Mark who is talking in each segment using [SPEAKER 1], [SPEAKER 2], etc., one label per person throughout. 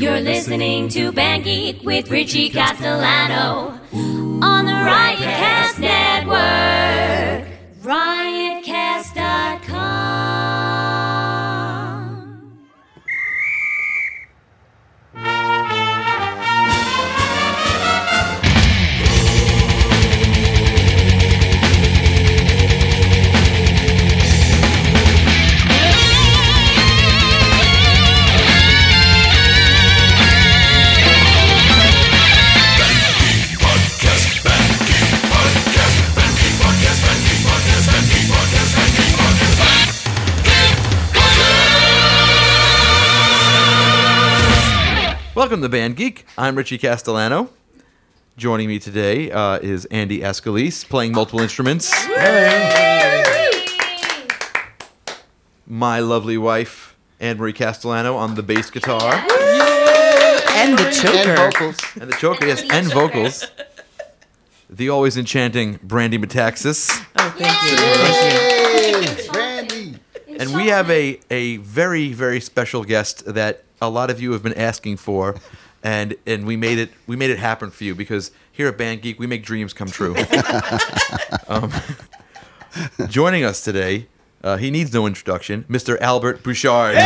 [SPEAKER 1] You're listening to Band Geek with Richie Castellano on the Riotcast Network.
[SPEAKER 2] Welcome to Band Geek. I'm Richie Castellano. Joining me today uh, is Andy Escalise, playing multiple instruments. My lovely wife, Anne Marie Castellano, on the bass guitar
[SPEAKER 3] and the choker.
[SPEAKER 4] And vocals.
[SPEAKER 2] and the choker, yes, and vocals. The always enchanting Brandy Metaxas.
[SPEAKER 3] Oh, thank you. Thank you.
[SPEAKER 4] Hey, Randy.
[SPEAKER 2] And we have a, a very, very special guest that a lot of you have been asking for. And and we made it we made it happen for you because here at Band Geek we make dreams come true. um, joining us today, uh, he needs no introduction, Mr. Albert Bouchard.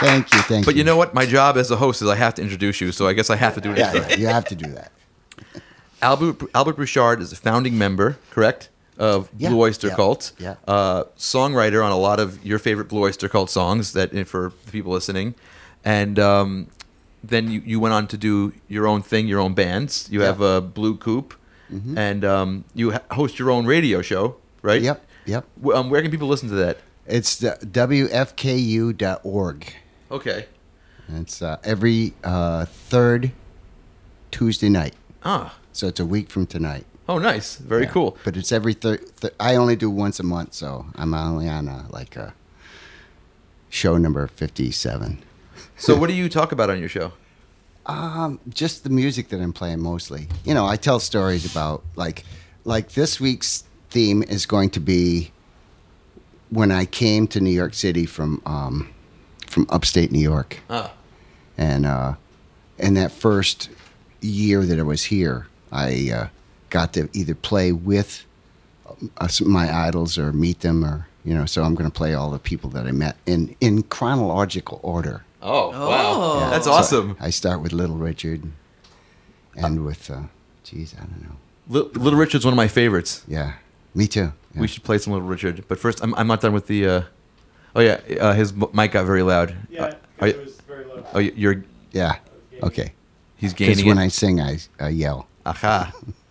[SPEAKER 4] Thank you, thank
[SPEAKER 2] But
[SPEAKER 4] you.
[SPEAKER 2] But you know what? My job as a host is I have to introduce you, so I guess I have to do it.
[SPEAKER 4] yeah, yeah, you have to do that.
[SPEAKER 2] Albert Albert Bouchard is a founding member, correct, of
[SPEAKER 4] Yeah,
[SPEAKER 2] Blue Oyster
[SPEAKER 4] yeah,
[SPEAKER 2] Cult.
[SPEAKER 4] yeah.
[SPEAKER 2] Uh, songwriter on a lot of your favorite Blue Oyster Cult songs. That eh, for the people listening, and um, then you, you went on to do your own thing, your own bands. You have a Blue Coupe, and um, you host your own radio show, right?
[SPEAKER 4] Mm-hmm. Yep, yep.
[SPEAKER 2] Um, where can people listen to that?
[SPEAKER 4] It's the WFKU.org.
[SPEAKER 2] Okay.
[SPEAKER 4] It's uh, every uh, third Tuesday night.
[SPEAKER 2] Ah.
[SPEAKER 4] So it's a week from tonight.
[SPEAKER 2] Oh, nice. Very
[SPEAKER 4] Yeah.
[SPEAKER 2] cool.
[SPEAKER 4] But it's every third. Th- I only do once a month, so I'm only on a, like a show number 57.
[SPEAKER 2] So, what do you talk about on your show?
[SPEAKER 4] Um, just the music that I'm playing mostly. You know, I tell stories about like like this week's theme is going to be when I came to New York City from um, from upstate New York,
[SPEAKER 2] Ah.
[SPEAKER 4] and uh, in that first year that I was here, I uh, got to either play with uh, my idols or meet them, or you know. So I'm going to play all the people that I met in in chronological order.
[SPEAKER 2] Oh, wow.
[SPEAKER 3] Oh.
[SPEAKER 2] That's
[SPEAKER 4] So
[SPEAKER 2] awesome.
[SPEAKER 4] I start with Little Richard, and with, uh, geez, I don't know.
[SPEAKER 2] Li- Little Richard's one of my favorites.
[SPEAKER 4] Yeah, me too. Yeah.
[SPEAKER 2] We should play some Little Richard. But first, I'm, I'm not done with the. Uh, oh yeah, uh, his mic got very loud.
[SPEAKER 5] Yeah,
[SPEAKER 2] Uh,
[SPEAKER 5] 'cause
[SPEAKER 2] are you-
[SPEAKER 5] it was very low.
[SPEAKER 2] oh, you- you're.
[SPEAKER 4] yeah. Okay.
[SPEAKER 2] He's
[SPEAKER 4] Because
[SPEAKER 2] gaining
[SPEAKER 4] when
[SPEAKER 2] it.
[SPEAKER 4] I sing, I, I yell.
[SPEAKER 2] Aha.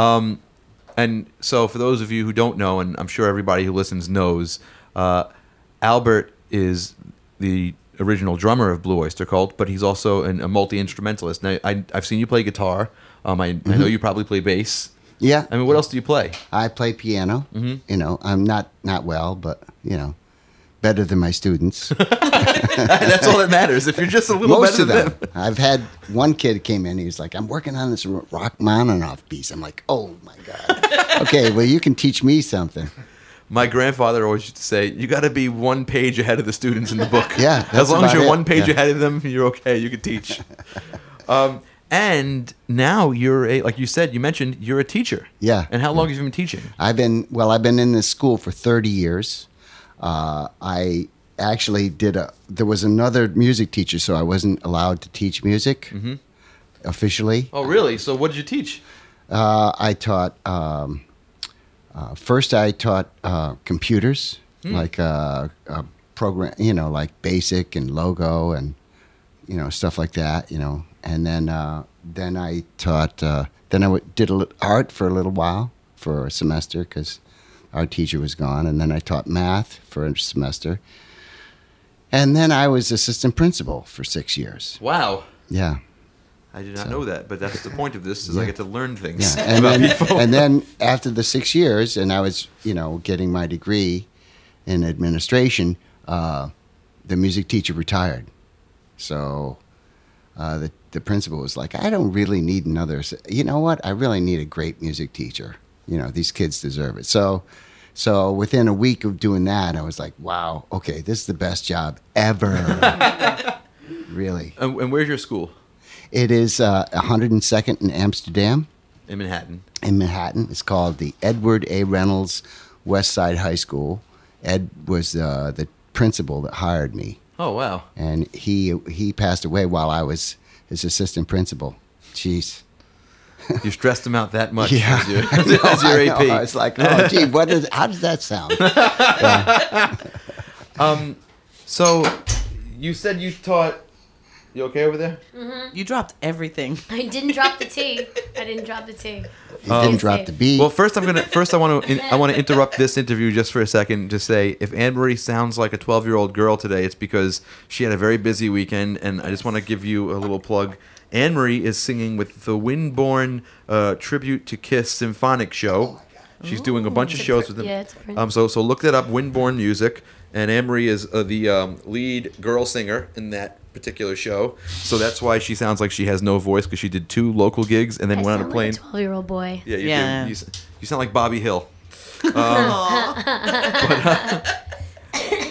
[SPEAKER 2] um, and so for those of you who don't know, and I'm sure everybody who listens knows, uh, Albert is the original drummer of Blue Oyster Cult, but he's also an, a multi instrumentalist. Now, I, I've seen you play guitar. Um, I, I
[SPEAKER 4] Mm-hmm.
[SPEAKER 2] know you probably play bass.
[SPEAKER 4] Yeah.
[SPEAKER 2] I mean, what else do you play?
[SPEAKER 4] I play piano.
[SPEAKER 2] Mm-hmm.
[SPEAKER 4] You know, I'm not not well, but you know, better than my students.
[SPEAKER 2] That's all that matters. If you're just a little
[SPEAKER 4] Most
[SPEAKER 2] better
[SPEAKER 4] of
[SPEAKER 2] than
[SPEAKER 4] them.
[SPEAKER 2] them.
[SPEAKER 4] I've had one kid came in. He was like, "I'm working on this Rachmaninoff piece." I'm like, "Oh my god." okay, well, you can teach me something.
[SPEAKER 2] My grandfather always used to say, "You got to be one page ahead of the students in the book.
[SPEAKER 4] Yeah,
[SPEAKER 2] as long as you're
[SPEAKER 4] it.
[SPEAKER 2] one page
[SPEAKER 4] Yeah.
[SPEAKER 2] ahead of them, you're okay. You can teach." um, and now you're a, like you said, you mentioned you're a teacher.
[SPEAKER 4] Yeah,
[SPEAKER 2] And how long have you been teaching?
[SPEAKER 4] I've been well. I've been in this school for 30 years. Uh, I actually did a. There was another music teacher, so I wasn't allowed to teach music officially.
[SPEAKER 2] Oh, really? So what did you teach?
[SPEAKER 4] Uh, I taught. Um, uh, first, I taught uh, computers, like uh, program, you know, like Basic and Logo, and you know stuff like that. You know, and then uh, then I taught. Uh, then I w- did a art for a little while for a semester because our teacher was gone, and then I taught math for a semester. And then I was assistant principal for six years.
[SPEAKER 2] Wow.
[SPEAKER 4] Yeah.
[SPEAKER 2] I did not know that, but that's the point of this is I get to learn things
[SPEAKER 4] Yeah, and then,
[SPEAKER 2] people.
[SPEAKER 4] and then after the six years, and I was, you know, getting my degree in administration, uh, the music teacher retired. So uh, the the principal was like, "I don't really need another. You know what? I really need a great music teacher. You know, these kids deserve it." So So within a week of doing that, I was like, wow, okay, this is the best job ever. really.
[SPEAKER 2] And, and where's your school?
[SPEAKER 4] It is uh, 102nd in Amsterdam.
[SPEAKER 2] In Manhattan.
[SPEAKER 4] in Manhattan. It's called the Edward A. Reynolds West Side High School. Ed was uh, the principal that hired me,
[SPEAKER 2] Oh wow.
[SPEAKER 4] and he he passed away while I was his assistant principal. Jeez.
[SPEAKER 2] You stressed them out that much
[SPEAKER 4] Yeah.
[SPEAKER 2] as your,
[SPEAKER 4] I know,
[SPEAKER 2] as your AP.
[SPEAKER 4] I was like, oh, gee, what is? How does that sound?
[SPEAKER 2] Um, so, you said you taught. You okay over there? Mm-hmm.
[SPEAKER 3] You dropped everything.
[SPEAKER 1] I didn't drop the T. I didn't drop the T.
[SPEAKER 4] He um, didn't drop the B.
[SPEAKER 2] Well, first I'm gonna first I want to I want to interrupt this interview just for a second to say if Anne Marie sounds like a 12 year old girl today, it's because she had a very busy weekend, and I just want to give you a little plug. Anne Marie is singing with the Windborne uh, tribute to Kiss symphonic show. She's doing a bunch of
[SPEAKER 1] It's a
[SPEAKER 2] shows with them.
[SPEAKER 1] yeah, it's a print.
[SPEAKER 2] um, so so look that up, Windborne Music, and Anne Marie is uh, the um, lead girl singer in that particular show. So that's why she sounds like she has no voice because she did two local gigs and then
[SPEAKER 1] I
[SPEAKER 2] went on
[SPEAKER 1] sound
[SPEAKER 2] a plane.
[SPEAKER 1] like a twelve-year-old boy.
[SPEAKER 2] Yeah, you
[SPEAKER 3] Yeah.
[SPEAKER 2] do. You, s- you sound like Bobby Hill.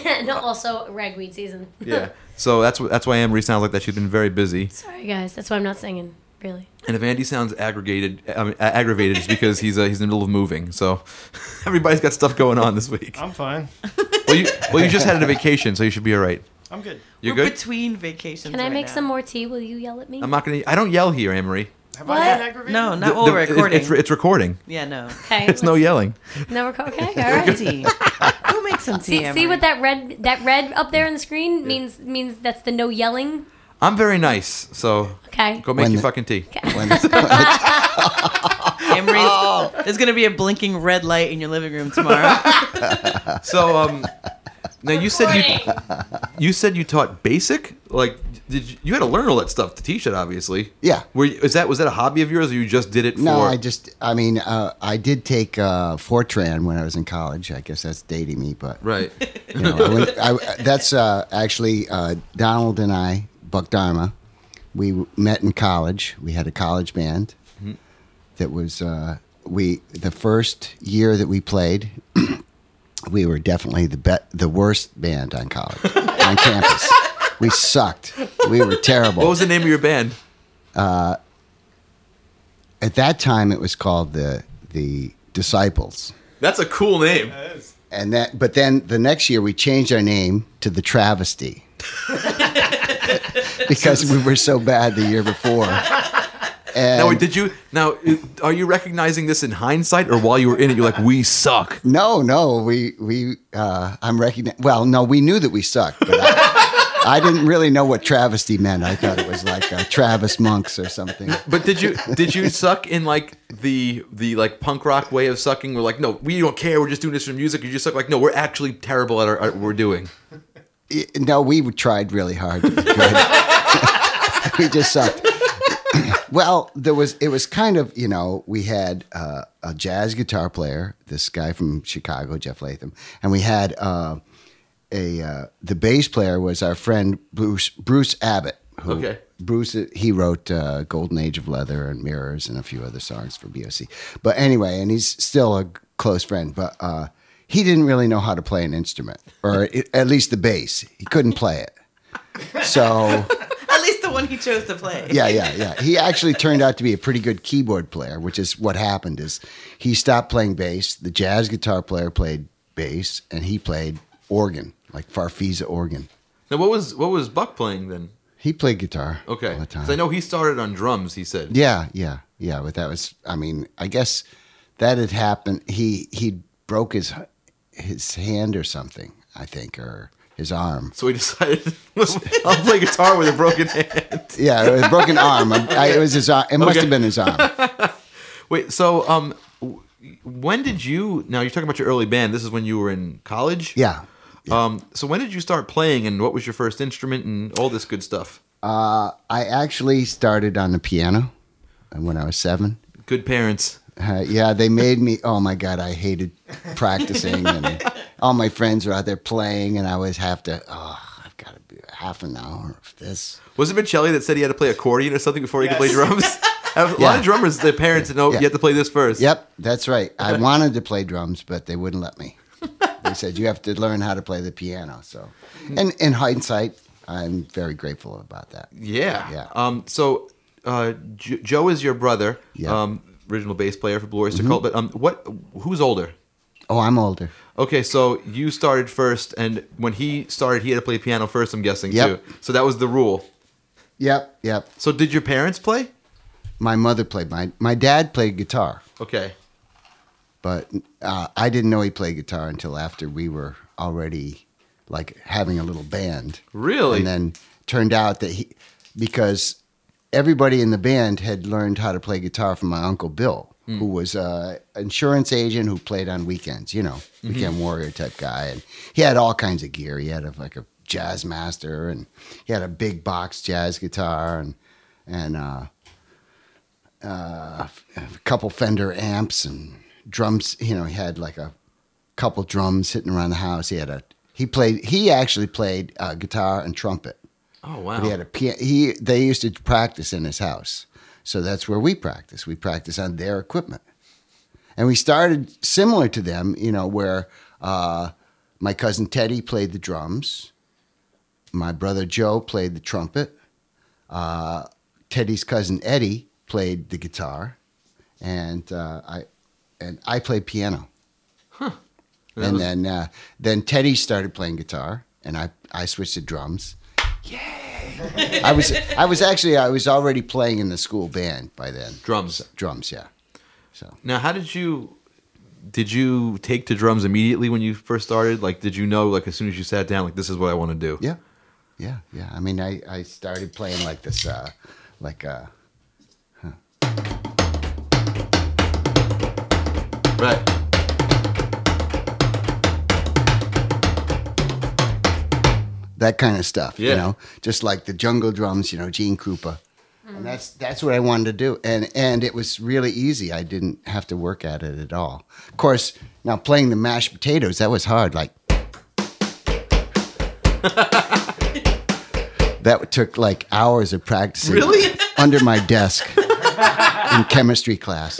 [SPEAKER 1] and also ragweed season.
[SPEAKER 2] Yeah. So that's that's why Anne Marie sounds like that. She's been very busy.
[SPEAKER 1] Sorry, guys. That's why I'm not singing. Really.
[SPEAKER 2] And if Andy sounds aggregated, I mean, aggravated, it's because he's uh, he's in the middle of moving. So everybody's got stuff going on this week.
[SPEAKER 5] I'm fine.
[SPEAKER 2] Well, you well you just had a vacation, so you should be all right.
[SPEAKER 5] I'm good.
[SPEAKER 2] You're
[SPEAKER 3] We're
[SPEAKER 2] good.
[SPEAKER 3] between vacations.
[SPEAKER 1] Can I
[SPEAKER 3] right
[SPEAKER 1] make
[SPEAKER 3] now.
[SPEAKER 1] some more tea? Will you yell at me?
[SPEAKER 2] I'm not gonna. I don't yell here, Anne Marie.
[SPEAKER 5] Have
[SPEAKER 1] What?
[SPEAKER 5] I been aggravated?
[SPEAKER 3] No, not
[SPEAKER 2] The-
[SPEAKER 3] while we're recording.
[SPEAKER 2] It's, it's recording.
[SPEAKER 3] yeah, no.
[SPEAKER 1] Okay.
[SPEAKER 2] It's no yelling.
[SPEAKER 1] No, we're co- okay. All right.
[SPEAKER 3] tea. Go make some tea.
[SPEAKER 1] See, see what that red that red up there on the screen means means that's the no yelling.
[SPEAKER 2] I'm very nice, so
[SPEAKER 1] Okay.
[SPEAKER 2] go make
[SPEAKER 4] When
[SPEAKER 2] your
[SPEAKER 4] the-
[SPEAKER 2] fucking tea.
[SPEAKER 4] When it's-
[SPEAKER 3] Emery's,
[SPEAKER 2] Oh.
[SPEAKER 3] there's gonna be a blinking red light in your living room tomorrow.
[SPEAKER 2] So um, now you said you you said you taught basic. Like, did you, you had to learn all that stuff to teach it? Obviously.
[SPEAKER 4] Yeah.
[SPEAKER 2] Were you, is that was that a hobby of yours, or you just did it for?
[SPEAKER 4] no, I just, I mean, uh, I did take uh, Fortran when I was in college. I guess that's dating me, but
[SPEAKER 2] right.
[SPEAKER 4] You know, I went, I, that's uh, actually uh, Donald and I, Buck Dharma. We met in college. We had a college band that was uh, we the first year that we played. We were definitely the be- the worst band on college on campus. We sucked. We were terrible.
[SPEAKER 2] What was the name of your band?
[SPEAKER 4] Uh, at that time, it was called the the Disciples.
[SPEAKER 2] That's a cool name.
[SPEAKER 4] And that, but then the next year we changed our name to the Travesty because we were so bad the year before. And
[SPEAKER 2] Now, wait, did you now? Are you recognizing this in hindsight, or while you were in it, you're like, "We suck."
[SPEAKER 4] no, no, we we uh, I'm recognize. Well, no, we knew that we sucked, but I, I didn't really know what travesty meant. I thought it was like uh, Travis Monks or something.
[SPEAKER 2] But did you did you suck in like the the like punk rock way of sucking? We're like, no, we don't care. We're just doing this for music. You just suck like, no, we're actually terrible at, our, what we're doing.
[SPEAKER 4] No, we tried really hard to be good. we just sucked. Well, there was it was kind of you know we had uh, a jazz guitar player, this guy from Chicago, Jeff Latham, and we had uh, a uh, the bass player was our friend Bruce Bruce Abbott. Who,
[SPEAKER 2] Okay.
[SPEAKER 4] Bruce he wrote uh, Golden Age of Leather and Mirrors and a few other songs for BOC. But anyway, and he's still a close friend, but. Uh, he didn't really know how to play an instrument, or at least the bass. He couldn't play it. So,
[SPEAKER 3] At least the one he chose to play.
[SPEAKER 4] yeah, yeah, yeah. He actually turned out to be a pretty good keyboard player, which is what happened is he stopped playing bass. The jazz guitar player played bass, and he played organ, like Farfisa organ.
[SPEAKER 2] Now, what was what was Buck playing then?
[SPEAKER 4] He played guitar
[SPEAKER 2] Okay,
[SPEAKER 4] all the time.
[SPEAKER 2] 'Cause I know he started on drums. He said,
[SPEAKER 4] Yeah, yeah, yeah. But that was, I mean, I guess that had happened. He he broke his his hand or something, I think, or his arm.
[SPEAKER 2] so he decided, I'll play guitar with a broken hand.
[SPEAKER 4] Yeah, it was a broken arm. I, I- it was his arm. It must
[SPEAKER 2] Okay.
[SPEAKER 4] have been his arm.
[SPEAKER 2] Wait, so um, when did you? Now you're talking about your early band. This is when you were in college.
[SPEAKER 4] Yeah.
[SPEAKER 2] Um, so when did you start playing, and what was your first instrument, and all this good stuff?
[SPEAKER 4] Uh, I actually started on the piano when I was seven.
[SPEAKER 2] Good parents.
[SPEAKER 4] Uh, yeah, they made me. Oh my god, I hated practicing, and all my friends were out there playing, and I always have to. Oh, I've got to be half an hour of this.
[SPEAKER 2] Was it Michelli that said he had to play accordion or something before he could play drums? a lot
[SPEAKER 4] Yeah.
[SPEAKER 2] of drummers, their parents know
[SPEAKER 4] Yeah.
[SPEAKER 2] you have to play this first.
[SPEAKER 4] Yep, that's right. I wanted to play drums, but they wouldn't let me. they said you have to learn how to play the piano. So, and in hindsight, I'm very grateful about that.
[SPEAKER 2] Yeah.
[SPEAKER 4] Yeah.
[SPEAKER 2] Um. So, uh, J- Joe is your brother.
[SPEAKER 4] Yeah. Mm-hmm.
[SPEAKER 2] Um. Original bass player for Blue Oyster Cult. But um, what? Who's older?
[SPEAKER 4] Oh, I'm older.
[SPEAKER 2] Okay, so you started first, and when he started, he had to play piano first. I'm guessing
[SPEAKER 4] Yep.
[SPEAKER 2] too. So that was the rule.
[SPEAKER 4] Yep, yep.
[SPEAKER 2] So did your parents play?
[SPEAKER 4] My mother played. My my dad played guitar,
[SPEAKER 2] Okay.
[SPEAKER 4] but uh, I didn't know he played guitar until after we were already like having a little band.
[SPEAKER 2] Really?
[SPEAKER 4] And then turned out that he, because everybody in the band had learned how to play guitar from my uncle Bill, who was a insurance agent who played on weekends. You know, weekend warrior type guy, and he had all kinds of gear. He had a, like a jazz master, and he had a big box jazz guitar, and and uh, uh, a couple Fender amps and drums. You know, he had like a couple drums sitting around the house. He had a he played. He actually played uh, guitar and trumpet.
[SPEAKER 2] Oh wow.
[SPEAKER 4] But he had a piano. He they used to practice in his house, so that's where we practice. We practice on their equipment, and we started similar to them. You know, where uh, my cousin Teddy played the drums, my brother Joe played the trumpet, uh, Teddy's cousin Eddie played the guitar, and uh, I and I played piano.
[SPEAKER 2] That
[SPEAKER 4] And
[SPEAKER 2] was-
[SPEAKER 4] then uh, then Teddy started playing guitar, and I I switched to drums. Yay! I was I was actually I was already playing in the school band by then.
[SPEAKER 2] drums.
[SPEAKER 4] Drums, yeah. So
[SPEAKER 2] Now, how did you? Did you take to drums immediately when you first started? Like, did you know, like, as soon as you sat down, like, this is what I want to do?
[SPEAKER 4] yeah, yeah, yeah. I mean, I I started playing like this, uh, like uh,
[SPEAKER 2] Right.
[SPEAKER 4] That kind of stuff.
[SPEAKER 2] Yeah.
[SPEAKER 4] You know, just like the jungle drums. You know, Gene Krupa. And that's that's what I wanted to do, and and it was really easy. I didn't have to work at it at all. Of course, now playing the mashed potatoes that was hard. Like that took like hours of practicing.
[SPEAKER 2] Really?
[SPEAKER 4] under my desk in chemistry class.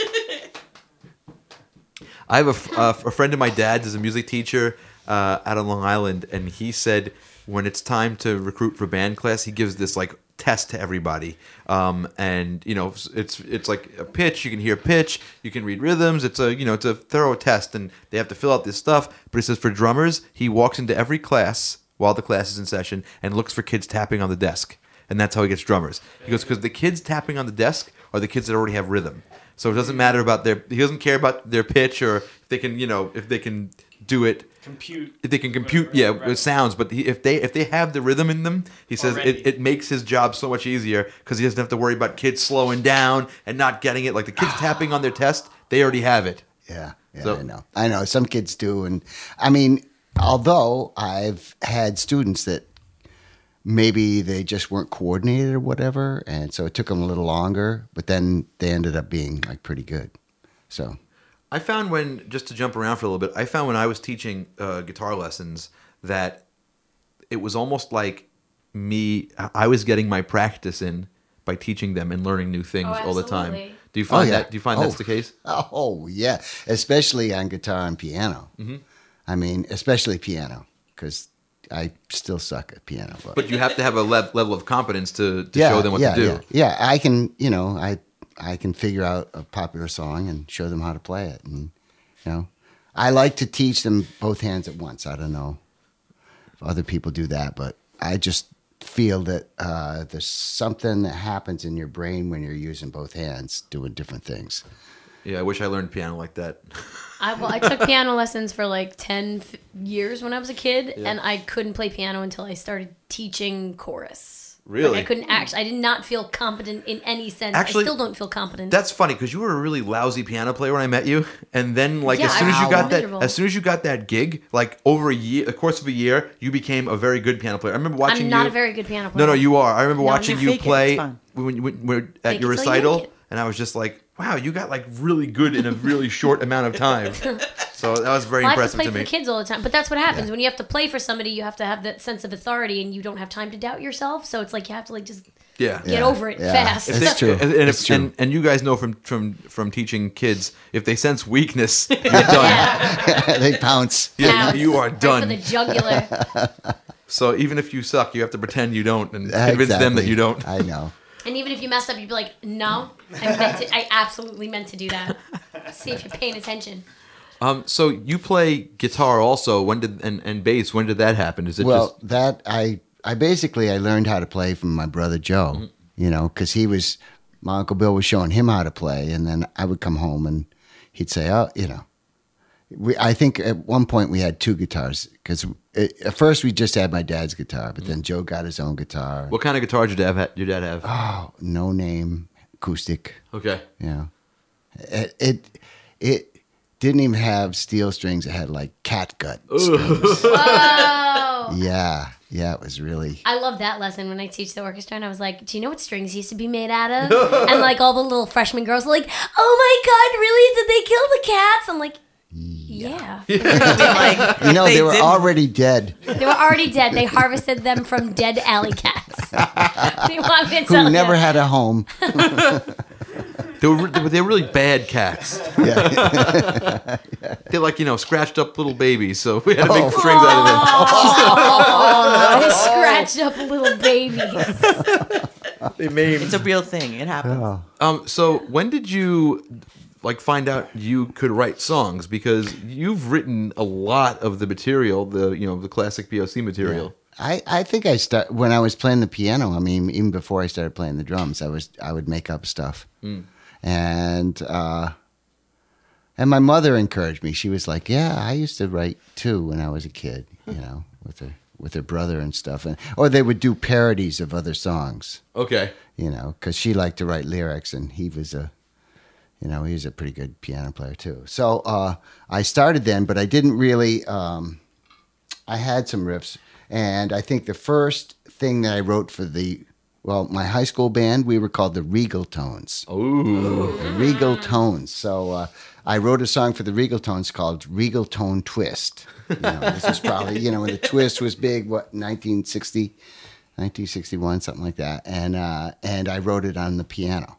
[SPEAKER 2] I have a, f- uh, a friend of my dad's is a music teacher uh, out on Long Island, and he said when it's time to recruit for band class, he gives this like test to everybody, um, and you know it's it's like a pitch. You can hear pitch, you can read rhythms. It's a you know it's a thorough test, and they have to fill out this stuff. But he says for drummers, he walks into every class while the class is in session and looks for kids tapping on the desk. And that's how he gets drummers. He goes, because the kids tapping on the desk are the kids that already have rhythm. So it doesn't matter about their. He doesn't care about their pitch or if they can, you know, if they can do it.
[SPEAKER 5] Compute.
[SPEAKER 2] If they can compute,
[SPEAKER 5] whatever,
[SPEAKER 2] yeah,
[SPEAKER 5] right.
[SPEAKER 2] with sounds. But he, if they if they have the rhythm in them, he says it, it makes his job so much easier because he doesn't have to worry about kids slowing down and not getting it. Like the kids tapping on their test, they already have it.
[SPEAKER 4] Yeah, yeah,
[SPEAKER 2] So-
[SPEAKER 4] I know. I know. Some kids do, and I mean, although I've had students that maybe they just weren't coordinated or whatever, and so it took them a little longer, but then they ended up being like pretty good. So
[SPEAKER 2] I found when just to jump around for a little bit, I found when I was teaching uh, guitar lessons that it was almost like me. I was getting my practice in by teaching them and learning new things
[SPEAKER 1] Oh,
[SPEAKER 2] all the time. Do you find
[SPEAKER 4] Oh, yeah.
[SPEAKER 2] that? Do you find
[SPEAKER 4] Oh.
[SPEAKER 2] that's the case?
[SPEAKER 4] Oh yeah, especially on guitar and piano.
[SPEAKER 2] Mm-hmm.
[SPEAKER 4] I mean, especially piano because I still suck at piano. But,
[SPEAKER 2] But you have to have a lev- level of competence to, to
[SPEAKER 4] yeah,
[SPEAKER 2] show them what
[SPEAKER 4] yeah,
[SPEAKER 2] to do.
[SPEAKER 4] Yeah, yeah, I can. You know, I I can figure out a popular song and show them how to play it, and you know, I like to teach them both hands at once. I don't know if other people do that, but I just feel that uh, there's something that happens in your brain when you're using both hands doing different things.
[SPEAKER 2] Yeah, I wish I learned piano like that.
[SPEAKER 1] I, well, I took piano lessons for like 10 f- years when I was a kid, and I couldn't play piano until I started teaching chorus.
[SPEAKER 2] Really?
[SPEAKER 1] Like I couldn't actually, I did not feel competent in any sense.
[SPEAKER 2] Actually,
[SPEAKER 1] I still don't feel competent.
[SPEAKER 2] That's funny because you were a really lousy piano player when I met you, and then like
[SPEAKER 1] Yeah,
[SPEAKER 2] as soon as you
[SPEAKER 1] was
[SPEAKER 2] got that, as soon as you got that gig, like over a year, the course of a year, you became a very good piano player. I remember watching you.
[SPEAKER 1] I'm not
[SPEAKER 2] you.
[SPEAKER 1] a very good piano player.
[SPEAKER 2] no, no, you are. I remember
[SPEAKER 3] No,
[SPEAKER 2] watching
[SPEAKER 3] you
[SPEAKER 2] you
[SPEAKER 3] fake it.
[SPEAKER 2] play
[SPEAKER 3] It's fine.
[SPEAKER 2] when when, at
[SPEAKER 1] Fake
[SPEAKER 2] your
[SPEAKER 1] it till you
[SPEAKER 2] recital, and I was just like, wow, you got like really good in a really short amount of time. So that was very
[SPEAKER 1] Well, I have to
[SPEAKER 2] impressive
[SPEAKER 1] play
[SPEAKER 2] to
[SPEAKER 1] for
[SPEAKER 2] me.
[SPEAKER 1] the kids all the time, but that's what happens when you have to play for somebody. You have to have that sense of authority, and you don't have time to doubt yourself. So it's like you have to like just
[SPEAKER 2] Yeah.
[SPEAKER 1] Get
[SPEAKER 4] Yeah,
[SPEAKER 1] over it
[SPEAKER 4] yeah.
[SPEAKER 1] fast.
[SPEAKER 4] It's
[SPEAKER 2] They-
[SPEAKER 4] true.
[SPEAKER 2] And, and, if,
[SPEAKER 4] It's true.
[SPEAKER 2] and and you guys know from from from teaching kids, if they sense weakness, you're done.
[SPEAKER 4] they pounce.
[SPEAKER 2] Yeah,
[SPEAKER 1] Pounce
[SPEAKER 2] you are
[SPEAKER 1] right
[SPEAKER 2] done.
[SPEAKER 1] for the jugular.
[SPEAKER 2] So even if you suck, you have to pretend you don't and convince them that you don't.
[SPEAKER 4] I know.
[SPEAKER 1] And even if you mess up, you'd be like, "No, I meant to. I absolutely meant to do that." See if you're paying attention.
[SPEAKER 2] Um, so you play guitar also. When did and, and bass? When did that happen? Is it
[SPEAKER 4] Well,
[SPEAKER 2] just
[SPEAKER 4] that I I basically I learned how to play from my brother Joe.
[SPEAKER 2] Mm-hmm.
[SPEAKER 4] You know, because he was my uncle Bill was showing him how to play, and then I would come home and he'd say, "Oh, you know." We, I think at one point we had two guitars because eh, at first we just had my dad's guitar, but then mm. Joe got his own guitar.
[SPEAKER 2] what kind of guitar did your dad have? Your dad have?
[SPEAKER 4] Oh, no name acoustic.
[SPEAKER 2] Okay.
[SPEAKER 4] Yeah, it it, it didn't even have steel strings. It had like catgut strings.
[SPEAKER 1] Oh,
[SPEAKER 4] Yeah, yeah, it was really.
[SPEAKER 1] I love that lesson when I teach the orchestra, and I was like, "Do you know what strings used to be made out of?" and like all the little freshman girls were like, "Oh my god, really? Did they kill the cats?" I'm like, "Yeah."
[SPEAKER 3] like,
[SPEAKER 4] You know, they, were
[SPEAKER 3] didn't.
[SPEAKER 4] already dead.
[SPEAKER 1] They were already dead. They harvested them from dead alley cats. they want me to tell
[SPEAKER 4] Who never
[SPEAKER 1] you.
[SPEAKER 4] had a home.
[SPEAKER 2] They were they were, they were really bad cats.
[SPEAKER 4] Yeah.
[SPEAKER 2] They're like you know scratched up little babies, so we had to
[SPEAKER 4] Oh.
[SPEAKER 2] make strings out of them.
[SPEAKER 1] They scratched up little babies.
[SPEAKER 2] They made.
[SPEAKER 3] It's a real thing. It happens.
[SPEAKER 2] Um. So when did you like find out you could write songs? Because you've written a lot of the material, the you know the classic BOC material.
[SPEAKER 4] I, I think I start when I was playing the piano. I mean, even before I started playing the drums, I was I would make up stuff, and uh, and my mother encouraged me. She was like, "Yeah, I used to write too when I was a kid, you know, with her with her brother and stuff, and or they would do parodies of other songs,
[SPEAKER 2] Okay.
[SPEAKER 4] you know, because she liked to write lyrics, and he was a you know, he was a pretty good piano player too. So uh, I started then, but I didn't really. Um, I had some riffs, and I think the first thing that I wrote for the well, my high school band, we were called the Regal Tones.
[SPEAKER 2] Ooh.
[SPEAKER 4] The Regal Tones. So uh, I wrote a song for the Regal Tones called Regal Tone Twist. You know, this is probably you know when the twist was big. What 1960, 1961, something like that. And uh, and I wrote it on the piano.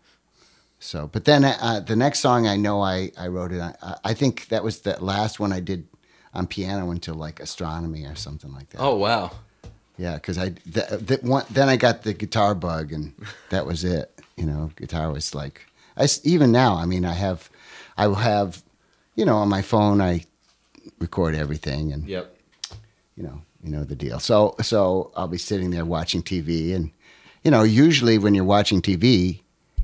[SPEAKER 4] So, but then uh, uh, the next song I know I, I wrote it on, I- I think that was the last one I did on piano until like astronomy or something like that.
[SPEAKER 2] Oh wow.
[SPEAKER 4] Yeah, because I th- uh, th- one, then I got the guitar bug and that was it. You know, guitar was like I even now. I mean, I have I will have you know on my phone I record everything and
[SPEAKER 2] Yep.
[SPEAKER 4] you know you know the deal. So so I'll be sitting there watching TV and you know usually when you're watching TV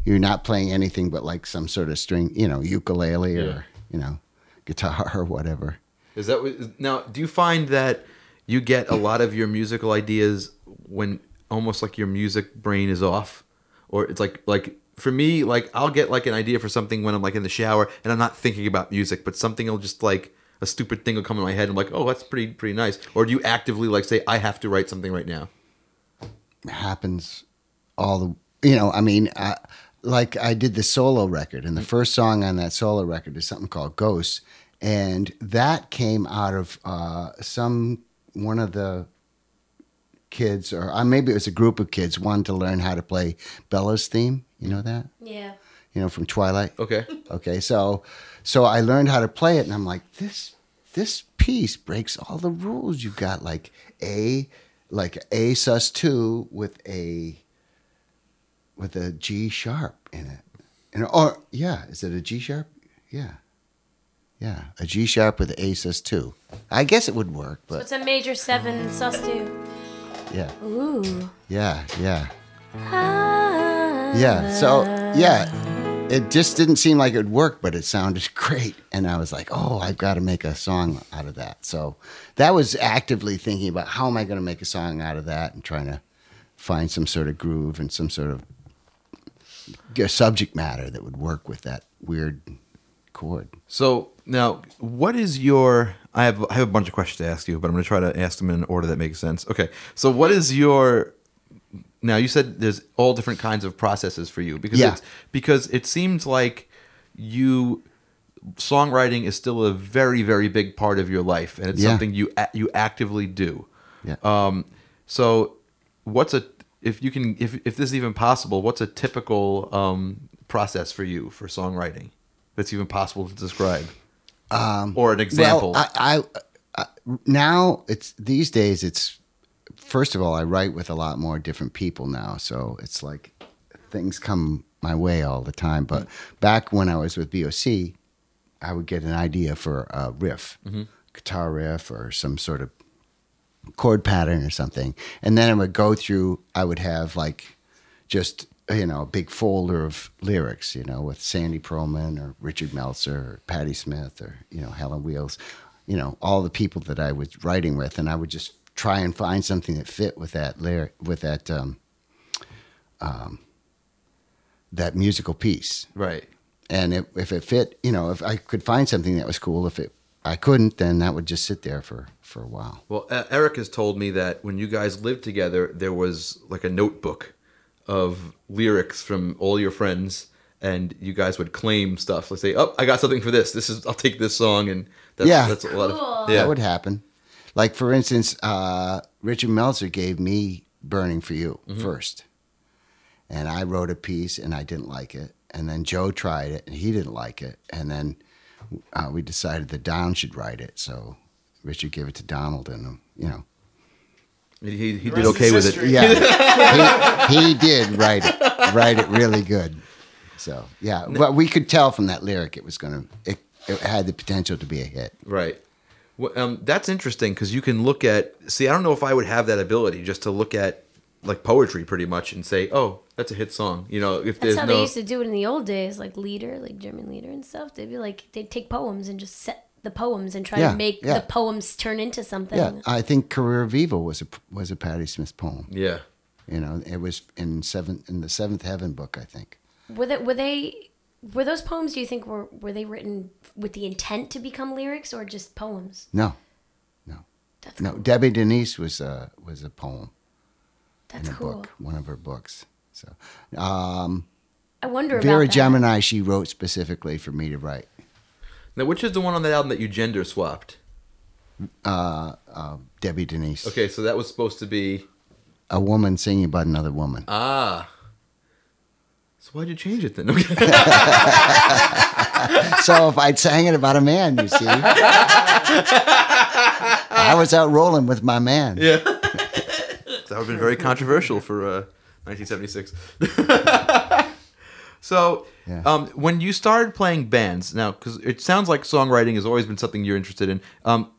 [SPEAKER 4] you're not playing anything but like some sort of string you know ukulele
[SPEAKER 2] Yeah.
[SPEAKER 4] or you know guitar or whatever.
[SPEAKER 2] Is that what, now? Do you find that you get a lot of your musical ideas when almost like your music brain is off, or it's like like for me, like I'll get like an idea for something when I'm like in the shower and I'm not thinking about music, but something will just like a stupid thing will come in my head. And I'm like, oh, that's pretty pretty nice. Or do you actively like say I have to write something right now?
[SPEAKER 4] happens all the you know i mean I, like i did the solo record and the first song on that solo record is something called ghosts and that came out of uh, some one of the kids or uh, maybe it was a group of kids wanted to learn how to play bella's theme you know that
[SPEAKER 1] Yeah.
[SPEAKER 4] you know from twilight
[SPEAKER 2] Okay.
[SPEAKER 4] Okay, so so I learned how to play it, and I'm like, this this piece breaks all the rules. You've got like A, like A sus two with a with a G sharp in it, and or yeah, is it a G sharp? Yeah, yeah, a G sharp with A sus two. I guess it would work,
[SPEAKER 1] So
[SPEAKER 4] but
[SPEAKER 1] it's a major seven sus two.
[SPEAKER 4] yeah,
[SPEAKER 1] Ooh.
[SPEAKER 4] yeah, yeah,
[SPEAKER 1] Ah.
[SPEAKER 4] yeah. So yeah, it just didn't seem like it would work, but it sounded great. And I was like, oh, I've got to make a song out of that. So that was actively thinking about how am I going to make a song out of that and trying to find some sort of groove and some sort of g- subject matter that would work with that weird chord.
[SPEAKER 2] So now, what is your? I have I have a bunch of questions to ask you, but I'm going to try to ask them in an order that makes sense. Okay. So what is your? Now you said there's all different kinds of processes for you because
[SPEAKER 4] Yeah.
[SPEAKER 2] it's, because it seems like you songwriting is still a very very big part of your life, and it's
[SPEAKER 4] Yeah.
[SPEAKER 2] something you you actively do.
[SPEAKER 4] Yeah.
[SPEAKER 2] Um. So, what's a if you can, if if this is even possible, what's a typical um, process for you for songwriting that's even possible to describe, um, or an example?
[SPEAKER 4] Well, I, I, I now it's these days. It's first of all, I write with a lot more different people now, so it's like things come my way all the time. But back when I was with BOC, I would get an idea for a riff, guitar riff, or some sort of chord pattern or something, and then I would go through. I would have like just you know a big folder of lyrics, you know, with Sandy Pearlman or Richard Meltzer or Patti Smith or you know Helen Wheels, you know all the people that I was writing with, and I would just try and find something that fit with that lyric with that um, um, that musical piece.
[SPEAKER 2] right.
[SPEAKER 4] And if, if it fit, you know, if I could find something that was cool, if it I couldn't, then that would just sit there for for a while.
[SPEAKER 2] Well, uh, Eric has told me that when you guys lived together, there was like a notebook of lyrics from all your friends, and you guys would claim stuff. Let's say, "Oh, I got something for this. This is I'll take this song," and that's,
[SPEAKER 4] Yeah.
[SPEAKER 2] that's a lot of yeah.
[SPEAKER 4] That would happen. Like for instance, uh, Richard Meltzer gave me "Burning for You" first, and I wrote a piece and I didn't like it, and then Joe tried it and he didn't like it, and then uh, we decided that Don should write it. So Richard gave it to Donald, and you know,
[SPEAKER 2] he, he
[SPEAKER 5] The
[SPEAKER 2] did okay
[SPEAKER 5] is
[SPEAKER 2] with it.
[SPEAKER 4] yeah, he, he did write it, write it really good. So yeah, but we could tell from that lyric it was gonna, it, it had the potential to be a hit.
[SPEAKER 2] Right. Well, um, that's interesting because you can look at. See, I don't know if I would have that ability just to look at like poetry pretty much and say, "Oh, that's a hit song." You know, if
[SPEAKER 1] That's
[SPEAKER 2] there's
[SPEAKER 1] how
[SPEAKER 2] no
[SPEAKER 1] they used to do it in the old days, like lieder, like German lieder and stuff. They'd be like, they'd take poems and just set the poems and try
[SPEAKER 4] Yeah,
[SPEAKER 1] to make
[SPEAKER 4] yeah.
[SPEAKER 1] the poems turn into something.
[SPEAKER 4] Yeah, I think "Career of Evil" was a was a Patti Smith poem.
[SPEAKER 2] yeah.
[SPEAKER 4] You know, it was in seventh in the Seventh Heaven book, I think.
[SPEAKER 1] Were they, were they were those poems? Do you think were were they written with the intent to become lyrics or just poems?
[SPEAKER 4] No,
[SPEAKER 1] That's
[SPEAKER 4] no.
[SPEAKER 1] cool.
[SPEAKER 4] Debbie Denise was a was a poem
[SPEAKER 1] That's
[SPEAKER 4] in a
[SPEAKER 1] cool.
[SPEAKER 4] book, one of her books. So, um,
[SPEAKER 1] I wonder
[SPEAKER 4] Vera
[SPEAKER 1] about that.
[SPEAKER 4] Gemini, she wrote specifically for me to write.
[SPEAKER 2] Now, which is the one on that album that you gender swapped?
[SPEAKER 4] Uh, uh, Debbie Denise,
[SPEAKER 2] Okay, so that was supposed to be
[SPEAKER 4] a woman singing about another woman.
[SPEAKER 2] ah. So why'd you change it then? Okay.
[SPEAKER 4] so if I'd sang it about a man, you see, I was out rolling with my man.
[SPEAKER 2] yeah. that would have been very controversial for uh, 1976. so,
[SPEAKER 4] Yeah.
[SPEAKER 2] um, when you started playing bands, now, because it sounds like songwriting has always been something you're interested in, um,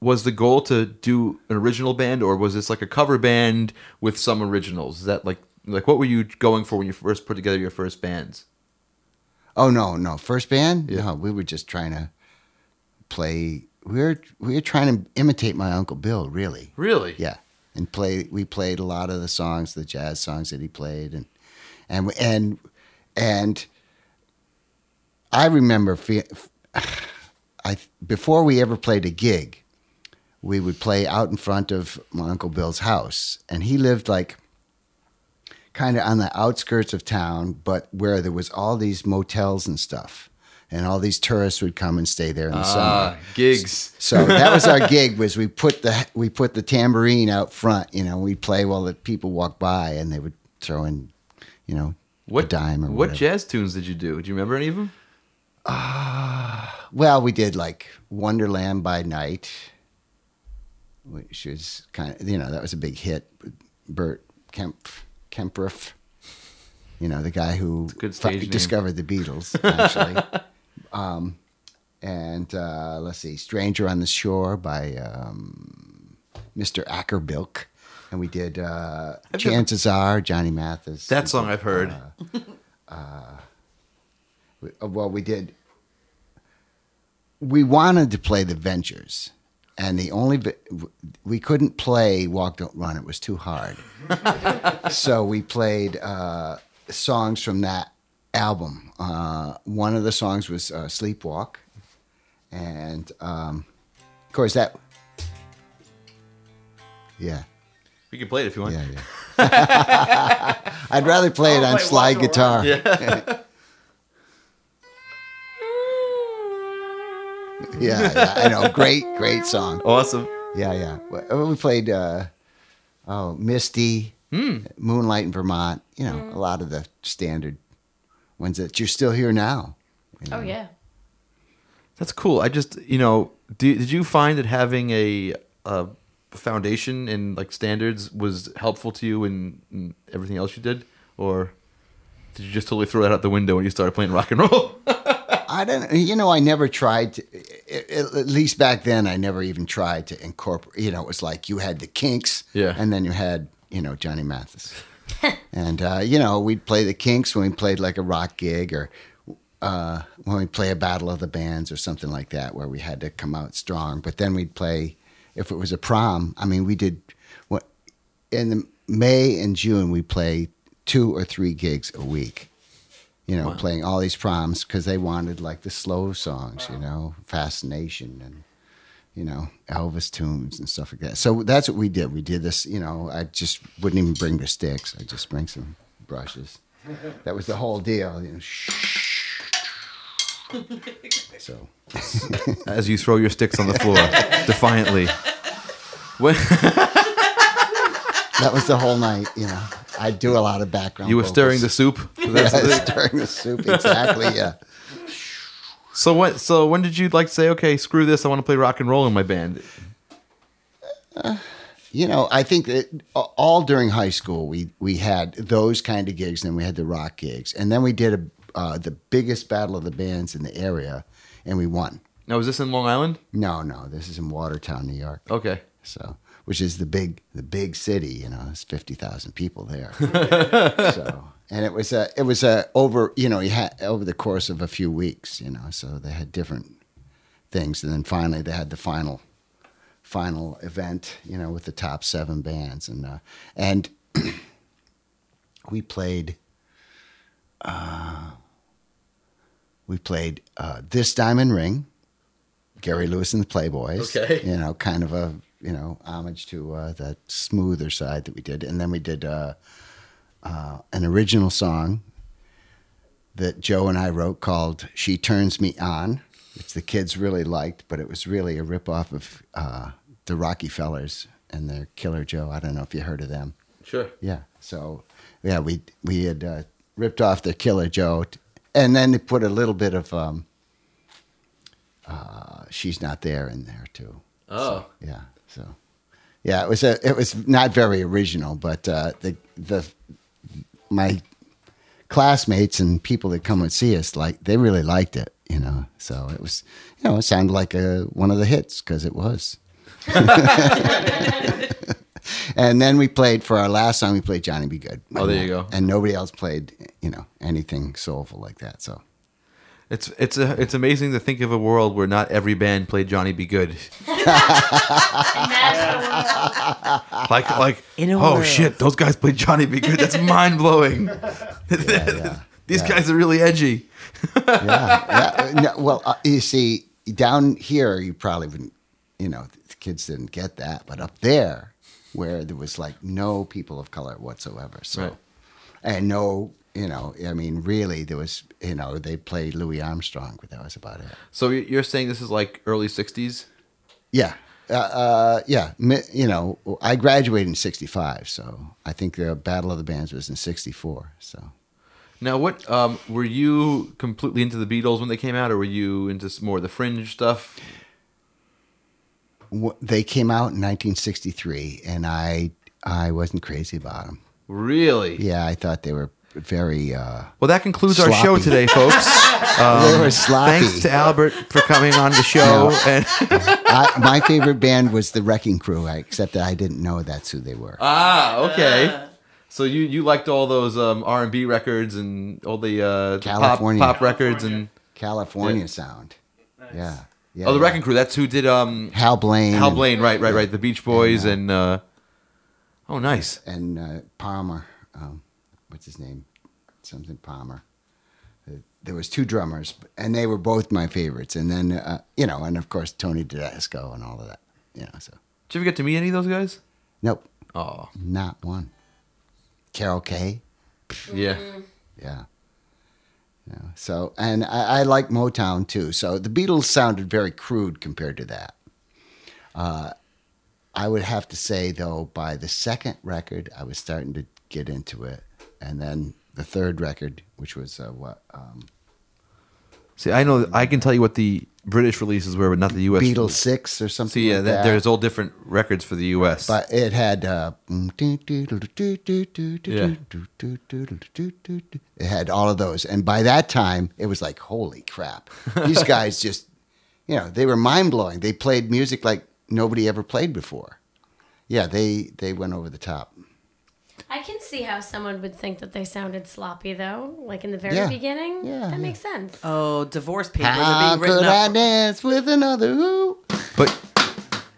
[SPEAKER 2] was the goal to do an original band, or was this like a cover band with some originals? Is that like, like what were you going for when you first put together your first bands?
[SPEAKER 4] Oh no, no. First band?
[SPEAKER 2] Yeah.
[SPEAKER 4] No, we were just trying to play. We were we were trying to imitate my uncle Bill, really.
[SPEAKER 2] Really?
[SPEAKER 4] Yeah, and play. We played a lot of the songs, the jazz songs that he played, and and and and I remember. I before we ever played a gig, we would play out in front of my uncle Bill's house, and he lived like kind of on the outskirts of town, but where there was all these motels and stuff, and all these tourists would come and stay there in the
[SPEAKER 2] Ah,
[SPEAKER 4] summer.
[SPEAKER 2] gigs.
[SPEAKER 4] So that was our gig. Was we put the we put the tambourine out front. You know, we'd play while the people walked by, and they would throw in, you know,
[SPEAKER 2] What
[SPEAKER 4] a dime or
[SPEAKER 2] what
[SPEAKER 4] whatever.
[SPEAKER 2] jazz tunes did you do? Do you remember any of them?
[SPEAKER 4] Well, we did like Wonderland by Night, which was kind of you know that was a big hit. With Bert Kemp Kaempfert, you know the guy who discovered the Beatles actually. um, and uh, let's see, Stranger on the Shore by um, Mr. Acker Bilk. And we did uh, Chances Are, Johnny Mathis.
[SPEAKER 2] That song I've heard.
[SPEAKER 4] We- uh, well, we did. We wanted to play the Ventures, and the only we couldn't play Walk Don't Run. It was too hard. so we played uh, songs from that album. Uh, one of the songs was uh, Sleepwalk, and um, of course that. Yeah,
[SPEAKER 2] We can play it if you want.
[SPEAKER 4] yeah, yeah. I'd rather play it on slide
[SPEAKER 5] Walk Don't Run.
[SPEAKER 4] guitar. yeah, yeah, I know. Great, great song.
[SPEAKER 2] Awesome.
[SPEAKER 4] Yeah, yeah. We played uh, oh Misty, Moonlight in Vermont. You know, a lot of the standard ones that you're still here now. you oh, know.
[SPEAKER 1] Oh yeah.
[SPEAKER 2] That's cool. I just, you know, did, did you find that having a, a foundation in like standards was helpful to you in, in everything else you did, or did you just totally throw that out the window when you started playing rock and roll?
[SPEAKER 4] I don't. You know, I never tried to. At at least back then, I never even tried to incorporate. You know, it was like you had the Kinks,
[SPEAKER 2] Yeah.
[SPEAKER 4] and then you had you know Johnny Mathis, and uh, you know we'd play the Kinks when we played like a rock gig or uh, when we play a battle of the bands or something like that, where we had to come out strong. But then we'd play if it was a prom. I mean, we did what in the May and June we play two or three gigs a week you know, playing all these proms because they wanted like the slow songs, you know, Fascination and, you know, Elvis tunes and stuff like that. So that's what we did. We did this, you know, I just wouldn't even bring the sticks. I just bring some brushes. That was the whole deal, you know. So
[SPEAKER 2] As you throw your sticks on the floor defiantly. When,
[SPEAKER 4] that was the whole night, you know. I do a lot of background.
[SPEAKER 2] you were stirring the soup. That's
[SPEAKER 4] yeah, stirring the soup, exactly, yeah.
[SPEAKER 2] So what? So when did you like say, okay, screw this, I want to play rock and roll in my band?
[SPEAKER 4] You know, I think that all during high school we we had those kind of gigs, and then we had the rock gigs, and then we did a, uh, the biggest battle of the bands in the area, and we won.
[SPEAKER 2] Now is this in Long Island?
[SPEAKER 4] No, no, this is in Watertown, New York.
[SPEAKER 2] Okay.
[SPEAKER 4] So, which is the big the big city. You know, there's fifty thousand people there. so, and it was a it was a over you know you had over the course of a few weeks. You know, so they had different things, and then finally they had the final final event. You know, with the top seven bands, and uh, and we played. Uh, we played uh, this diamond ring. Gary Lewis and the Playboys.
[SPEAKER 2] Okay.
[SPEAKER 4] You know, kind of a you know homage to uh, that smoother side that we did, and then we did uh, an original song that Joe and I wrote called "She Turns Me On," which the kids really liked, but it was really a ripoff of uh, the Rocky Fellers and their Killer Joe. I don't know if you heard of them.
[SPEAKER 2] Sure.
[SPEAKER 4] Yeah. So yeah, we we had uh, ripped off the Killer Joe, t- and then they put a little bit of um, uh, "She's Not There" in there too.
[SPEAKER 2] Oh.
[SPEAKER 4] Yeah. So yeah, it was a it was not very original, but uh, the the my classmates and people that come and see us like they really liked it. You know, so it was you know it sounded like a one of the hits because it was. and then we played for our last song. We played Johnny B. Goode.
[SPEAKER 2] Oh, there you go.
[SPEAKER 4] And nobody else played, you know, anything soulful like that. So
[SPEAKER 2] It's it's a, it's amazing to think of a world where not every band played Johnny B. Goode. like like
[SPEAKER 3] In a
[SPEAKER 2] oh
[SPEAKER 3] world.
[SPEAKER 2] shit, those guys played Johnny B. Goode. That's mind blowing.
[SPEAKER 4] yeah,
[SPEAKER 2] These
[SPEAKER 4] yeah.
[SPEAKER 2] guys are really edgy.
[SPEAKER 4] yeah, yeah. No, well, uh, you see, down here, you probably wouldn't, you know, the kids didn't get that, but up there, where there was like no people of color whatsoever, so
[SPEAKER 2] Right.
[SPEAKER 4] and no, you know, I mean, really, there was, you know, they played Louis Armstrong, but that was about it.
[SPEAKER 2] So you- you're saying this is like early '60s?
[SPEAKER 4] Yeah. Uh, uh, yeah, you know, I graduated in '65, so I think the Battle of the Bands was in '64. So
[SPEAKER 2] Now, what um, were you completely into the Beatles when they came out, or were you into more of the fringe stuff?
[SPEAKER 4] they came out in 1963, and I I wasn't crazy about them.
[SPEAKER 2] Really?
[SPEAKER 4] Yeah, I thought they were very. Uh,
[SPEAKER 2] Well, that concludes our show today, folks.
[SPEAKER 4] they were sloppy.
[SPEAKER 2] Thanks to Albert for coming on the show. And
[SPEAKER 4] I, my favorite band was the Wrecking Crew, I- except that I didn't know that's who they were.
[SPEAKER 2] ah, okay. So you you liked all those um, R and B records and all the uh, pop,
[SPEAKER 4] California.
[SPEAKER 2] pop records and
[SPEAKER 4] California
[SPEAKER 2] Yeah.
[SPEAKER 4] sound. Yeah. yeah.
[SPEAKER 2] oh, the
[SPEAKER 4] yeah.
[SPEAKER 2] Wrecking Crew. That's who did um,
[SPEAKER 4] Hal Blaine.
[SPEAKER 2] Hal
[SPEAKER 4] and-
[SPEAKER 2] Blaine. Right, right, right. The Beach Boys and uh, oh, nice.
[SPEAKER 4] and uh, Palmer. Um, what's his name? Something Palmer. Uh, There was two drummers, and they were both my favorites. And then uh, you know, and of course Tommy Tedesco and all of that. You know, so
[SPEAKER 2] Did you ever get to meet any of those guys?
[SPEAKER 4] nope,
[SPEAKER 2] Oh,
[SPEAKER 4] not one. Carol Kaye.
[SPEAKER 2] yeah.
[SPEAKER 4] Yeah. Yeah. So, and I, I like Motown too. So the Beatles sounded very crude compared to that. Uh, I would have to say though, by the second record, I was starting to get into it, and then the third record, which was uh, what um,
[SPEAKER 2] See, I know I can tell you what the British releases were, but not the U.S.
[SPEAKER 4] Beatles Six or something.
[SPEAKER 2] See, yeah,
[SPEAKER 4] like
[SPEAKER 2] that, there's all different records for the U.S.
[SPEAKER 4] But it had uh, it had all of those, and by that time, it was like, holy crap! These guys just, you know, they were mind blowing. They played music like nobody ever played before. Yeah, they they went over the top.
[SPEAKER 1] I can see how someone would think that they sounded sloppy, though, like in the very
[SPEAKER 4] Yeah.
[SPEAKER 1] beginning.
[SPEAKER 4] Yeah,
[SPEAKER 1] that
[SPEAKER 4] yeah.
[SPEAKER 1] makes sense.
[SPEAKER 3] Oh, divorce papers
[SPEAKER 4] How
[SPEAKER 3] are being written
[SPEAKER 4] could I
[SPEAKER 3] up.
[SPEAKER 4] dance with another? Who?
[SPEAKER 2] but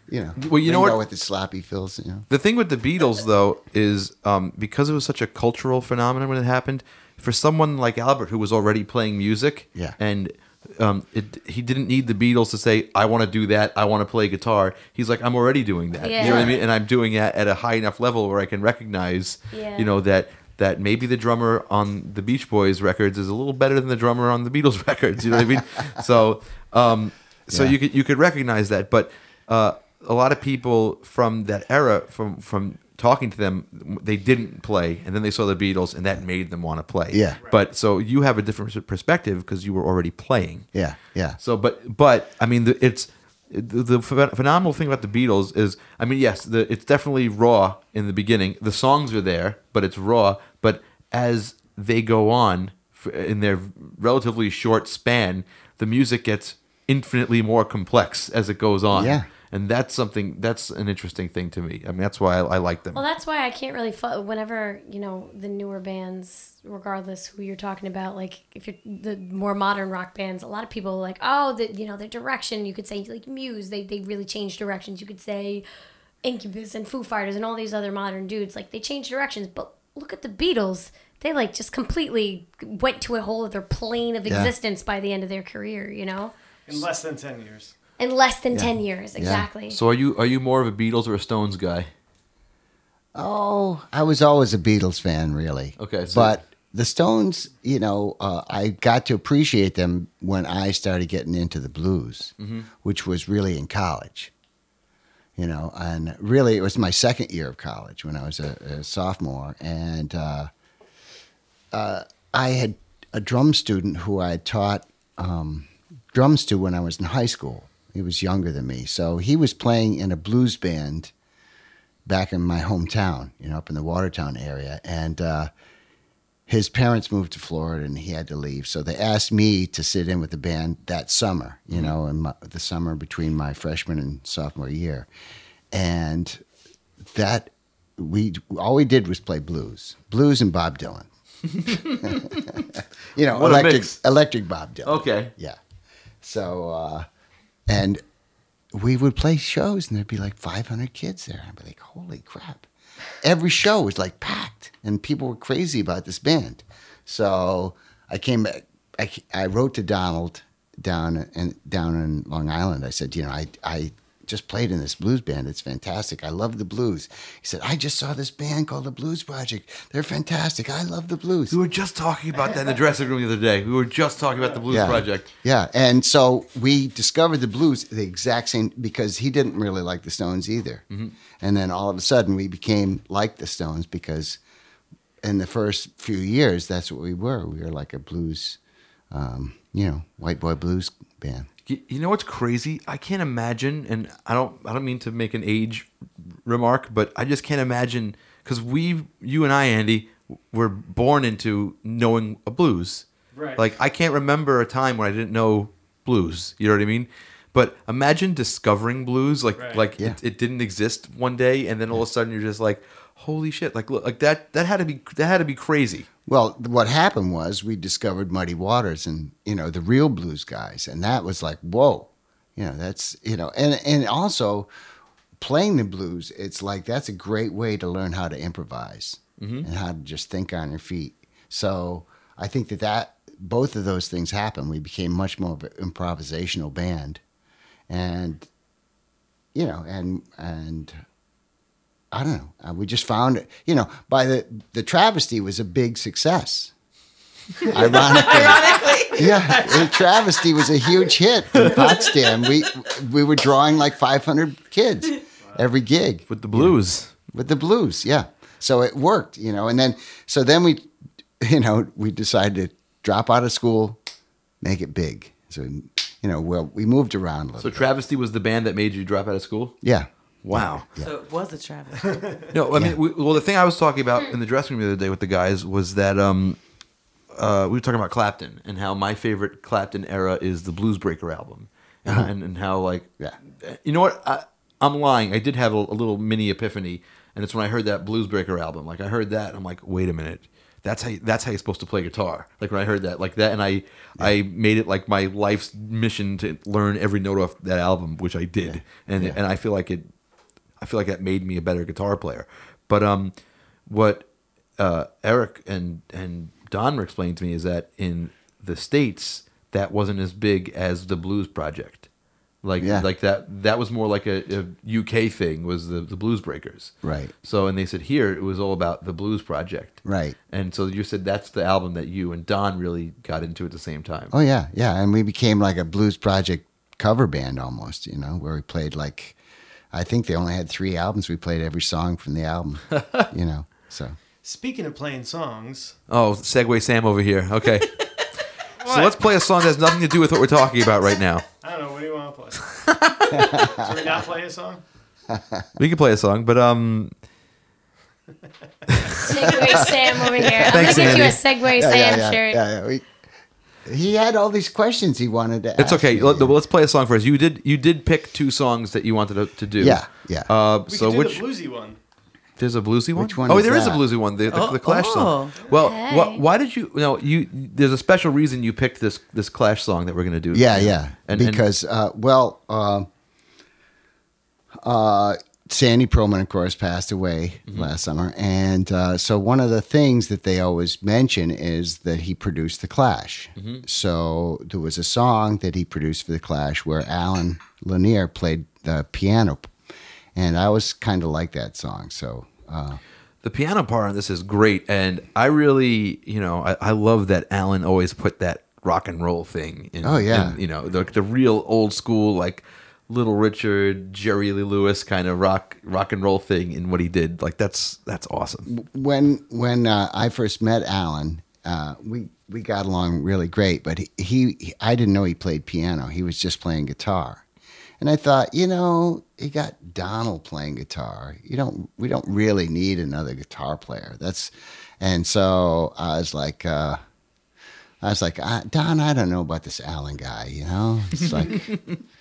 [SPEAKER 4] You know,
[SPEAKER 2] Well, you know
[SPEAKER 4] Ringo
[SPEAKER 2] what-
[SPEAKER 4] With the sloppy fills, you know.
[SPEAKER 2] The thing with the Beatles, though, is um, because it was such a cultural phenomenon when it happened. For someone like Albert, who was already playing music,
[SPEAKER 4] Yeah.
[SPEAKER 2] and um, it, he didn't need the Beatles to say, "I want to do that. I want to play guitar." He's like, "I'm already doing that." You know what I
[SPEAKER 1] Yeah.
[SPEAKER 2] mean? And I'm doing it at a high enough level where I can recognize,
[SPEAKER 1] Yeah.
[SPEAKER 2] you know, that that maybe the drummer on the Beach Boys records is a little better than the drummer on the Beatles records. You know what I mean? so, um, so
[SPEAKER 4] Yeah.
[SPEAKER 2] you could you could recognize that, but uh, a lot of people from that era, from from talking to them, they didn't play, and then they saw the Beatles, and that made them want to play.
[SPEAKER 4] Yeah.
[SPEAKER 2] But so you have a different perspective because you were already playing.
[SPEAKER 4] Yeah, yeah.
[SPEAKER 2] So, but but I mean, the, it's the, the phenomenal thing about the Beatles is, I mean, yes, the, it's definitely raw in the beginning. The songs are there, but it's raw. But as they go on in their relatively short span, the music gets infinitely more complex as it goes on.
[SPEAKER 4] Yeah.
[SPEAKER 2] And that's something that's an interesting thing to me. I mean, that's why I, I like them.
[SPEAKER 1] Well, that's why I can't really. Fo- whenever you know the newer bands, regardless who you're talking about, like if you're the more modern rock bands, a lot of people are like, oh, the you know their direction. You could say like Muse, they they really changed directions. You could say Incubus and Foo Fighters and all these other modern dudes, like they changed directions. But look at the Beatles. They like just completely went to a whole other plane of
[SPEAKER 4] Yeah.
[SPEAKER 1] existence by the end of their career. You know,
[SPEAKER 5] in less than 10 years.
[SPEAKER 1] In less than ten years, exactly.
[SPEAKER 2] so are you are you more of a Beatles or a Stones guy?
[SPEAKER 4] Oh, I was always a Beatles fan, really.
[SPEAKER 2] Okay, so-
[SPEAKER 4] but the Stones, you know, uh, I got to appreciate them when I started getting into the blues,
[SPEAKER 2] Mm-hmm.
[SPEAKER 4] which was really in college. You know, and really, it was my second year of college when I was a, a sophomore, and uh, uh, I had a drum student who I had taught um, drums to when I was in high school. He was younger than me, so he was playing in a blues band back in my hometown, you know, up in the Watertown area. And uh, his parents moved to Florida and he had to leave. So they asked me to sit in with the band that summer, you know, in my, the summer between my freshman and sophomore year. And that, we, all we did was play blues, blues and Bob Dylan. you know,
[SPEAKER 2] What
[SPEAKER 4] electric, electric Bob Dylan.
[SPEAKER 2] Okay.
[SPEAKER 4] Yeah. So, uh, and we would play shows and there'd be like 500 kids there. I'd be like, holy crap. Every show was like packed and people were crazy about this band. So I came I, I wrote to Donald down in, down in Long Island. I said, you know, I, I just played in this blues band. It's fantastic. I love the blues. He said, I just saw this band called the Blues Project. They're fantastic. I love the blues.
[SPEAKER 2] We were just talking about that in the dressing room the other day. We were just talking about the Blues
[SPEAKER 4] yeah.
[SPEAKER 2] Project.
[SPEAKER 4] Yeah, and so we discovered the blues the exact same because he didn't really like the Stones either.
[SPEAKER 2] Mm-hmm.
[SPEAKER 4] And then all of a sudden we became like the Stones because in the first few years that's what we were. We were like a blues, um, you know, white boy blues band.
[SPEAKER 2] You, you know what's crazy? I can't imagine, and I don't. I don't mean to make an age remark, but I just can't imagine because we, you and I, Andy, were born into knowing a blues.
[SPEAKER 5] Right.
[SPEAKER 2] Like I can't remember a time when I didn't know blues. You know what I mean? But imagine discovering blues like
[SPEAKER 5] Right.
[SPEAKER 2] like
[SPEAKER 4] Yeah.
[SPEAKER 2] it, it didn't exist one day, and then all of a sudden you're just like, holy shit! Like look, like that that had to be that had to be crazy.
[SPEAKER 4] Well, what happened was we discovered Muddy Waters and you know the real blues guys, and that was like whoa, you know that's you know, and and also playing the blues, it's like that's a great way to learn how to improvise mm-hmm. and how to just think on your feet. So I think that that both of those things happened. We became much more of an improvisational band, and you know, and and I don't know. Uh, we just found it. You know, by the the travesty was a big success. Ironically,
[SPEAKER 3] Ironically.
[SPEAKER 4] yeah, the travesty was a huge hit in Potsdam. We we were drawing like 500 kids, every gig
[SPEAKER 2] with the blues.
[SPEAKER 4] with the blues. Yeah. So it worked, you know. And then so then we, you know, we decided to drop out of school, make it big. So you know, well, we moved around a little.
[SPEAKER 2] So
[SPEAKER 4] bit.
[SPEAKER 2] Travesty was the band that made you drop out of school.
[SPEAKER 4] yeah.
[SPEAKER 2] Wow.
[SPEAKER 3] So it was a Travis.
[SPEAKER 2] No, I mean, we, well, the thing I was talking about in the dressing room the other day with the guys was that um, uh, we were talking about Clapton and how my favorite Clapton era is the Blues Breaker album, and, and, and how like,
[SPEAKER 4] Yeah.
[SPEAKER 2] you know what? I, I'm lying. I did have a, a little mini epiphany, and it's when I heard that Blues Breaker album. Like I heard that, and I'm like, wait a minute. That's how you, that's how you're supposed to play guitar. Like when I heard that, like that, and I I made it like my life's mission to learn every note off that album, which I did, and
[SPEAKER 4] Yeah.
[SPEAKER 2] and I feel like it I feel like that made me a better guitar player. But um, what uh, Eric and and Don were explaining to me is that in the states that wasn't as big as the Blues Project. Like
[SPEAKER 4] Yeah.
[SPEAKER 2] like that that was more like a, a UK thing was the the Blues Breakers.
[SPEAKER 4] Right.
[SPEAKER 2] So and they said here it was all about the Blues Project.
[SPEAKER 4] Right.
[SPEAKER 2] And so you said that's the album that you and Don really got into at the same time.
[SPEAKER 4] Oh yeah, yeah, and we became like a blues project cover band almost, you know, where we played like, I think they only had three albums. We played every song from the album, you know. So
[SPEAKER 5] Speaking of playing songs,
[SPEAKER 2] Oh, Segue Sam over here. Okay. so let's play a song that has nothing to do with what we're talking about right now.
[SPEAKER 5] I don't know. What do you want to play? Should we not play a song?
[SPEAKER 2] We can play a song, but um,
[SPEAKER 1] Segue Sam over here. I'm
[SPEAKER 2] Thanks,
[SPEAKER 1] gonna get you a
[SPEAKER 2] Andy.
[SPEAKER 1] Segue
[SPEAKER 4] yeah,
[SPEAKER 1] Sam
[SPEAKER 4] yeah, yeah,
[SPEAKER 1] shirt.
[SPEAKER 4] yeah, yeah. We, he had all these questions he wanted to.
[SPEAKER 2] it's
[SPEAKER 4] ask
[SPEAKER 2] okay.
[SPEAKER 4] me.
[SPEAKER 2] Let, us play a song first. You did you did pick two songs that you wanted to, to do.
[SPEAKER 4] Yeah, yeah.
[SPEAKER 2] Uh,
[SPEAKER 5] We
[SPEAKER 2] so
[SPEAKER 5] could do
[SPEAKER 2] which
[SPEAKER 5] the bluesy one.
[SPEAKER 2] there's a bluesy one.
[SPEAKER 4] Which one
[SPEAKER 2] Oh,
[SPEAKER 4] is
[SPEAKER 2] there is a bluesy one. The, the,
[SPEAKER 3] Oh,
[SPEAKER 2] the Clash song.
[SPEAKER 3] oh.
[SPEAKER 2] Well,
[SPEAKER 1] Hey.
[SPEAKER 2] wh- why did you? No, you. There's a special reason you picked this this Clash song that we're gonna do.
[SPEAKER 4] Yeah, yeah.
[SPEAKER 2] And, and-
[SPEAKER 4] because, uh, well, um uh, Sandy Pearlman, of course, passed away
[SPEAKER 2] Mm-hmm.
[SPEAKER 4] last summer, and uh, so one of the things that they always mention is that he produced the Clash.
[SPEAKER 2] Mm-hmm.
[SPEAKER 4] So there was a song that he produced for the Clash where Allen Lanier played the piano, and I was kind of like that song. So. Uh,
[SPEAKER 2] the piano part on this is great, and I really, you know, I, I love that Allen always put that rock and roll thing. In,
[SPEAKER 4] Oh, yeah.
[SPEAKER 2] in, you know, the the real old school like Little Richard, Jerry Lee Lewis kind of rock rock and roll thing in what he did. Like that's that's awesome.
[SPEAKER 4] when when uh, I first met Allen, uh, we we got along really great. But he, he, I didn't know he played piano. He was just playing guitar, and I thought, you know, you got Donald playing guitar. You don't. We don't really need another guitar player. That's, and so I was like. Uh, I was like, Don, I don't know about this Allen guy. You know, it's like,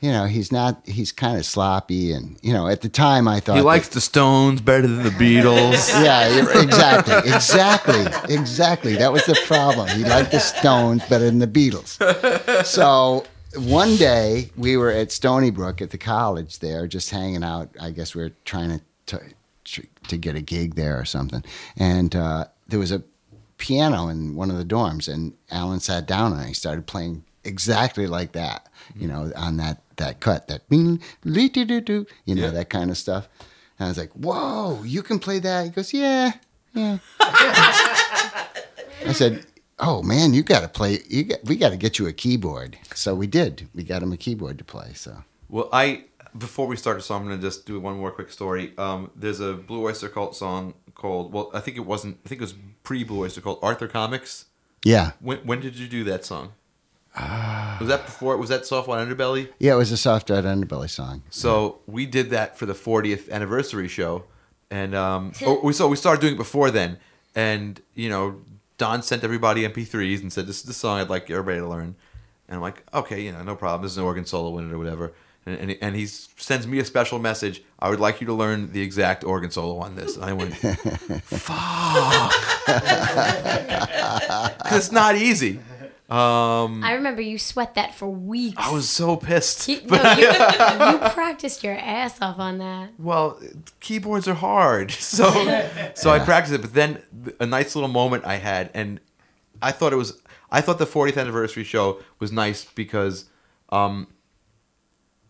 [SPEAKER 4] you know, he's not. He's kind of sloppy, and you know, at the time, I thought
[SPEAKER 2] He
[SPEAKER 4] that-
[SPEAKER 2] likes the Stones better than the Beatles.
[SPEAKER 4] yeah, exactly, exactly, exactly. That was the problem. He liked the Stones better than the Beatles. So one day we were at Stony Brook at the college there, just hanging out. I guess we were trying to to, to get a gig there or something, and uh, there was a piano in one of the dorms, and Allen sat down and he started playing exactly like that, you know, on that that cut, that bing, lee, doo, doo, doo, you know,
[SPEAKER 2] Yeah.
[SPEAKER 4] that kind of stuff. And I was like, "Whoa, you can play that?" He goes, "Yeah, yeah." I said, "Oh man, you got to play. You got, we got to get you a keyboard." So we did. We got him a keyboard to play. So
[SPEAKER 2] Well, I before we start the song, I'm going to just do one more quick story. Um, there's a Blue Oyster Cult song called. Well, I think it wasn't. I think it was pre Blue Oyster Cult. Arthur Comics.
[SPEAKER 4] yeah,
[SPEAKER 2] When when did you do that song? Was that before? Was that Soft White Underbelly?
[SPEAKER 4] yeah, it was a soft red underbelly song.
[SPEAKER 2] So we did that for the 40th anniversary show, and um, oh, we so we started doing it before then, and you know, Don sent everybody MP3s and said, "This is the song I'd like everybody to learn," and I'm like, "Okay, you know, no problem. This is an organ solo in it or whatever." And, and, he, and he sends me a special message. I would like you to learn the exact organ solo on this. And I went, "Fuck," because it's not easy. Um,
[SPEAKER 1] I remember you sweat that for weeks.
[SPEAKER 2] I was so pissed.
[SPEAKER 1] You, no, you, you practiced your ass off on that.
[SPEAKER 2] Well, keyboards are hard, so so I practiced it. But then a nice little moment I had, and I thought it was I thought the 40th anniversary show was nice because um,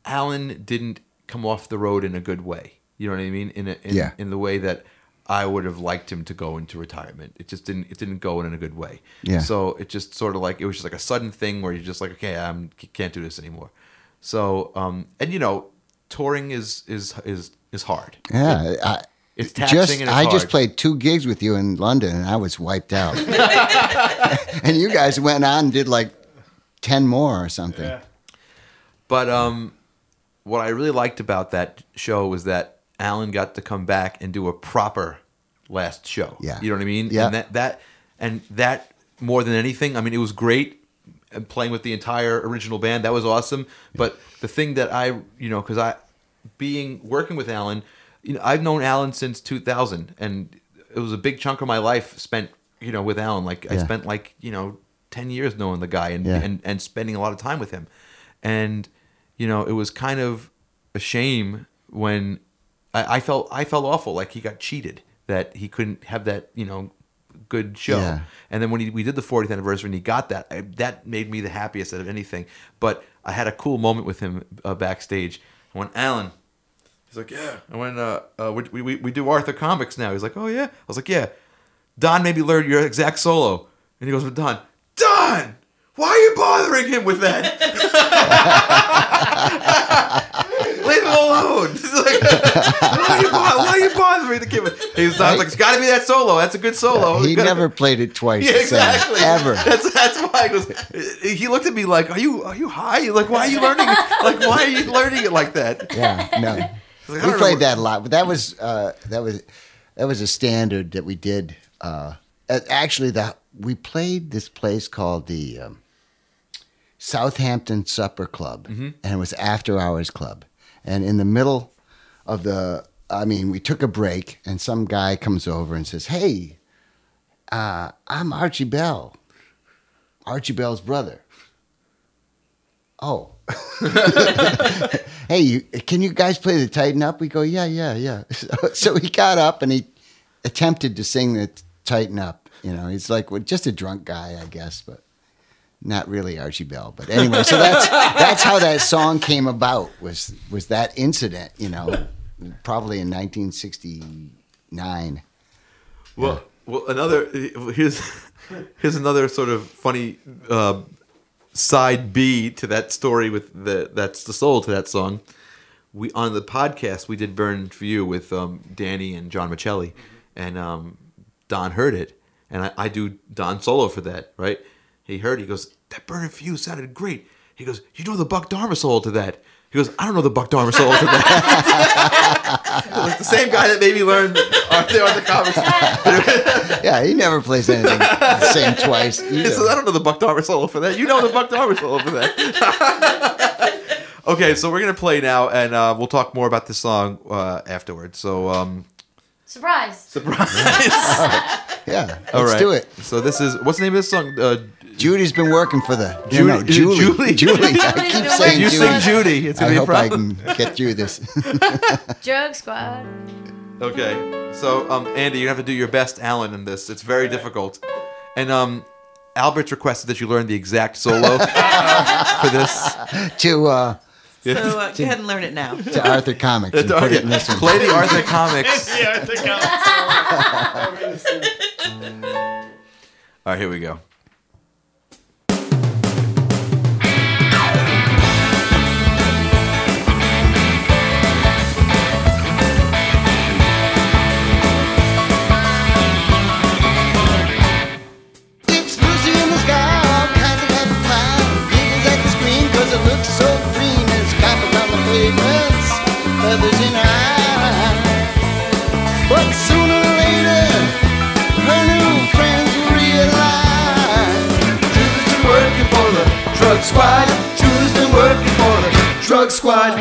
[SPEAKER 2] Allen didn't come off the road in a good way. You know what I mean? In a, in,
[SPEAKER 4] Yeah.
[SPEAKER 2] in the way that I would have liked him to go into retirement. It just didn't. It didn't go in in a good way.
[SPEAKER 4] Yeah.
[SPEAKER 2] So it just sort of like it was just like a sudden thing where you're just like, okay, I'm can't do this anymore. So um, and you know, touring is is is is hard.
[SPEAKER 4] Yeah, I,
[SPEAKER 2] It's taxing
[SPEAKER 4] just
[SPEAKER 2] and it's
[SPEAKER 4] I just played two gigs with you in London, and I was wiped out. and you guys went on and did like ten more or something.
[SPEAKER 5] Yeah.
[SPEAKER 2] But um, what I really liked about that show was that Allen got to come back and do a proper last show.
[SPEAKER 4] Yeah.
[SPEAKER 2] you know what I mean.
[SPEAKER 4] Yeah.
[SPEAKER 2] and that that and that more than anything, I mean, it was great and playing with the entire original band. That was awesome. But the thing that I, you know, because I being working with Allen, you know, I've known Allen since 2000, and it was a big chunk of my life spent, you know, with Allen. Like I spent like you know 10 years knowing the guy and
[SPEAKER 4] Yeah.
[SPEAKER 2] and and spending a lot of time with him, and you know, it was kind of a shame when I, I felt I felt awful, like he got cheated that he couldn't have that, you know, good show.
[SPEAKER 4] Yeah.
[SPEAKER 2] And then when he, we did the 40th anniversary and he got that, I, that made me the happiest out of anything. But I had a cool moment with him uh, backstage. I went, Allen. He's like, yeah. I went, uh, uh, we, we, we do Arthur Comics now. He's like, oh, yeah. I was like, yeah. Don made me learn your exact solo. And he goes, with Don, Don, why are you bothering him with that? Leave him alone. He's like, why, are you, why are you bothering the kid? He's Don's like, it's got to be that solo. That's a good solo.
[SPEAKER 4] He never played it twice.
[SPEAKER 2] yeah, exactly.
[SPEAKER 4] ever.
[SPEAKER 2] That's that's why. He, goes, he looked at me like, "Are you are you high? Like, why are you learning? it? Like, why are you learning it like that?"
[SPEAKER 4] Yeah, no.
[SPEAKER 2] Like,
[SPEAKER 4] we
[SPEAKER 2] don't know
[SPEAKER 4] played that a lot, but that was uh, that was that was a standard that we did. Uh, uh, actually, that we played this place called the um, Southampton Supper Club,
[SPEAKER 2] Mm-hmm.
[SPEAKER 4] and it was after hours club. And in the middle of the, I mean, we took a break, and some guy comes over and says, "Hey, uh, I'm Archie Bell, Archie Bell's brother." Oh. hey, you, can you guys play the Tighten Up? We go, yeah, yeah, yeah. So, so he got up and he attempted to sing the Tighten Up. You know, he's like well, just a drunk guy, I guess, but not really Archie Bell. But anyway, so that's that's how that song came about. Was was that incident? You know, probably in 1969.
[SPEAKER 2] Well, well, another here's here's another sort of funny uh, side B to that story with the that's the soul to that song. We on the podcast we did "Burn for You" with um, Danny and John Michelli, and um, Don heard it, and I, I do Don solo for that. Right? He heard. He goes, "That "Burn for You" sounded great." He goes, "You know the Buck Dharma solo to that." He goes, "I don't know the Buck Dharma solo to that." like the same guy that made me learn Arthur the Comics.
[SPEAKER 4] Yeah, he never plays anything the same twice.
[SPEAKER 2] He
[SPEAKER 4] either.
[SPEAKER 2] says, I don't know the Buck Dharma solo for that. You know the Buck Dharma solo for that. okay, so we're gonna play now, and uh, we'll talk more about this song uh, afterwards. So, um,
[SPEAKER 1] Surprise.
[SPEAKER 2] surprise!
[SPEAKER 4] Yeah, let's
[SPEAKER 2] All right.
[SPEAKER 4] do it.
[SPEAKER 2] So this is what's the name of this song? Uh,
[SPEAKER 4] Judy's been working for the
[SPEAKER 2] Judy-
[SPEAKER 4] no, no, Julie.
[SPEAKER 2] Julie.
[SPEAKER 4] Julie. I keep
[SPEAKER 1] been
[SPEAKER 4] saying
[SPEAKER 2] you
[SPEAKER 1] working
[SPEAKER 2] sing
[SPEAKER 1] for
[SPEAKER 4] Judy.
[SPEAKER 2] Judy. It's
[SPEAKER 4] I
[SPEAKER 2] gonna be a
[SPEAKER 4] hope I can get through this.
[SPEAKER 1] Drug Squad.
[SPEAKER 2] Okay, so um, Andy, you have to do your best Allen in this. It's very difficult, and um, Albert's requested that you learn the exact solo for this.
[SPEAKER 4] to uh,
[SPEAKER 3] So uh, go ahead and learn it now.
[SPEAKER 4] to Arthur Comics and put it in this one.
[SPEAKER 2] Play the Arthur comics.
[SPEAKER 5] Yeah, I think I'll.
[SPEAKER 2] All right, here we go.
[SPEAKER 4] Pavements, feathers in eye. But sooner or later, her new friends will realize. Julie's been working for the drug squad. Julie's been working for the drug squad.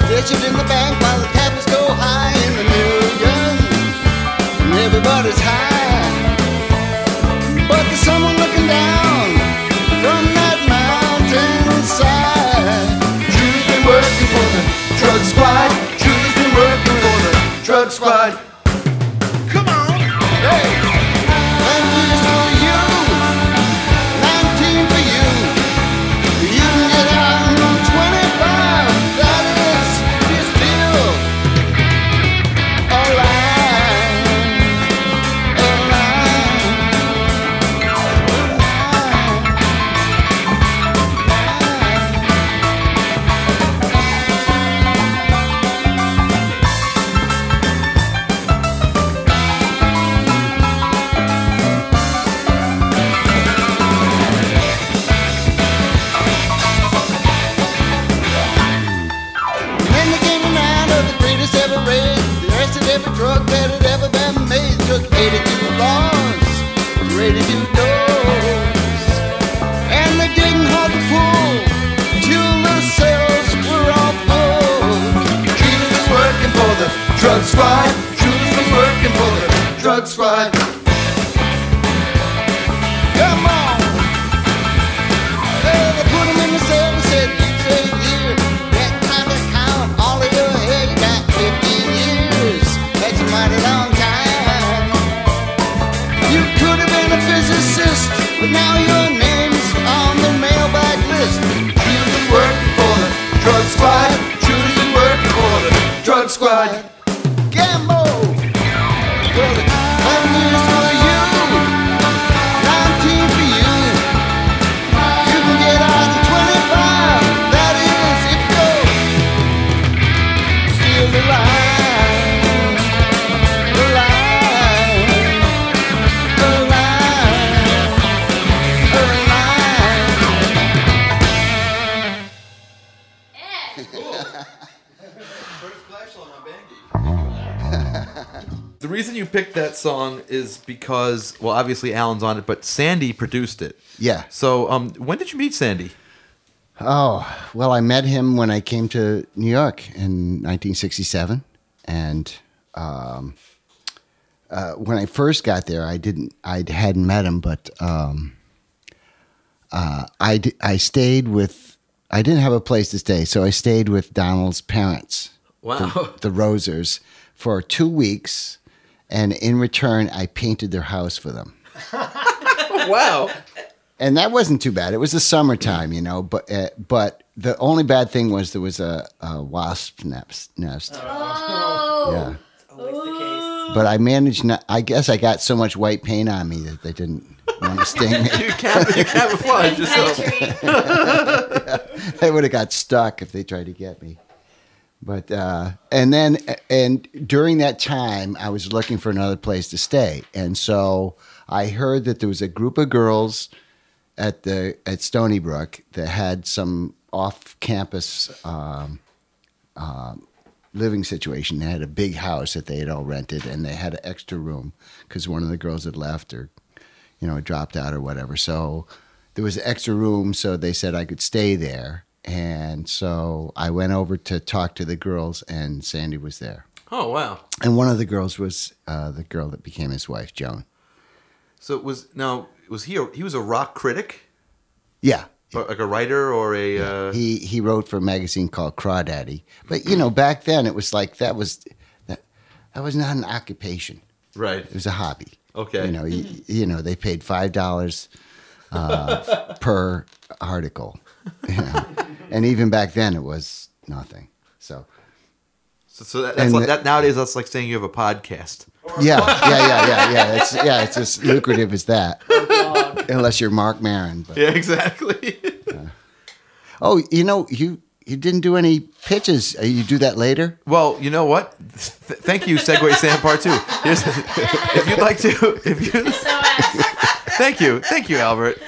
[SPEAKER 4] Stationed in the bank while the tablets go high in the millions. And everybody's high. Is
[SPEAKER 2] because, well, obviously Allen's on it, but Sandy produced it.
[SPEAKER 4] Yeah.
[SPEAKER 2] So, um, when did you meet Sandy?
[SPEAKER 4] Oh, well, I met him when I came to New York in 1967. And um, uh, when I first got there, I didn't, I hadn't met him, but um, uh, I, d- I stayed with, I didn't have a place to stay. So I stayed with Donald's parents,
[SPEAKER 2] Wow.
[SPEAKER 4] the Roesers, for two weeks. And in return, I painted their house for them.
[SPEAKER 2] wow.
[SPEAKER 4] and that wasn't too bad. It was the summertime, you know. But uh, but the only bad thing was there was a, a wasp nest. nest.
[SPEAKER 1] Oh.
[SPEAKER 4] Yeah.
[SPEAKER 3] Always the case.
[SPEAKER 4] But I managed. Not, I guess I got so much white paint on me that they didn't want to sting me.
[SPEAKER 2] You can't, you camouflage yourself.
[SPEAKER 1] Penetrate.
[SPEAKER 4] they would have got stuck if they tried to get me. But uh, and then and during that time, I was looking for another place to stay, and so I heard that there was a group of girls at the at Stony Brook that had some off-campus um, um, living situation. They had a big house that they had all rented, and they had an extra room because one of the girls had left or you know dropped out or whatever. So there was an extra room, so they said I could stay there. And so I went over to talk to the girls, and Sandy was there.
[SPEAKER 2] Oh, wow.
[SPEAKER 4] And one of the girls was uh, the girl that became his wife, Joan.
[SPEAKER 2] So it was now was he a, he was a rock critic,
[SPEAKER 4] Yeah,
[SPEAKER 2] or like a writer or a uh,
[SPEAKER 4] he he wrote for a magazine called Crawdaddy. But you know, back then it was like that was that, that was not an occupation.
[SPEAKER 2] right?
[SPEAKER 4] It was a hobby.
[SPEAKER 2] Okay.
[SPEAKER 4] You know, you, you know, they paid five dollars uh, per article. You know? and even back then, it was nothing. So
[SPEAKER 2] So, so that, that's like,
[SPEAKER 4] the-
[SPEAKER 2] that nowadays that's like saying you have a podcast.
[SPEAKER 4] yeah, yeah, yeah, yeah, yeah. It's yeah, it's as lucrative as that, unless you're Marc Maron. But
[SPEAKER 2] Yeah, exactly.
[SPEAKER 4] oh, you know, you you didn't do any pitches. Uh, You do that later.
[SPEAKER 2] well, you know what? Th- thank you, Segue Sam Part Two. Here's, if you'd like to, if you, thank you, thank you, Albert.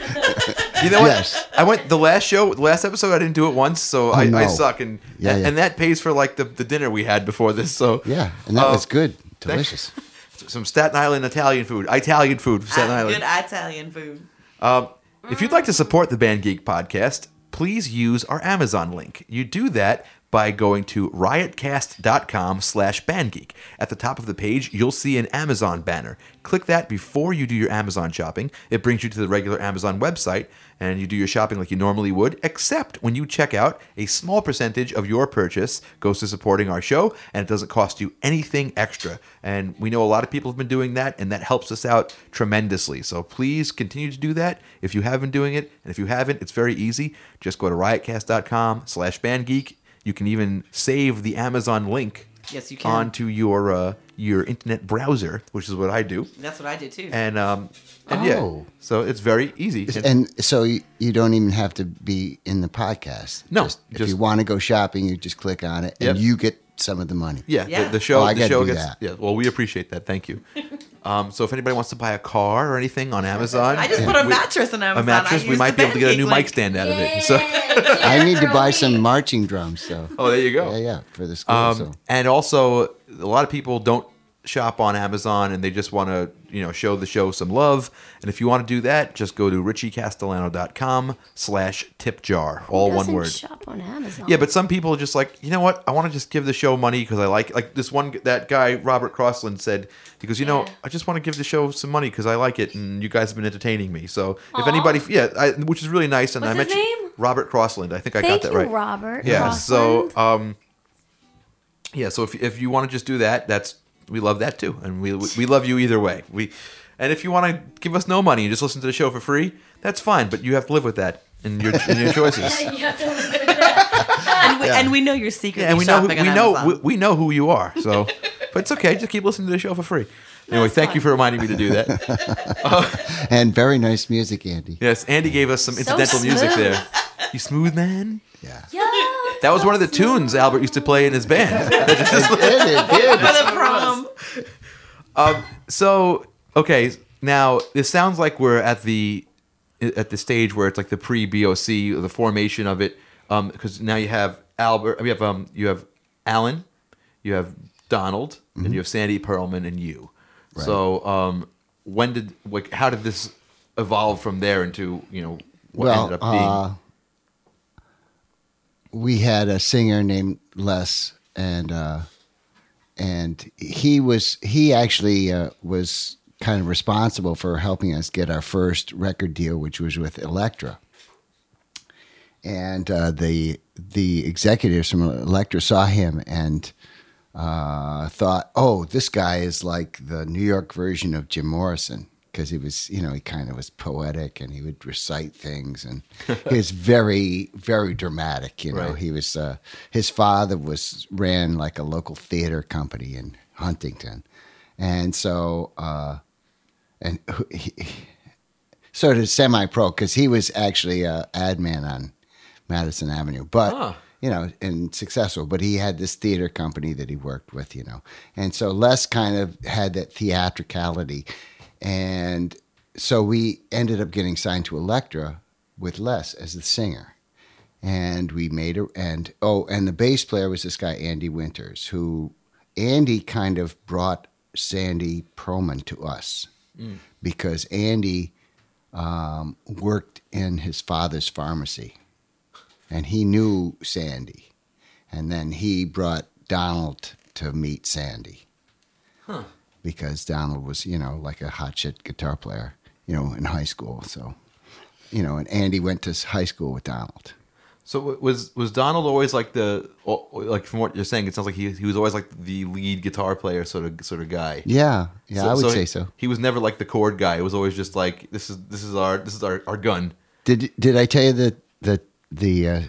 [SPEAKER 2] You know what?
[SPEAKER 4] Yes.
[SPEAKER 2] I went the last show, the last episode. I didn't do it once, so I, I
[SPEAKER 4] no.
[SPEAKER 2] suck, and
[SPEAKER 4] Yeah, yeah.
[SPEAKER 2] and that pays for like the, the dinner we had before this. So
[SPEAKER 4] Yeah, and that
[SPEAKER 2] Uh,
[SPEAKER 4] was good,
[SPEAKER 2] thank-
[SPEAKER 4] delicious.
[SPEAKER 2] some Staten Island Italian food, Italian food from Staten
[SPEAKER 3] Ah,
[SPEAKER 2] Island.
[SPEAKER 3] Good Italian food.
[SPEAKER 2] Um, if you'd like to support the Band Geek podcast, please use our Amazon link. You do that by going to riotcast.com slash bandgeek. At the top of the page, you'll see an Amazon banner. Click that before you do your Amazon shopping. It brings you to the regular Amazon website, and you do your shopping like you normally would, except when you check out, a small percentage of your purchase goes to supporting our show, and it doesn't cost you anything extra. And we know a lot of people have been doing that, and that helps us out tremendously. So please continue to do that if you have been doing it. And if you haven't, it's very easy. Just go to riotcast.com slash bandgeek. You can even save the Amazon link
[SPEAKER 3] Yes, you can.
[SPEAKER 2] onto your uh, your internet browser, which is what I do.
[SPEAKER 3] That's what I did too.
[SPEAKER 2] And um, and
[SPEAKER 4] Oh.
[SPEAKER 2] yeah, so it's very easy.
[SPEAKER 4] And so you, you don't even have to be in the podcast.
[SPEAKER 2] No,
[SPEAKER 4] Just- if
[SPEAKER 2] just-
[SPEAKER 4] you want to go shopping, you just click on it,
[SPEAKER 2] Yep.
[SPEAKER 4] and you get some of the money.
[SPEAKER 2] Yeah,
[SPEAKER 3] Yeah.
[SPEAKER 2] The, the show.
[SPEAKER 4] Oh, I
[SPEAKER 2] the
[SPEAKER 4] gotta
[SPEAKER 2] show
[SPEAKER 4] do
[SPEAKER 2] gets.
[SPEAKER 4] that.
[SPEAKER 2] Yeah, well, we appreciate that. Thank you. Um, so if anybody wants to buy a car or anything on Amazon,
[SPEAKER 3] I just put a
[SPEAKER 2] we-
[SPEAKER 3] mattress on Amazon.
[SPEAKER 2] A mattress,
[SPEAKER 3] I
[SPEAKER 2] we might be able to get a new
[SPEAKER 3] Geek
[SPEAKER 2] mic stand out of it. So,
[SPEAKER 4] I need to buy some marching drums, So
[SPEAKER 2] oh, there you go.
[SPEAKER 4] Yeah, yeah, for the school.
[SPEAKER 2] Um,
[SPEAKER 4] so.
[SPEAKER 2] And also, a lot of people don't shop on Amazon and they just want to, you know, show the show some love. And if you want to do that, just go to richiecastellano.com slash tip jar. All one word.
[SPEAKER 1] Shop on Amazon.
[SPEAKER 2] Yeah, but some people are just like, you know what? I want to just give the show money because I like like this one that guy Robert Crossland said. He goes, you know,
[SPEAKER 1] Yeah.
[SPEAKER 2] I just want to give the show some money because I like it and you guys have been entertaining me. So if anybody, yeah, I, which is really nice. And
[SPEAKER 1] What's
[SPEAKER 2] I mentioned
[SPEAKER 1] name?
[SPEAKER 2] Robert Crossland. I think I got that
[SPEAKER 1] you,
[SPEAKER 2] right.
[SPEAKER 1] Robert.
[SPEAKER 2] Yeah. So um, yeah. So if if you want to just do that, that's we love that too, and we we love you either way. We and if you want to give us no money and just listen to the show for free, that's fine. But you have to live with that in your in your choices.
[SPEAKER 1] You have to live with that.
[SPEAKER 3] And we, and we know you're secretly
[SPEAKER 2] Yeah, and we know who, we know we, we know who you are. So, but it's okay. Just keep listening to the show for free. Anyway,
[SPEAKER 1] That's
[SPEAKER 2] thank you for reminding me to do that.
[SPEAKER 4] Uh, and very nice music, Andy.
[SPEAKER 2] yes, Andy gave us some
[SPEAKER 1] So
[SPEAKER 2] incidental music there. You smooth man.
[SPEAKER 4] Yeah.
[SPEAKER 1] Yeah,
[SPEAKER 2] That was one of the tunes Albert used to play in his band.
[SPEAKER 4] It did, it did.
[SPEAKER 3] For the prom.
[SPEAKER 2] um, so okay, now this sounds like we're at the at the stage where it's like the pre BOC, the formation of it. Um, because now you have Albert, you have um, you have Allen, you have Donald, and you have Sandy Pearlman and you. So um, when did like how did this evolve from there into you know what
[SPEAKER 4] well,
[SPEAKER 2] ended up being?
[SPEAKER 4] uh, we had a singer named Les, and uh, and he was he actually uh, was kind of responsible for helping us get our first record deal, which was with Elektra. And uh, the the executives from Elektra saw him and uh, thought, "Oh, this guy is like the New York version of Jim Morrison." Because he was, you know, he kind of was poetic and he would recite things, and he was very, very dramatic. You know,
[SPEAKER 2] Right.
[SPEAKER 4] he was. Uh, his father was ran like a local theater company in Huntington, and so uh, and he, he- sort of semi-pro because he was actually a ad man on Madison Avenue, but
[SPEAKER 2] Ah.
[SPEAKER 4] you know, and successful. But he had this theater company that he worked with, you know, and so Les kind of had that theatricality, and so we ended up getting signed to Elektra with Les as the singer. And we made a and oh, and the bass player was this guy Andy Winters, who Andy kind of brought Sandy Pearlman to us because Andy um, worked in his father's pharmacy, and he knew Sandy, and then he brought Donald to meet Sandy, because Donald was you know like a hot shit guitar player, you know, in high school. So, you know, and Andy went to high school with Donald.
[SPEAKER 2] So was was Donald always like the like from what you're saying? It sounds like he he was always like the lead guitar player sort of sort of guy.
[SPEAKER 4] Yeah, yeah, I would say
[SPEAKER 2] he,
[SPEAKER 4] so.
[SPEAKER 2] He was never like the chord guy. It was always just like this is this is our this is our, our gun.
[SPEAKER 4] Did did I tell you the the the uh,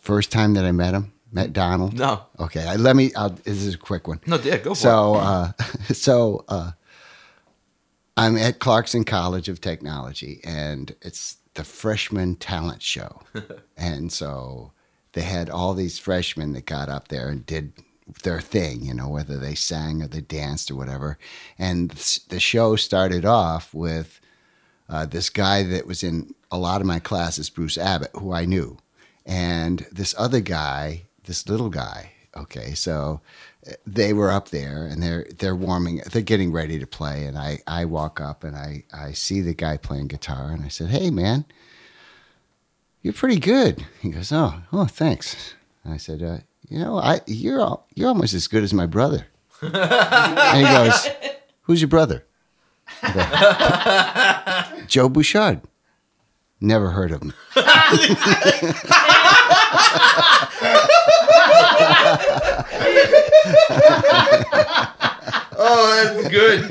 [SPEAKER 4] first time that I met him? Met Donald?
[SPEAKER 2] No.
[SPEAKER 4] Okay, I, let me. I'll, this is a quick one.
[SPEAKER 2] No, yeah, go for
[SPEAKER 4] so, uh, so uh, I'm at Clarkson College of Technology, and it's the freshman talent show, and so they had all these freshmen that got up there and did their thing, you know, whether they sang or they danced or whatever. And the show started off with uh, this guy that was in a lot of my classes, Bruce Abbott, who I knew, and this other guy, this little guy. Okay, so they were up there and they're they're warming, they're getting ready to play, and I I walk up and I I see the guy playing guitar, and I said, "Hey, man, you're pretty good." He goes, "Oh, oh, thanks." And I said, uh, "You know, I you're al- you're almost as good as my brother." and he goes, "Who's your brother?" Go, Joe Bouchard. Never heard of him.
[SPEAKER 2] Oh, that's good.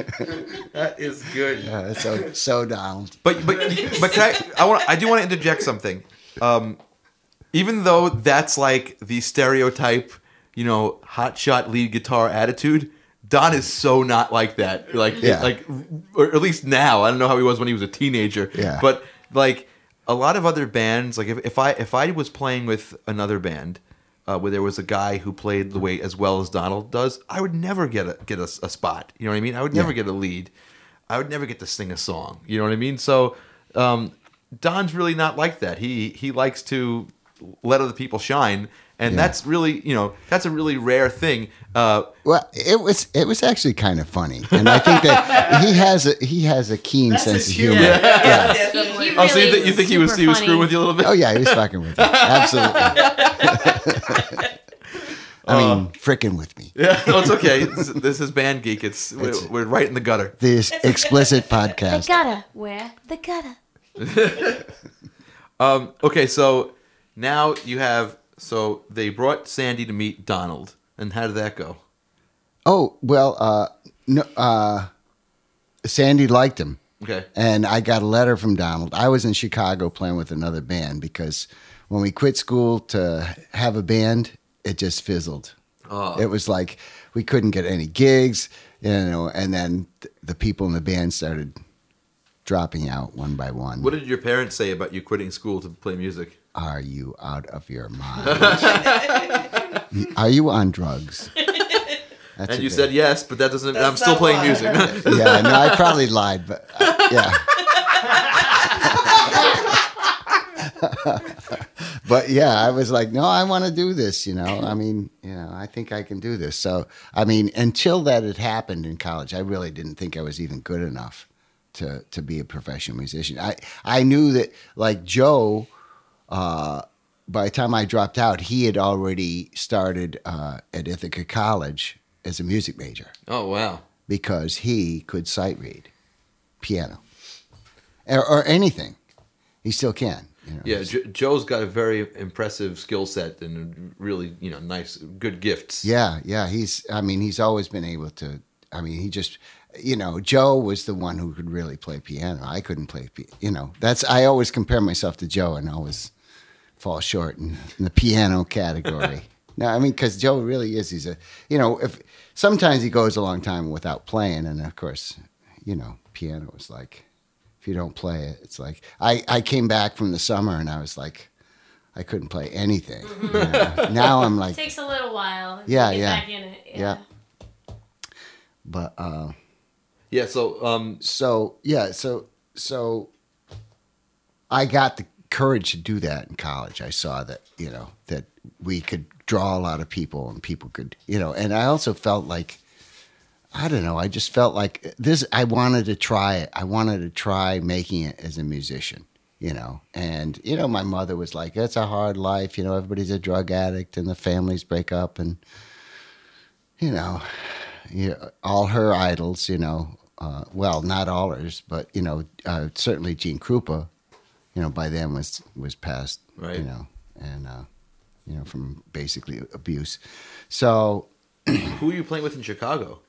[SPEAKER 2] that is good.
[SPEAKER 4] Uh, so so Donald.
[SPEAKER 2] But but but can I? I want. I do want to interject something. Um, even though that's like the stereotype, you know, hotshot lead guitar attitude. Don is so not like that. Like
[SPEAKER 4] Yeah.
[SPEAKER 2] like, or at least now. I don't know how he was when he was a teenager.
[SPEAKER 4] Yeah.
[SPEAKER 2] But like a lot of other bands, like if, if I if I was playing with another band. Uh, where there was a guy who played the way as well as Donald does, I would never get a get a, a spot. You know what I mean? I would never
[SPEAKER 4] Yeah.
[SPEAKER 2] get a lead. I would never get to sing a song. You know what I mean? So um, Don's really not like that. He he likes to let other people shine, and
[SPEAKER 4] Yeah.
[SPEAKER 2] that's really you know that's a really rare thing. Uh,
[SPEAKER 4] Well, it was it was actually kind of funny, and I think that he has a he has a keen
[SPEAKER 5] That's
[SPEAKER 4] sense of humor.
[SPEAKER 5] humor.
[SPEAKER 3] Yeah,
[SPEAKER 1] He-
[SPEAKER 3] definitely.
[SPEAKER 1] he
[SPEAKER 2] oh, so you,
[SPEAKER 1] really
[SPEAKER 2] think you think he was
[SPEAKER 1] super
[SPEAKER 2] he was
[SPEAKER 1] funny.
[SPEAKER 2] screwing with you a little bit?
[SPEAKER 4] Oh yeah, he was fucking with me. Absolutely. I mean, fricking with me.
[SPEAKER 2] Yeah, no, it's okay. This, this is Band Geek. It's,
[SPEAKER 4] It's-
[SPEAKER 2] we're, we're right in the gutter.
[SPEAKER 4] This explicit podcast.
[SPEAKER 1] The gutter. Where? The gutter.
[SPEAKER 2] Um, okay, so now you have so they brought Sandy to meet Donald, and how did that go?
[SPEAKER 4] Oh well, uh, no, uh, Sandy liked him.
[SPEAKER 2] Okay,
[SPEAKER 4] And I got a letter from Donald. I was in Chicago playing with another band because when we quit school to have a band, it just fizzled.
[SPEAKER 2] Oh.
[SPEAKER 4] It was like we couldn't get any gigs, you know, and then th- the people in the band started dropping out one by one.
[SPEAKER 2] what did your parents say about you quitting school to play music?
[SPEAKER 4] Are you out of your mind? Are you on drugs? That's
[SPEAKER 2] And you
[SPEAKER 4] bit-
[SPEAKER 2] said yes, but that doesn't.
[SPEAKER 3] That's
[SPEAKER 2] I'm still playing
[SPEAKER 3] why.
[SPEAKER 2] music.
[SPEAKER 4] yeah, no, I probably lied, but uh, yeah. but yeah, I was like, no, I want to do this. You know, I mean, you know, I think I can do this. So, I mean, until that had happened in college, I really didn't think I was even good enough to to be a professional musician. I I knew that like Joe. Uh, by the time I dropped out, he had already started uh, at Ithaca College as a music major
[SPEAKER 2] oh wow.
[SPEAKER 4] because he could sight read piano or, or anything. He still can. You know.
[SPEAKER 2] Yeah, jo- Joe's got a very impressive skill set and really, you know, nice, good gifts.
[SPEAKER 4] Yeah, yeah. He's. I mean, he's always been able to. I mean, he just. You know, Joe was the one who could really play piano. I couldn't play. You know, that's. I always compare myself to Joe, and always fall short in, in the piano category. no, I mean, because Joe really is. He's a. You know, if sometimes he goes a long time without playing, and of course, you know, piano is like. If you don't play it, it's like I, I came back from the summer and I was like, I couldn't play anything. you know. Now I'm like,
[SPEAKER 1] It takes a little while. to
[SPEAKER 4] Yeah,
[SPEAKER 1] get
[SPEAKER 4] yeah.
[SPEAKER 1] Back in it.
[SPEAKER 4] Yeah. but uh,
[SPEAKER 2] Yeah. So, um,
[SPEAKER 4] so yeah, so so I got the courage to do that in college. I saw that you know that we could draw a lot of people and people could you know, and I also felt like I don't know. I just felt like this. I wanted to try it. I wanted to try making it as a musician. You know, and you know, my mother was like, "It's a hard life. You know, everybody's a drug addict, and the families break up, and you know, you all her idols. You know, uh, well, not all hers, but you know, uh, certainly Gene Krupa. You know, by then was was passed.
[SPEAKER 2] Right.
[SPEAKER 4] You know, and uh, you know, from basically abuse. So
[SPEAKER 2] who are you playing with in Chicago?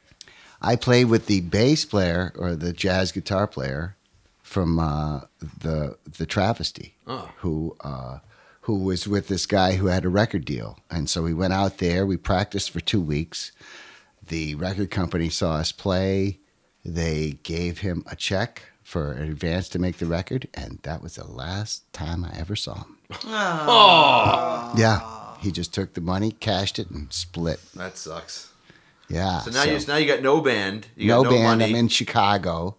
[SPEAKER 4] I played with the bass player or the jazz guitar player from uh, the the Travesty,
[SPEAKER 2] Oh.
[SPEAKER 4] who uh, who was with this guy who had a record deal, and so we went out there. We practiced for two weeks. The record company saw us play. They gave him a check for an advance to make the record, and that was the last time I ever saw him. Oh. Yeah, he just took the money, cashed it, and split.
[SPEAKER 2] That sucks.
[SPEAKER 4] Yeah.
[SPEAKER 2] So now you now you got no band. You
[SPEAKER 4] no,
[SPEAKER 2] got no
[SPEAKER 4] band.
[SPEAKER 2] money.
[SPEAKER 4] I'm in Chicago,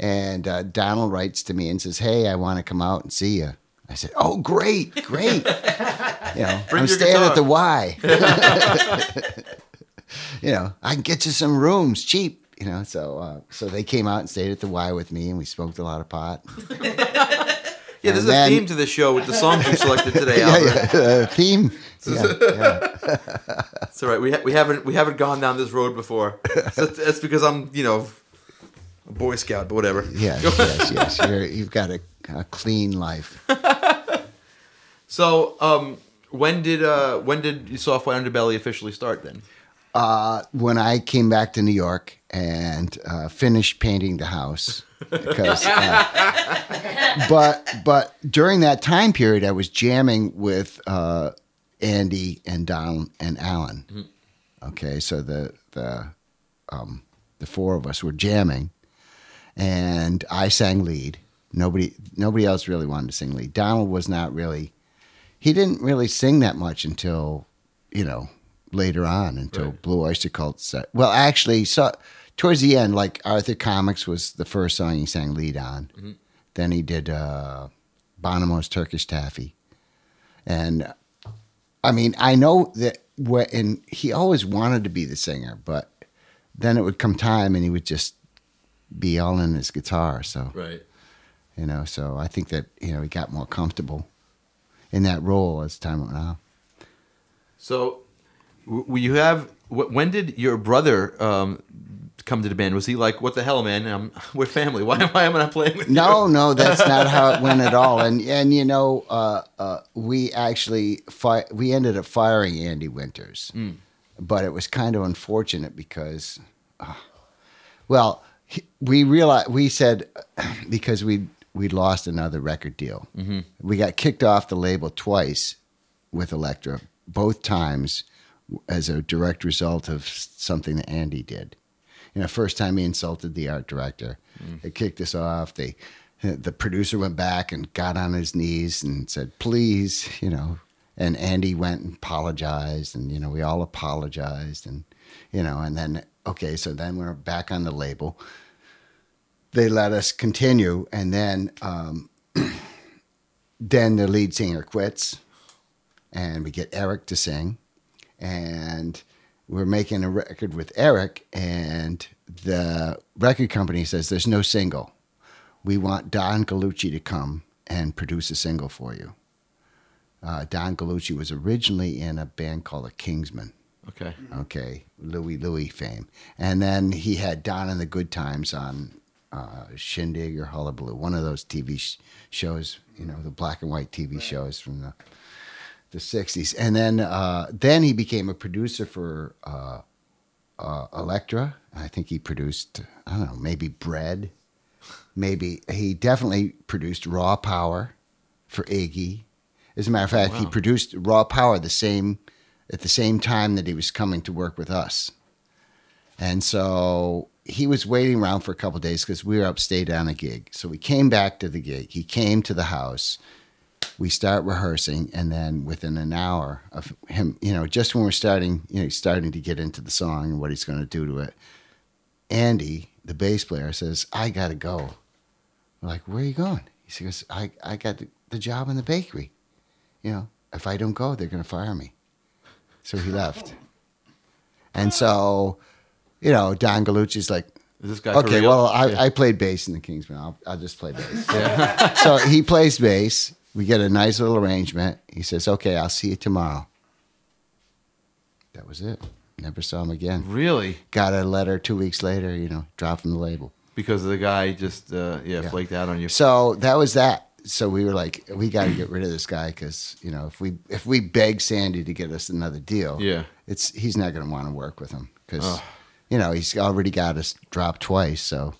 [SPEAKER 4] and uh, Donald writes to me and says, "Hey, I want to come out and see you." I said, "Oh, great, great." you know,
[SPEAKER 2] Bring
[SPEAKER 4] I'm staying
[SPEAKER 2] guitar.
[SPEAKER 4] at the Y. you know, I can get you some rooms cheap. You know, so uh, so they came out and stayed at the Y with me, and we smoked a lot of pot.
[SPEAKER 2] yeah, there's
[SPEAKER 4] and then-
[SPEAKER 2] a theme to this show with the songs you selected today,
[SPEAKER 4] yeah, yeah, uh, theme. Yeah, yeah.
[SPEAKER 2] It's all right. We ha- we haven't we haven't gone down this road before. So that's, that's because I'm you know a Boy Scout, but whatever.
[SPEAKER 4] yes, yes, yes. You're, you've got a, a clean life.
[SPEAKER 2] So um, when did uh when did Soft White Underbelly officially start then?
[SPEAKER 4] uh, when I came back to New York and uh, finished painting the house, because, uh, but but during that time period, I was jamming with uh, Andy and Don and Allen. Okay, so the the um, the four of us were jamming, and I sang lead. Nobody nobody else really wanted to sing lead. Donald was not really. He didn't really sing that much until you know later on until
[SPEAKER 2] Right.
[SPEAKER 4] Blue Oyster Cult set. Well, actually, so towards the end, like Arthur Comics was the first song he sang lead on. Then he did uh, Bonomo's Turkish Taffy, and I mean, I know that what, and he always wanted to be the singer, but then it would come time and he would just be all in his guitar. So
[SPEAKER 2] Right.
[SPEAKER 4] you know, so I think that you know he got more comfortable in that role as time went on.
[SPEAKER 2] So, you have. When did your brother um, come to the band? Was he like, "What the hell, man? Um, we're family. Why, why am I not playing with
[SPEAKER 4] No,
[SPEAKER 2] you?"
[SPEAKER 4] no, that's not how it went at all. And and you know, uh, uh, we actually fi- we ended up firing Andy Winters, but it was kind of unfortunate because, uh, well, he, we realized we said because we we lost another record deal. We got kicked off the label twice with Elektra, both times as a direct result of something that Andy did. You know, first time he insulted the art director, it kicked us off. They, the producer went back and got on his knees and said, "Please," you know. And Andy went and apologized, and you know, we all apologized, and you know, and then okay, so then we're back on the label. They let us continue, and then um, then the lead singer quits, and we get Eric to sing, and we're making a record with Eric, and the record company says there's no single. We want Don Gallucci to come and produce a single for you. Uh, Don Gallucci was originally in a band called the Kingsmen
[SPEAKER 2] Okay.
[SPEAKER 4] okay, Louie Louie fame. And then he had Don and the Good Times on uh, Shindig or Hullabaloo, one of those TV sh- shows, you know, the black and white TV shows from the the '60s. And then uh, then he became a producer for uh, uh, Elektra. I think he produced, I don't know, maybe Bread. Maybe he definitely produced Raw Power for Iggy. As a matter of fact, he
[SPEAKER 2] Wow.
[SPEAKER 4] produced Raw Power the same at the same time that he was coming to work with us. And so he was waiting around for a couple days because we were upstate on a gig. So we came back to the gig. He came to the house. We start rehearsing, and then within an hour of him, you know, just when we're starting, you know, he's starting to get into the song and what he's going to do to it, Andy, the bass player, says, "I got to go." We're like, "Where are you going?" He says, "I I got the, the job in the bakery. You know, if I don't go, they're going to fire me." So he left. And so, you know, Don Gallucci's like,
[SPEAKER 2] Is this guy
[SPEAKER 4] okay, well, I,
[SPEAKER 2] Yeah.
[SPEAKER 4] I played bass in the Kingsmen. I'll, I'll just play bass. so he plays bass. We get a nice little arrangement. He says, okay, I'll see you tomorrow. That was it. Never saw him again.
[SPEAKER 2] really
[SPEAKER 4] Got a letter two weeks later, you know, dropped from the label.
[SPEAKER 2] because the guy just uh, yeah,
[SPEAKER 4] Yeah.
[SPEAKER 2] flaked out on you.
[SPEAKER 4] So that was that. So we were like, we got to get rid of this guy because you know if we if we beg Sandy to get us another deal,
[SPEAKER 2] Yeah.
[SPEAKER 4] it's he's not going to want to work with him because you know he's already got us dropped twice. So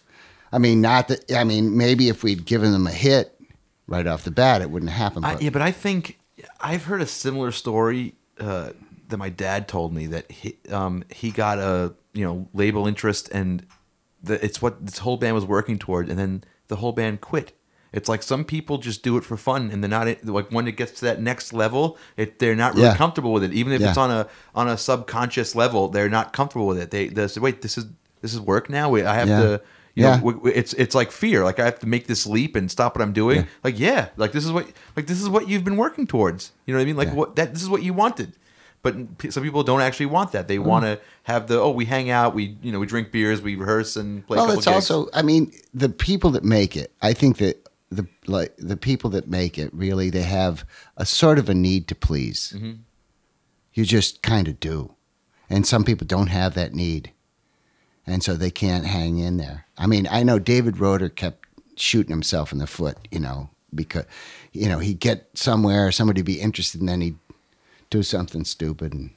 [SPEAKER 4] I mean, not that I mean maybe if we'd given them a hit right off the bat, it wouldn't happen.
[SPEAKER 2] I, yeah, but I think I've heard a similar story uh, that my dad told me that he um, he got a you know label interest and the, it's what this whole band was working toward, and then the whole band quit. It's like some people just do it for fun, and they're not like when it gets to that next level, it, they're not really
[SPEAKER 4] Yeah.
[SPEAKER 2] comfortable with it. Even if
[SPEAKER 4] Yeah.
[SPEAKER 2] it's on a on a subconscious level, they're not comfortable with it. They they say, "Wait, this is this is work now. We- I have
[SPEAKER 4] Yeah.
[SPEAKER 2] to." You
[SPEAKER 4] Yeah.
[SPEAKER 2] know, it's it's like fear. Like I have to make this leap and stop what I'm doing.
[SPEAKER 4] Yeah.
[SPEAKER 2] Like yeah, like this is what like this is what you've been working towards. You know what I mean? Like
[SPEAKER 4] Yeah.
[SPEAKER 2] what that this is what you wanted. But some people don't actually want that.
[SPEAKER 4] Mm.
[SPEAKER 2] They want to have the oh we hang out, we you know we drink beers, we rehearse and play.
[SPEAKER 4] well, it's
[SPEAKER 2] gigs.
[SPEAKER 4] also I mean the people that make it. I think that the like the people that make it really they have a sort of a need to please.
[SPEAKER 2] Mm-hmm.
[SPEAKER 4] You just kind of do, and some people don't have that need, and so they can't hang in there. I mean, I know David Roeder kept shooting himself in the foot, you know, because you know he'd get somewhere, somebody would be interested, and then he'd do something stupid, and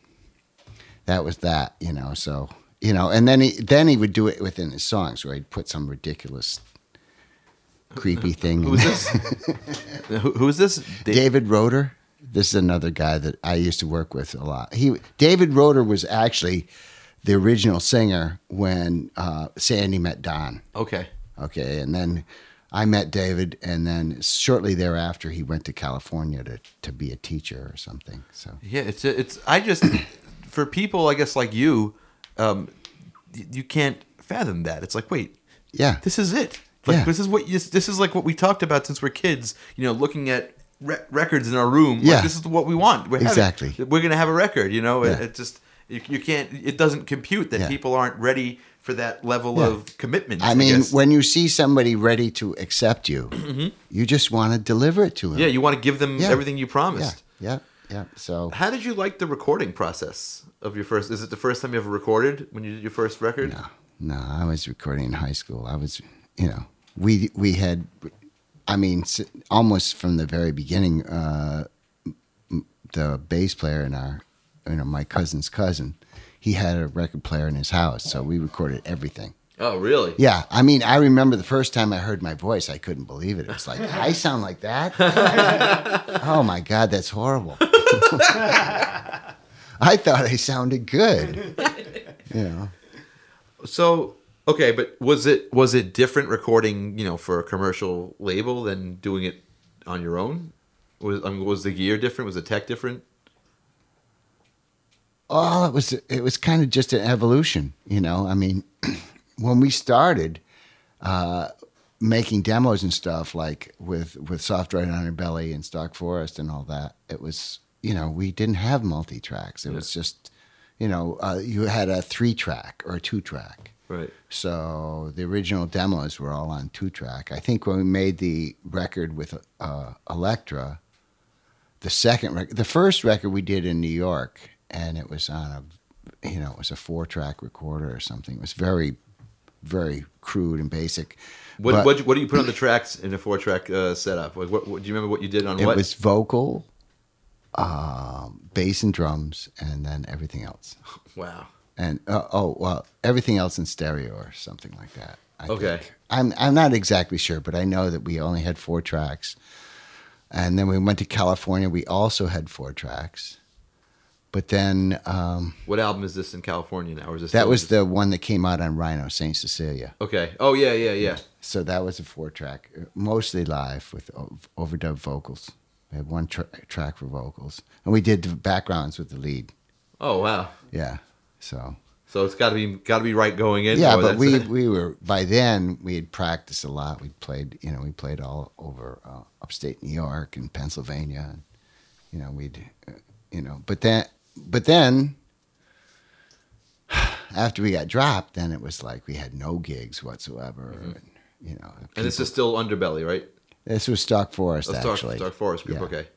[SPEAKER 4] that was that, you know. So you know, and then he then he would do it within his songs, where he'd put some ridiculous, creepy thing.
[SPEAKER 2] who
[SPEAKER 4] in
[SPEAKER 2] is this? who, who is this? Da-
[SPEAKER 4] David Roeder. This is another guy that I used to work with a lot. He David Roeder was actually the original singer when uh, Sandy met Don.
[SPEAKER 2] Okay.
[SPEAKER 4] Okay, and then I met David, and then shortly thereafter he went to California to to be a teacher or something. So
[SPEAKER 2] Yeah, it's it's. I just for people, I guess like you, um, you can't fathom that. It's like, wait,
[SPEAKER 4] yeah,
[SPEAKER 2] this is it. Like
[SPEAKER 4] Yeah.
[SPEAKER 2] this is what you, this is like what we talked about since we're kids. You know, looking at re- records in our room.
[SPEAKER 4] Yeah.
[SPEAKER 2] Like, this is what we want. We're having-
[SPEAKER 4] Exactly.
[SPEAKER 2] we're gonna have a record. You know, It-
[SPEAKER 4] Yeah.
[SPEAKER 2] it, just you, you can't. It doesn't compute that
[SPEAKER 4] Yeah.
[SPEAKER 2] people aren't ready for that level
[SPEAKER 4] Yeah.
[SPEAKER 2] of commitment.
[SPEAKER 4] I mean,
[SPEAKER 2] guess.
[SPEAKER 4] when you see somebody ready to accept you, you just want to deliver it to them.
[SPEAKER 2] Mm-hmm. yeah, you want to give them
[SPEAKER 4] Yeah.
[SPEAKER 2] everything you promised.
[SPEAKER 4] yeah, yeah. So
[SPEAKER 2] How did you like the recording process of your first? Is it the first time you ever recorded when you did your first record?
[SPEAKER 4] no, no, I was recording in high school. I was, you know, we we had, I mean, almost from the very beginning, uh, the bass player in our, you know, my cousin's cousin, he had a record player in his house, so we recorded everything.
[SPEAKER 2] Oh, really?
[SPEAKER 4] Yeah, I mean, I remember the first time I heard my voice, I couldn't believe it. It was like, I sound like that? oh my God, that's horrible. I thought I sounded good. You know,
[SPEAKER 2] So okay, but was it was it different recording? You know, for a commercial label than doing it on your own? Was I mean, was the gear different? Was the tech different?
[SPEAKER 4] Oh, it was it was kind of just an evolution. You know, I mean, when we started uh, making demos and stuff like with with Soft White Underbelly and Stalk-Forrest and all that, it was you know we didn't have multi tracks. It was just you know uh, you had a three track or a two track.
[SPEAKER 2] Right.
[SPEAKER 4] So the original demos were all on two track. I think when we made the record with uh, Elektra, the second record, the first record we did in New York, and it was on a, you know, it was a four track recorder or something. It was very, very crude and basic.
[SPEAKER 2] What
[SPEAKER 4] But
[SPEAKER 2] what what do you put on the tracks in a four track uh, setup? What, what do you remember what you did on
[SPEAKER 4] it
[SPEAKER 2] what?
[SPEAKER 4] was vocal, um, bass and drums, and then everything else.
[SPEAKER 2] wow.
[SPEAKER 4] and uh, oh well, everything else in stereo or something like that. I
[SPEAKER 2] Okay.
[SPEAKER 4] think. I'm I'm not exactly sure, but I know that we only had four tracks, and then we went to California. We also had four tracks, but then um,
[SPEAKER 2] What album is this in California now? Or is this
[SPEAKER 4] that was the one that came out on Rhino Saint Cecilia.
[SPEAKER 2] Okay. Oh yeah, yeah, yeah.
[SPEAKER 4] So that was a four track, mostly live with overdub vocals. We had one tra- track for vocals, and we did the backgrounds with the lead.
[SPEAKER 2] Oh wow.
[SPEAKER 4] Yeah, so
[SPEAKER 2] So it's got to be got to be right going in.
[SPEAKER 4] Yeah, but we we were by then we had practiced a lot. We played, you know, we played all over uh, upstate New York and Pennsylvania, and you know we'd, uh, you know, but then but then after we got dropped, then it was like we had no gigs whatsoever. And, you know,
[SPEAKER 2] Mm-hmm. and this is still Underbelly, right?
[SPEAKER 4] this was Stalk-Forrest
[SPEAKER 2] Oh,
[SPEAKER 4] actually.
[SPEAKER 2] Stalk-Forrest Group.
[SPEAKER 4] Yeah.
[SPEAKER 2] Okay.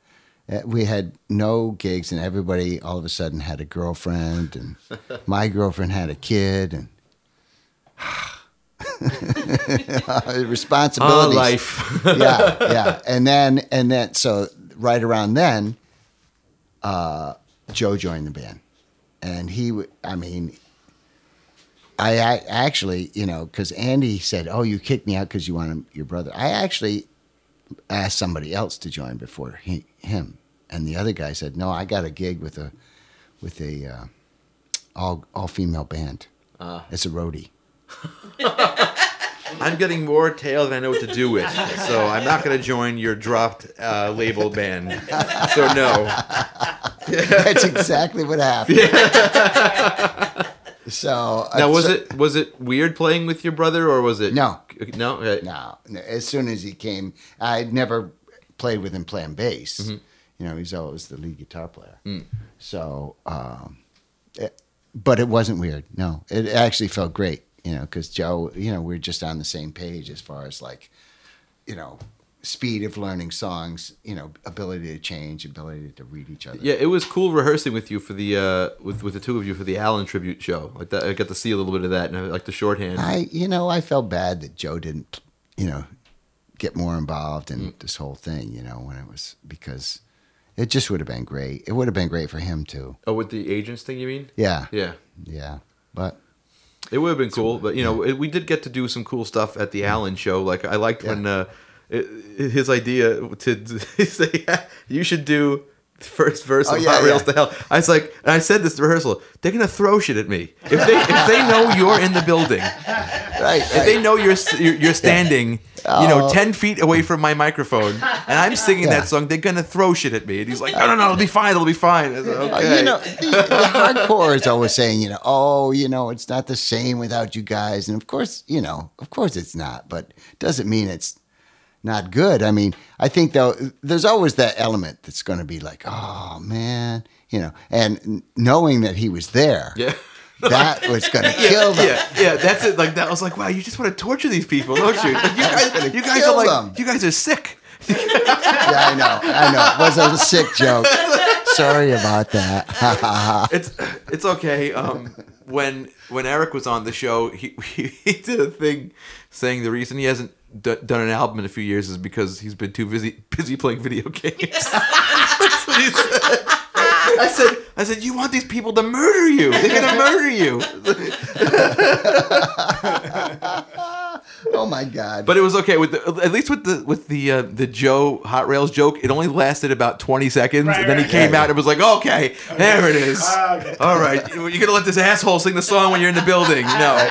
[SPEAKER 4] Uh, we had no gigs, and everybody all of a sudden had a girlfriend, and my girlfriend had a kid, and responsibilities.
[SPEAKER 2] life.
[SPEAKER 4] yeah, yeah, and then and then so right around then, uh, Joe joined the band, and he, I mean. I, I actually, you know, because Andy said, "Oh, you kicked me out because you wanted your brother." I actually asked somebody else to join before he, him, and the other guy said, "No, I got a gig with a with a uh, all all female band.
[SPEAKER 2] Ah.
[SPEAKER 4] It's a roadie."
[SPEAKER 2] I'm getting more tail than I know what to do with, so I'm not going to join your dropped uh, label band. So no.
[SPEAKER 4] That's exactly what happened. so uh,
[SPEAKER 2] Now was
[SPEAKER 4] so-
[SPEAKER 2] it was it weird playing with your brother or was it
[SPEAKER 4] No.
[SPEAKER 2] no okay.
[SPEAKER 4] No, as soon as he came, I'd never played with him playing bass.
[SPEAKER 2] Mm-hmm.
[SPEAKER 4] You know, he's always the lead guitar player.
[SPEAKER 2] Mm.
[SPEAKER 4] So, um, it, but it wasn't weird. No, it actually felt great. You know, because Joe, you know, we are just on the same page as far as like, you know, speed of learning songs. You know, ability to change, ability to read each other.
[SPEAKER 2] Yeah, it was cool rehearsing with you for the uh, with with the two of you for the Allen tribute show. Like that, I got to see a little bit of that, and I like the shorthand.
[SPEAKER 4] I, you know, I felt bad that Joe didn't, you know, get more involved in
[SPEAKER 2] Mm.
[SPEAKER 4] this whole thing. You know, when it was because it just would have been great. It would have been great for him too.
[SPEAKER 2] oh, with the agents thing, you mean?
[SPEAKER 4] Yeah,
[SPEAKER 2] Yeah,
[SPEAKER 4] yeah. But
[SPEAKER 2] it would have been cool. But you know, it, we did get to do some cool stuff at the Allen show. Like I liked when uh, his idea to, to say you should do. First verse
[SPEAKER 4] Oh,
[SPEAKER 2] of
[SPEAKER 4] yeah,
[SPEAKER 2] Hot Rails
[SPEAKER 4] yeah.
[SPEAKER 2] to Hell. I was like, and I said this to rehearsal. They're gonna throw shit at me if they if they know you're in the building.
[SPEAKER 4] right,
[SPEAKER 2] If they know you're you're you're standing, you know,
[SPEAKER 4] Oh.
[SPEAKER 2] ten feet away from my microphone, and I'm singing
[SPEAKER 4] Yeah.
[SPEAKER 2] that song, they're gonna throw shit at me. And he's like, No, no, no, it'll be fine, it'll be fine. Okay.
[SPEAKER 4] You know, the, the hardcore is always saying, you know, oh, you know, it's not the same without you guys, and of course, you know, of course, it's not. But doesn't mean it's not good. I mean, I think though there's always that element that's going to be like, oh man, you know, and knowing that he was there,
[SPEAKER 2] Yeah.
[SPEAKER 4] that was going to kill them.
[SPEAKER 2] Yeah, yeah, that's it. Like that I was like, wow, you just want to torture these people, don't you? Like, you guys, you guys are like,
[SPEAKER 4] them.
[SPEAKER 2] you guys are sick.
[SPEAKER 4] Yeah, I know, I know. It was a sick joke. Sorry about that.
[SPEAKER 2] It's it's okay. Um, when when Eric was on the show, he he, he did a thing saying the reason he hasn't d- done an album in a few years is because he's been too busy busy playing video games. That's what he said. I said, I said, you want these people to murder you? They're gonna murder you.
[SPEAKER 4] oh my god.
[SPEAKER 2] But it was okay with the, at least with the with the uh, the Joe Hot Rails joke. It only lasted about twenty seconds,
[SPEAKER 5] Right,
[SPEAKER 2] and then he
[SPEAKER 5] right.
[SPEAKER 2] came out and was like, "Okay, there it is.
[SPEAKER 5] Ah, okay.
[SPEAKER 2] All right, you're gonna let this asshole sing the song when you're in the building? No."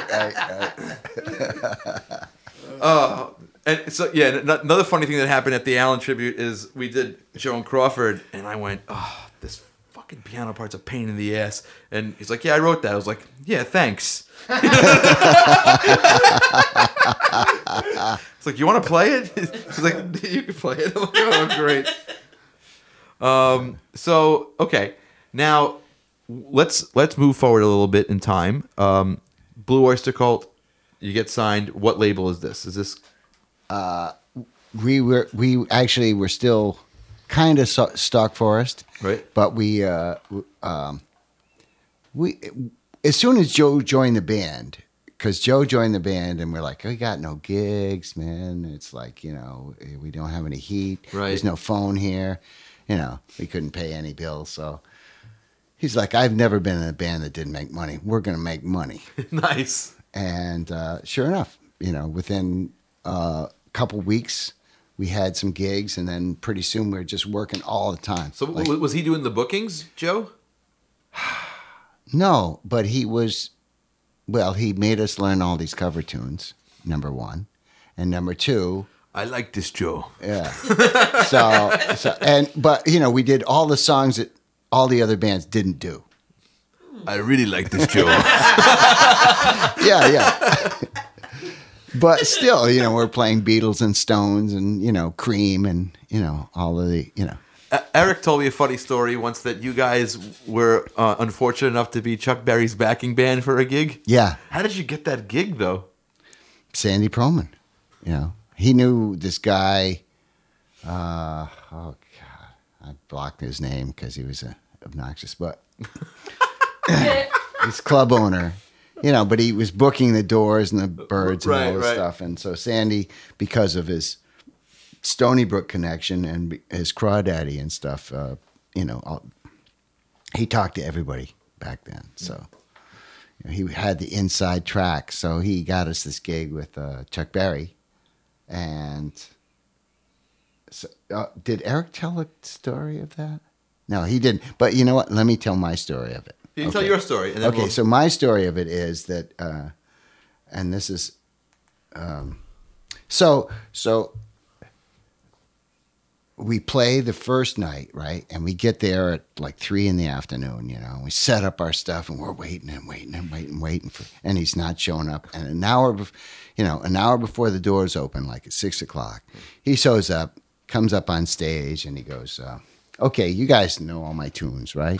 [SPEAKER 2] Oh, and so yeah, another funny thing that happened at the Allen tribute is we did Joan Crawford, and I went, "Oh, this fucking piano part's a pain in the ass." And he's like, "Yeah, I wrote that." I was like, "Yeah, thanks." It's like, "You want to play it?" He's like, "You can play it." I'm like, "Oh, great." Um. So okay, now let's let's move forward a little bit in time. Um, Blue Oyster Cult, you get signed. What label is this? Is this Uh,
[SPEAKER 4] we were we actually were still kind of so, Stalk-Forrest,
[SPEAKER 2] Right.
[SPEAKER 4] But we uh, um, we as soon as Joe joined the band, because Joe joined the band, and we're like, we got no gigs, man. It's like you know we don't have any heat.
[SPEAKER 2] Right.
[SPEAKER 4] There's no phone here. You know we couldn't pay any bills, so. He's like, I've never been in a band that didn't make money. We're gonna make money.
[SPEAKER 2] nice?
[SPEAKER 4] And uh, sure enough, you know, within uh, a couple weeks, we had some gigs, and then pretty soon we were just working all the time.
[SPEAKER 2] So
[SPEAKER 4] Like,
[SPEAKER 2] was he doing the bookings, Joe?
[SPEAKER 4] no, but he was, well, he made us learn all these cover tunes. Number one, and number two,
[SPEAKER 2] I like this Joe.
[SPEAKER 4] yeah. so, so, and but you know, we did all the songs that all the other bands didn't do.
[SPEAKER 2] I really like this Joe.
[SPEAKER 4] yeah, yeah. but still, you know, we're playing Beatles and Stones and you know Cream and you know all of the you know.
[SPEAKER 2] Eric told me a funny story once that you guys were uh, unfortunate enough to be Chuck Berry's backing band for a gig.
[SPEAKER 4] Yeah,
[SPEAKER 2] How did you get that gig though?
[SPEAKER 4] Sandy Pearlman. You know, he knew this guy. Uh, oh God, I blocked his name because he was uh, obnoxious, but he's club owner. You know, but he was booking the doors and the Byrds and
[SPEAKER 2] Right,
[SPEAKER 4] all this
[SPEAKER 2] right.
[SPEAKER 4] stuff, and so Sandy, because of his Stony Brook connection and his crawdaddy and stuff, uh, you know, all, he talked to everybody back then. So you know, he had the inside track. So he got us this gig with uh, Chuck Berry, and so uh, did Eric tell a story of that? No, he didn't. But you know what? Let me tell my story of it.
[SPEAKER 2] You tell your story. And then
[SPEAKER 4] Okay,
[SPEAKER 2] we'll-
[SPEAKER 4] so my story of it is that, uh, and this is, um, so so we play the first night, right? And we get there at like three in the afternoon, you know. and We set up our stuff and we're waiting and waiting and waiting, and waiting for, and he's not showing up. And an hour, bef- you know, an hour before the doors open, like at six o'clock, he shows up, comes up on stage, and he goes, uh, "Okay, you guys know all my tunes, right?"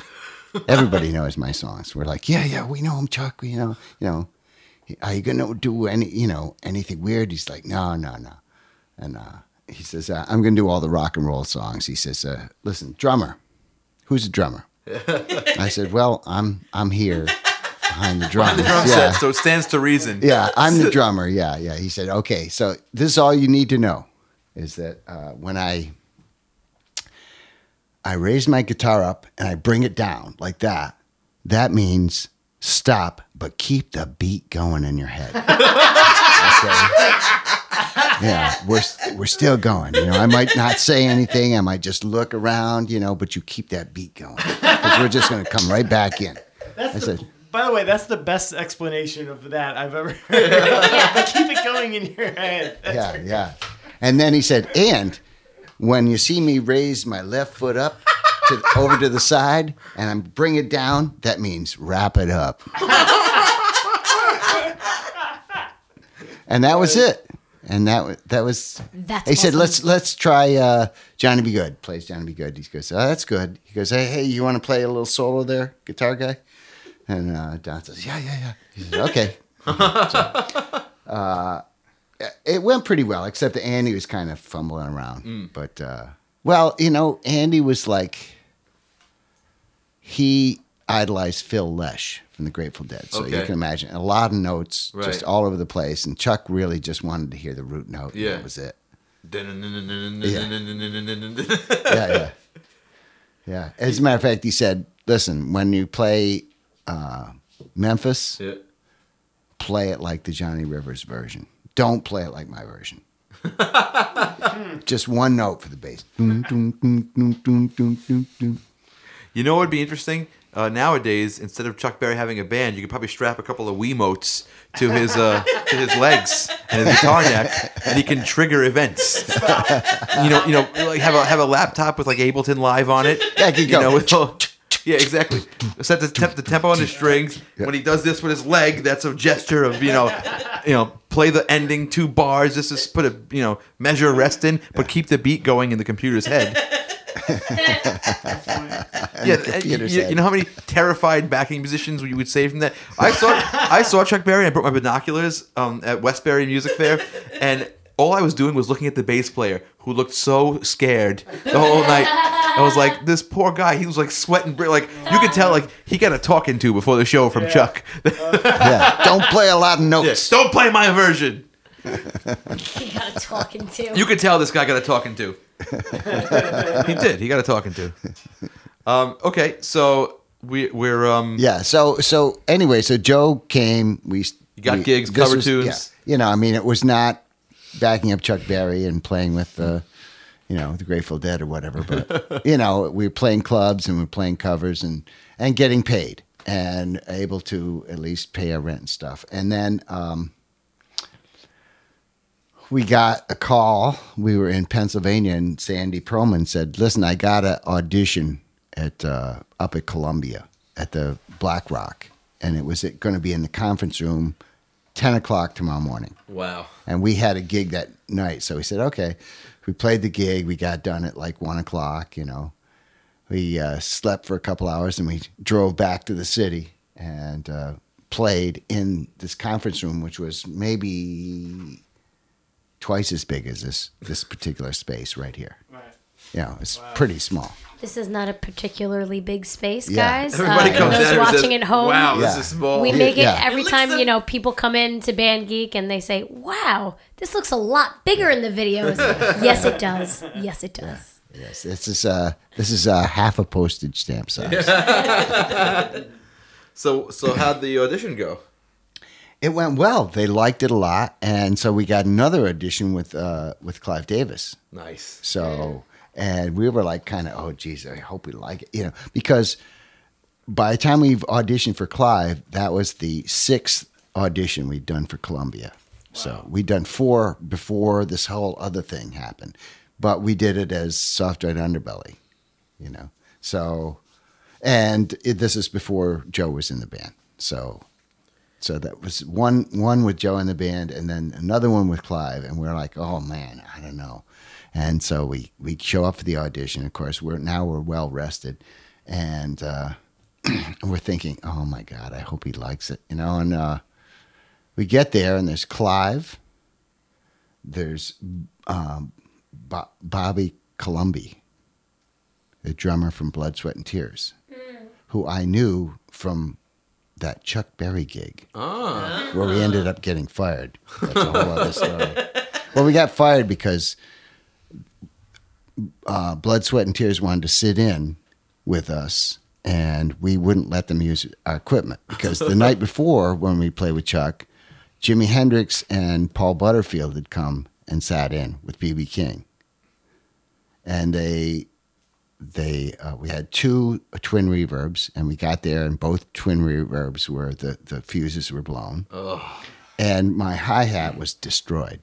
[SPEAKER 4] Everybody knows my songs. We're like, "Yeah, yeah, we know him, Chuck. We know, you know." Are you gonna do any, you know, anything weird? He's like, "No, no, no," and uh, he says, uh, "I'm gonna do all the rock and roll songs." He says, uh, "Listen, drummer, who's a drummer?" I said, "Well, I'm I'm here behind the drums.
[SPEAKER 2] the drum
[SPEAKER 4] yeah,
[SPEAKER 2] set, so it stands to reason.
[SPEAKER 4] yeah, I'm the drummer. Yeah, yeah." He said, "Okay, so this is all you need to know is that uh, when I I raise my guitar up and I bring it down like that, that means stop, but keep the beat going in your head." Okay? Yeah, we're we're still going. You know, I might not say anything. I might just look around. You know, but you keep that beat going because we're just going to come right back in.
[SPEAKER 5] That's
[SPEAKER 4] I
[SPEAKER 5] the,
[SPEAKER 4] said-
[SPEAKER 5] by the way, that's the best explanation of that I've ever heard. But keep it going in your head. That's
[SPEAKER 4] Yeah,
[SPEAKER 5] great.
[SPEAKER 4] yeah. And then he said, and when you see me raise my left foot up to, over to the side and I'm bring it down, that means wrap it up. and that was it. and that that was.
[SPEAKER 1] That's
[SPEAKER 4] He said,
[SPEAKER 1] awesome.
[SPEAKER 4] "Let's let's try uh, Johnny B. Goode." Plays Johnny B. Goode. He goes, "Oh, that's good." He goes, "Hey, hey, you want to play a little solo there, guitar guy?" And uh, Don says, "Yeah, yeah, yeah." He says, "Okay." So, uh, it went pretty well, except that Andy was kind of fumbling around. But uh, well, you know, Andy was like he idolized Phil Lesh from the Grateful Dead, so you can imagine a lot of notes
[SPEAKER 2] Right.
[SPEAKER 4] just all over the place. And Chuck really just wanted to hear the root note. and
[SPEAKER 2] Yeah.
[SPEAKER 4] that was it.
[SPEAKER 2] yeah.
[SPEAKER 4] yeah, yeah, yeah. As a matter of fact, he said, "Listen, when you play uh, Memphis, play it like the Johnny Rivers version. Don't play it like my version. Just one note for the bass.
[SPEAKER 2] You know what would be interesting? Uh, nowadays, instead of Chuck Berry having a band, you could probably strap a couple of Wiimotes to his uh, to his legs and his guitar neck, and he can trigger events. you know, you know, like have a have a laptop with like Ableton Live on it.
[SPEAKER 4] Yeah, I could
[SPEAKER 2] you
[SPEAKER 4] go.
[SPEAKER 2] know, with all- yeah, exactly. Set the, temp, the tempo on the strings. When he does this with his leg, that's a gesture of you know, you know, play the ending two bars. This is put a you know measure rest in, but keep the beat going in the computer's head. Yeah, you,
[SPEAKER 4] computer's
[SPEAKER 2] you-
[SPEAKER 4] head.
[SPEAKER 2] know how many terrified backing musicians you would say from that? I saw I saw Chuck Berry. I brought my binoculars um, at Westbury Music Fair, and all I was doing was looking at the bass player who looked so scared the whole night. I was like, this poor guy. He was like sweating. br- Like you could tell, like he got a talking to before the show from Chuck.
[SPEAKER 4] Yeah, don't play a lot of notes.
[SPEAKER 2] Don't play my version.
[SPEAKER 1] He got a talking to.
[SPEAKER 2] You could tell this guy got a talking to. he did. He got a talking to. Um, okay, so we, we're um,
[SPEAKER 4] Yeah. So so anyway, so Joe came. We
[SPEAKER 2] You got
[SPEAKER 4] we-
[SPEAKER 2] gigs, cover
[SPEAKER 4] was-
[SPEAKER 2] tunes.
[SPEAKER 4] yeah. You know, I mean, it was not backing up Chuck Berry and playing with the, you know, the Grateful Dead or whatever. But you know, we were playing clubs and we were playing covers and and getting paid and able to at least pay our rent and stuff. And then um, we got a call. We were in Pennsylvania, and Sandy Pearlman said, "Listen, I got an audition at uh, up at Columbia at the Black Rock, and it was going to be in the conference room, ten o'clock tomorrow morning."
[SPEAKER 2] wow.
[SPEAKER 4] And we had a gig that night, so we said, "Okay." We played the gig. We got done at like one o'clock. You know, we uh, slept for a couple hours, and we drove back to the city and uh, played in this conference room, which was maybe twice as big as this this particular space right here.
[SPEAKER 5] Right.
[SPEAKER 4] You know, it's pretty small.
[SPEAKER 1] This is not a particularly big space,
[SPEAKER 4] Yeah.
[SPEAKER 1] guys.
[SPEAKER 2] Everybody
[SPEAKER 1] uh,
[SPEAKER 2] comes
[SPEAKER 1] and those
[SPEAKER 2] down and
[SPEAKER 1] watching
[SPEAKER 2] says,
[SPEAKER 1] at home.
[SPEAKER 2] Wow,
[SPEAKER 4] Yeah.
[SPEAKER 2] this is small.
[SPEAKER 1] We make it
[SPEAKER 4] Yeah.
[SPEAKER 1] every
[SPEAKER 3] It looks
[SPEAKER 1] time,
[SPEAKER 3] so-
[SPEAKER 1] you know, people come in to Band Geek and they say, wow, this looks a lot bigger in the videos. yes, it does. Yes, it does.
[SPEAKER 4] Yes, this is uh this is uh, half a postage stamp size.
[SPEAKER 2] so, so how'd the audition go?
[SPEAKER 4] it went well. They liked it a lot, and so we got another audition with uh with Clive Davis.
[SPEAKER 2] Nice.
[SPEAKER 4] So, and we were like, kind of, oh, geez, I hope we like it, you know, because by the time we've auditioned for Clive, that was the sixth audition we'd done for Columbia. So we'd done four before this whole other thing happened, but we did it as Soft Red Underbelly, you know. So, and it, this is before Joe was in the band. So, so that was one one with Joe in the band, and then another one with Clive, and we're like, oh man, I don't know. And so we we show up for the audition. Of course, we're now we're well rested, and uh, we're thinking, oh my god, I hope he likes it, you know. And uh, we get there, and there's Clive. There's um, Bo- Bobby Colomby, the drummer from Blood, Sweat, and Tears, who I knew from that Chuck Berry gig
[SPEAKER 2] Ah.
[SPEAKER 4] where we ended up getting fired. That's a whole other story. Well, we got fired because uh, Blood, Sweat, and Tears wanted to sit in with us, and we wouldn't let them use our equipment because the night before, when we played with Chuck, Jimi Hendrix and Paul Butterfield had come and sat in with BB King, and they they uh, we had two twin reverbs, and we got there, and both twin reverbs were the the fuses were blown, and my hi hat was destroyed.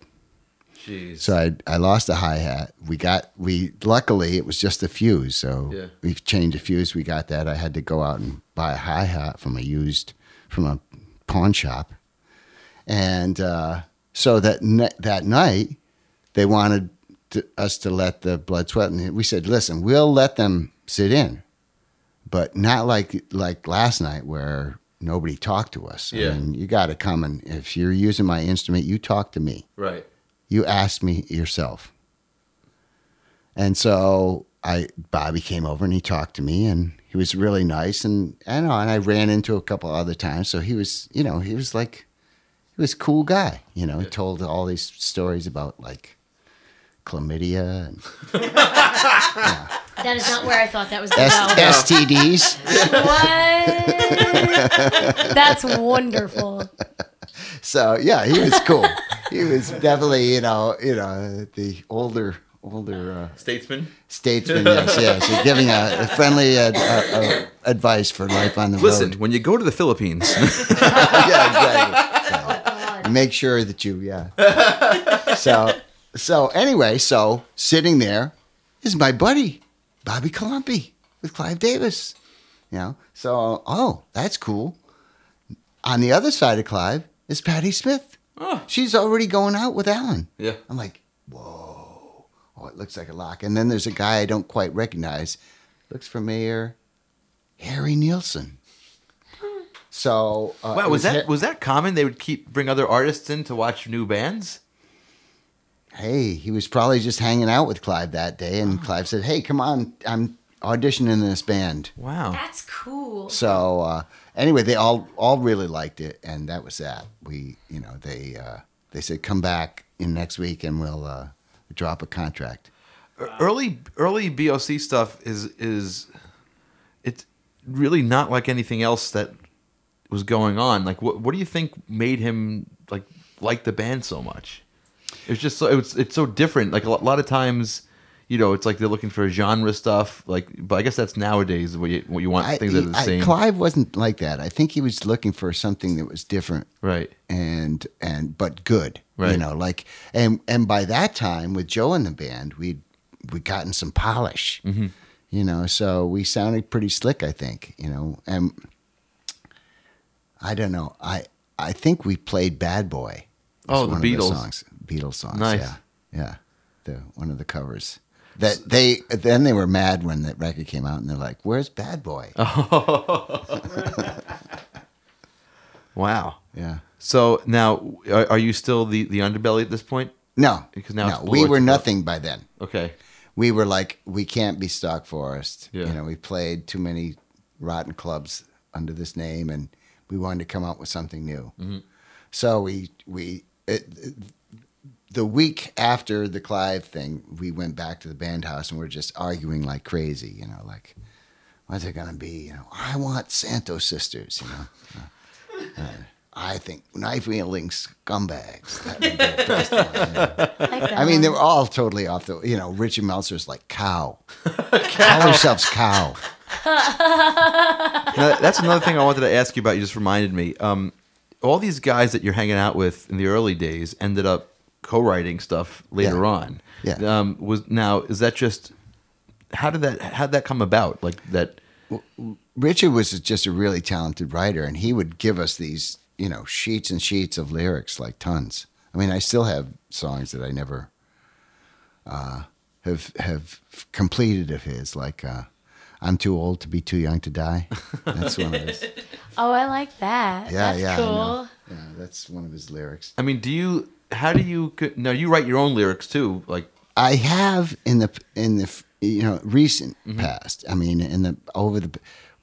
[SPEAKER 2] Jeez.
[SPEAKER 4] So I I lost a hi hat. We got we luckily it was just a fuse, so
[SPEAKER 2] Yeah.
[SPEAKER 4] we changed a fuse. We got that. I had to go out and buy a hi hat from a used from a pawn shop, and uh, So that ne- that night, they wanted to, us to let the blood sweat, and we said, "Listen, we'll let them sit in, but not like like last night where nobody talked to us.
[SPEAKER 2] Yeah.
[SPEAKER 4] I mean, you got to come and if you're using my instrument, you talk to me.
[SPEAKER 2] Right.
[SPEAKER 4] You asked me yourself." And so I Bobby came over and he talked to me and he was really nice and I know uh, and I ran into a couple other times so he was you know he was like he was a cool guy you know he told all these stories about like chlamydia and
[SPEAKER 1] That is not where I thought that was going
[SPEAKER 4] S-
[SPEAKER 1] to.
[SPEAKER 4] STDs
[SPEAKER 1] What? That's wonderful.
[SPEAKER 4] so yeah he was cool he was definitely you know you know the older older uh,
[SPEAKER 2] Statesman.
[SPEAKER 4] statesman yes yes giving a, a friendly uh, uh, uh, advice for life on the
[SPEAKER 2] Listen,
[SPEAKER 4] road
[SPEAKER 2] when you go to the Philippines,
[SPEAKER 4] yeah, exactly. Make sure that you, yeah. so, so anyway, so sitting there is my buddy, Bobby Colomby with Clive Davis. You know, so oh, that's cool. On the other side of Clive is Patti Smith.
[SPEAKER 2] Oh.
[SPEAKER 4] She's already going out with Allen.
[SPEAKER 2] yeah.
[SPEAKER 4] I'm like, whoa. Oh, it looks like a lock. And then there's a guy I don't quite recognize. Looks familiar. Harry Nilsson. So uh,
[SPEAKER 2] Wow,
[SPEAKER 4] it
[SPEAKER 2] was that
[SPEAKER 4] Har-
[SPEAKER 2] was that common? They would keep bring other artists in to watch new bands.
[SPEAKER 4] hey, he was probably just hanging out with Clive that day, and Clive said, "Hey, come on, I'm auditioning in this band."
[SPEAKER 2] Wow.
[SPEAKER 1] That's cool.
[SPEAKER 4] So uh, anyway, they all all really liked it, and that was that. We, you know, they uh, they said, "Come back in next week, and we'll uh, drop a contract."
[SPEAKER 2] Early early BOC stuff is is it's really not like anything else that was going on. Like what what do you think made him like like the band so much? It's just so it's it's so different. Like a lot of times, you know, it's like they're looking for genre stuff. Like, but I guess that's nowadays what you what you want
[SPEAKER 4] I-
[SPEAKER 2] things that are the
[SPEAKER 4] I-
[SPEAKER 2] same,
[SPEAKER 4] Clive wasn't like that. I think he was looking for something that was different
[SPEAKER 2] right?
[SPEAKER 4] and and but good.
[SPEAKER 2] right?
[SPEAKER 4] You know, like and and by that time with Joe in the band, we'd we'd gotten some polish.
[SPEAKER 2] Mm-hmm.
[SPEAKER 4] You know, so we sounded pretty slick, I think, you know. And I don't know. I I think we played Bad Boy.
[SPEAKER 2] Oh, the Beatles.
[SPEAKER 4] songs. Beatles songs.
[SPEAKER 2] Nice.
[SPEAKER 4] Yeah. Yeah. The one of the covers. That they then they were mad when that record came out and they're like, "Where's Bad Boy?" Oh.
[SPEAKER 2] Wow.
[SPEAKER 4] Yeah.
[SPEAKER 2] So now, are, are you still the the underbelly at this point?
[SPEAKER 4] No.
[SPEAKER 2] Because now
[SPEAKER 4] no, we were nothing by then.
[SPEAKER 2] Okay.
[SPEAKER 4] we were like, we can't be Stalk-Forrest.
[SPEAKER 2] Yeah.
[SPEAKER 4] You know, we played too many rotten clubs under this name, and we wanted to come up with something new.
[SPEAKER 2] Mm-hmm.
[SPEAKER 4] So we we it, the week after the Clive thing, we went back to the band house and we are just arguing like crazy. You know, like what's it gonna be? You know, I want Santos Sisters. You know. Uh, I think knife wielding scumbags. That would be the best one, you know.
[SPEAKER 1] I,
[SPEAKER 4] I mean, they
[SPEAKER 1] one.
[SPEAKER 4] were all totally off the. You know, Richie Meltzer's like cow. Call yourselves cow.
[SPEAKER 2] Now, that's another thing I wanted to ask you about. You just reminded me. Um, all these guys that you're hanging out with in the early days ended up co-writing stuff later
[SPEAKER 4] Yeah.
[SPEAKER 2] on.
[SPEAKER 4] Yeah.
[SPEAKER 2] Um, was now is that just how did that how did that come about? Like that?
[SPEAKER 4] Richard was just a really talented writer, and he would give us these, you know, sheets and sheets of lyrics, like tons. I mean, I still have songs that I never uh, have have completed of his, like uh, "I'm too old to be too young to die." That's one of his.
[SPEAKER 1] Oh, I like that.
[SPEAKER 4] Yeah,
[SPEAKER 1] That's
[SPEAKER 4] yeah,
[SPEAKER 1] cool.
[SPEAKER 4] Yeah, that's one of his lyrics.
[SPEAKER 2] I mean, do you? How do you? now you write your own lyrics too. Like
[SPEAKER 4] I have in the in the you know recent mm-hmm. past. I mean, in the over the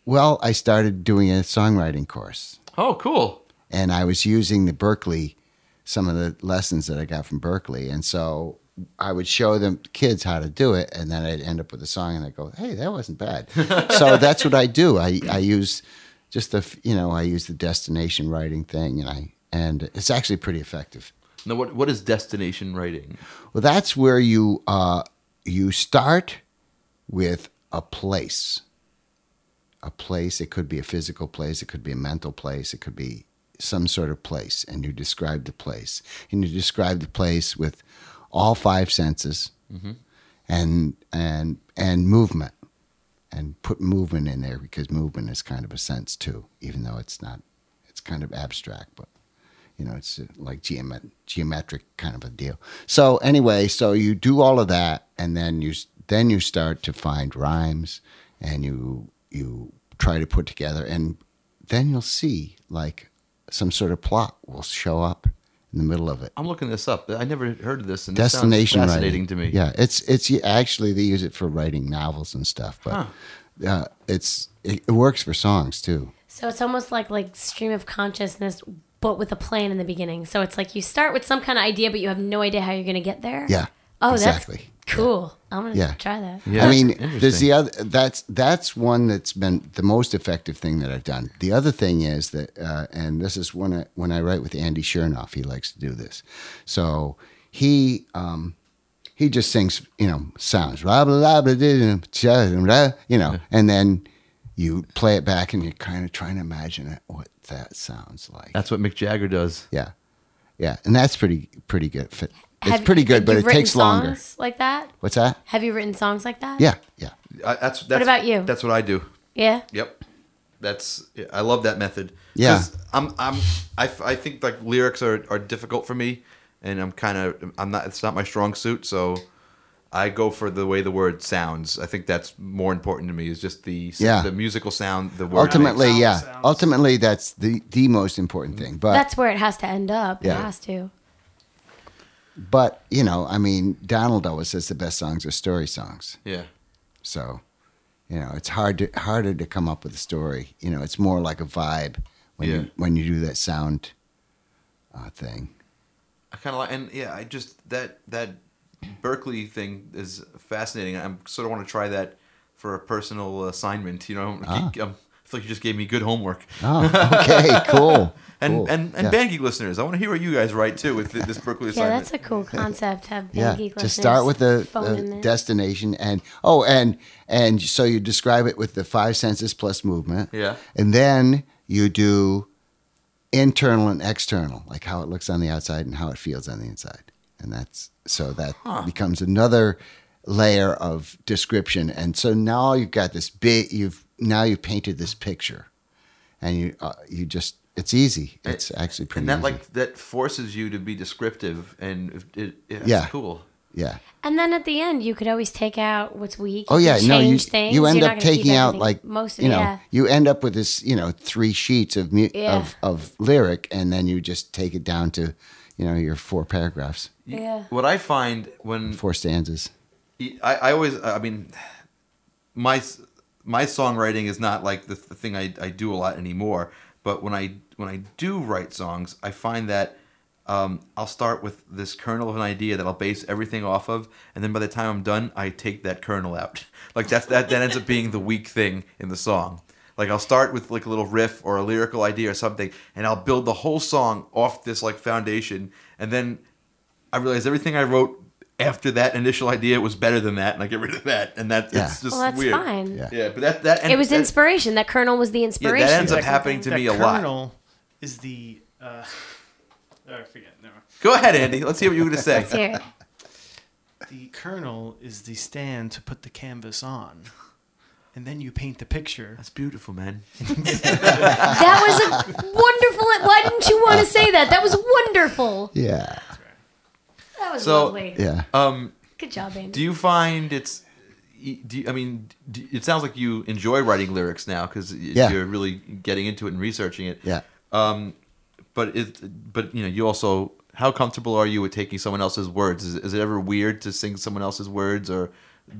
[SPEAKER 4] well, I started doing a songwriting course,
[SPEAKER 2] oh, cool.
[SPEAKER 4] and I was using the Berklee some of the lessons that I got from Berklee, and so I would show them kids how to do it, and then I'd end up with a song, and I go, "Hey, that wasn't bad." so that's what I do. I I use just the you know I use the destination writing thing, and I and it's actually pretty effective.
[SPEAKER 2] Now, what what is destination writing?
[SPEAKER 4] Well, that's where you uh, you start with a place. A place. It could be a physical place. It could be a mental place. It could be some sort of place, and you describe the place. And you describe the place with all five senses, and and and movement, and put movement in there because movement is kind of a sense too, even though it's not. It's kind of abstract, but You know, it's uh, like geomet- geometric kind of a deal. So anyway, so you do all of that, and then you then you start to find rhymes, and you you try to put together, and then you'll see like some sort of plot will show up in the middle of it.
[SPEAKER 2] I'm looking this up. I never heard of this, and this
[SPEAKER 4] Destination
[SPEAKER 2] sounds fascinating
[SPEAKER 4] writing
[SPEAKER 2] to me.
[SPEAKER 4] Yeah, it's it's actually they use it for writing novels and stuff, but uh, it's it, it works for songs too.
[SPEAKER 1] So it's almost like like stream of consciousness, but with a plan in the beginning. So it's like you start with some kind of idea, but you have no idea how you're going to get there.
[SPEAKER 4] Yeah.
[SPEAKER 1] Oh,
[SPEAKER 4] exactly.
[SPEAKER 1] that's cool. I'm gonna
[SPEAKER 4] Yeah.
[SPEAKER 1] try that.
[SPEAKER 2] Yeah,
[SPEAKER 4] I mean, there's the other. That's that's one that's been the most effective thing that I've done. The other thing is that, uh, and this is when I when I write with Andy Shernoff, he likes to do this. So he um, he just sings, you know, sounds, blah blah blah blah, blah, blah, blah, you know, and then you play it back and you're kind of trying to imagine it, what that sounds like.
[SPEAKER 2] That's what Mick Jagger does.
[SPEAKER 4] yeah, yeah, and that's pretty pretty good. It's
[SPEAKER 1] Have-
[SPEAKER 4] pretty good, but it
[SPEAKER 1] written
[SPEAKER 4] takes longer.
[SPEAKER 1] Like that?
[SPEAKER 4] What's that?
[SPEAKER 1] Have you written songs like that?
[SPEAKER 4] Yeah, yeah.
[SPEAKER 2] I, that's, that's
[SPEAKER 1] about you?
[SPEAKER 2] That's what I do.
[SPEAKER 1] Yeah.
[SPEAKER 2] Yep. That's I love that method.
[SPEAKER 4] Yeah.
[SPEAKER 2] 'Cause I'm I'm I, I think like lyrics are, are difficult for me, and I'm kind of I'm not it's not my strong suit, so I go for the way the word sounds. I think that's more important to me is just the
[SPEAKER 4] Yeah.
[SPEAKER 2] the musical sound. The word
[SPEAKER 4] Ultimately,
[SPEAKER 5] Sound
[SPEAKER 4] yeah.
[SPEAKER 5] sounds.
[SPEAKER 4] Ultimately, that's the the most important thing. But
[SPEAKER 1] That's where it has to end up.
[SPEAKER 4] Yeah.
[SPEAKER 1] It has to.
[SPEAKER 4] but you know, I mean, Donald always says the best songs are story songs.
[SPEAKER 2] yeah.
[SPEAKER 4] So, you know, it's hard to harder to come up with a story. You know, it's more like a vibe when
[SPEAKER 2] Yeah.
[SPEAKER 4] you when you do that sound uh, thing.
[SPEAKER 2] I kind of like, and yeah, I just that that Berklee thing is fascinating. I sort of want to try that for a personal assignment. You know,
[SPEAKER 4] Ah.
[SPEAKER 2] um, I feel like you just gave me good homework.
[SPEAKER 4] Oh, okay, cool.
[SPEAKER 2] And
[SPEAKER 4] cool.
[SPEAKER 2] and and
[SPEAKER 4] yeah.
[SPEAKER 2] Band Geek listeners, I want to hear what you guys write too with this
[SPEAKER 1] Berklee
[SPEAKER 2] assignment.
[SPEAKER 1] Yeah, that's a cool concept. Have Band
[SPEAKER 4] yeah,
[SPEAKER 1] Geek
[SPEAKER 4] to
[SPEAKER 1] listeners
[SPEAKER 4] start with the, the destination and oh, and and so you describe it with the five senses plus movement.
[SPEAKER 2] Yeah.
[SPEAKER 4] and then you do internal and external, like how it looks on the outside and how it feels on the inside, and that's so that becomes another layer of description. And so now you've got this bit You've now you've painted this picture, and you uh, you just it's easy. It's actually pretty.
[SPEAKER 2] and that
[SPEAKER 4] easy.
[SPEAKER 2] like that forces you to be descriptive, and it, it, it's
[SPEAKER 4] Yeah.
[SPEAKER 2] cool.
[SPEAKER 4] yeah.
[SPEAKER 1] And then at the end, you could always take out what's weak.
[SPEAKER 4] Oh yeah, no, you
[SPEAKER 1] things.
[SPEAKER 4] you end
[SPEAKER 1] You're
[SPEAKER 4] up taking out like
[SPEAKER 1] most of
[SPEAKER 4] you know
[SPEAKER 1] Yeah.
[SPEAKER 4] you end up with this you know three sheets of mu-
[SPEAKER 1] Yeah.
[SPEAKER 4] of of lyric, and then you just take it down to you know your four paragraphs,
[SPEAKER 1] Yeah.
[SPEAKER 2] What I find when
[SPEAKER 4] four stanzas.
[SPEAKER 2] I, I always I mean my my songwriting is not like the, the thing I, I do a lot anymore but when I when I do write songs I find that um, I'll start with this kernel of an idea that I'll base everything off of and then by the time I'm done I take that kernel out like that's that that ends up being the weak thing in the song like I'll start with like a little riff or a lyrical idea or something and I'll build the whole song off this like foundation and then I realize everything I wrote after that initial idea was better than that, and I get rid of that, and that
[SPEAKER 4] Yeah.
[SPEAKER 2] it's just
[SPEAKER 1] Well, that's
[SPEAKER 2] weird.
[SPEAKER 1] fine.
[SPEAKER 4] Yeah.
[SPEAKER 2] Yeah, but that that
[SPEAKER 1] It was
[SPEAKER 2] that,
[SPEAKER 1] inspiration. That kernel was the inspiration.
[SPEAKER 2] Yeah, That ends up
[SPEAKER 5] Like,
[SPEAKER 2] happening to
[SPEAKER 5] that
[SPEAKER 2] me a lot.
[SPEAKER 5] kernel is the. Uh, oh, I forget. Never. mind.
[SPEAKER 2] Go ahead, Andy. Let's hear what you were going to say.
[SPEAKER 1] Let's hear it.
[SPEAKER 5] The kernel is the stand to put the canvas on, and then you paint the picture.
[SPEAKER 2] That's beautiful, man.
[SPEAKER 1] That was a wonderful. Why didn't you want to say that? That was wonderful.
[SPEAKER 4] Yeah,
[SPEAKER 1] That was
[SPEAKER 2] So-
[SPEAKER 1] lovely.
[SPEAKER 4] yeah.
[SPEAKER 2] Um,
[SPEAKER 1] Good job, Andy.
[SPEAKER 2] do you find it's? Do you, I mean, do, it sounds like you enjoy writing lyrics now because
[SPEAKER 4] Yeah.
[SPEAKER 2] you're really getting into it and researching it.
[SPEAKER 4] Yeah.
[SPEAKER 2] Um, but it, but you know, you also, how comfortable are you with taking someone else's words? Is, is it ever weird to sing someone else's words, or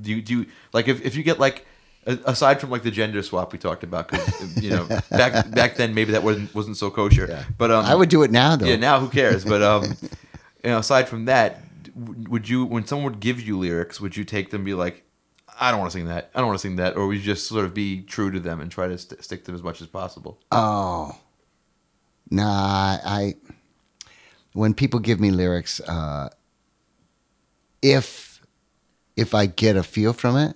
[SPEAKER 2] do you, do you like if, if you get like a- aside from like the gender swap we talked about? Because you know, back back then maybe that wasn't wasn't so kosher.
[SPEAKER 4] Yeah.
[SPEAKER 2] But um,
[SPEAKER 4] I would do it now though.
[SPEAKER 2] yeah, now who cares? But um, you know, aside from that, would you when someone would give you lyrics, would you take them and be like, I don't want to sing that, I don't want to sing that, or would you just sort of be true to them and try to st- stick to them as much as possible?
[SPEAKER 4] Oh, nah. I when people give me lyrics, uh, if if I get a feel from it,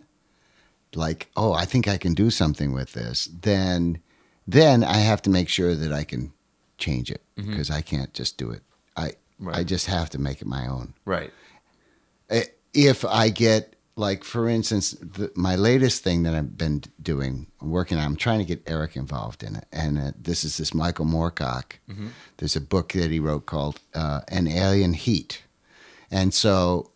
[SPEAKER 4] like oh, I think I can do something with this, then then I have to make sure that I can change it because I can't just do it. I I just have to make it my own.
[SPEAKER 2] Right.
[SPEAKER 4] If I get like for instance, the, my latest thing that I've been doing, working on, I'm trying to get Eric involved in it, and uh, this is this Michael Moorcock. There's a book that he wrote called uh, "An Alien Heat," and so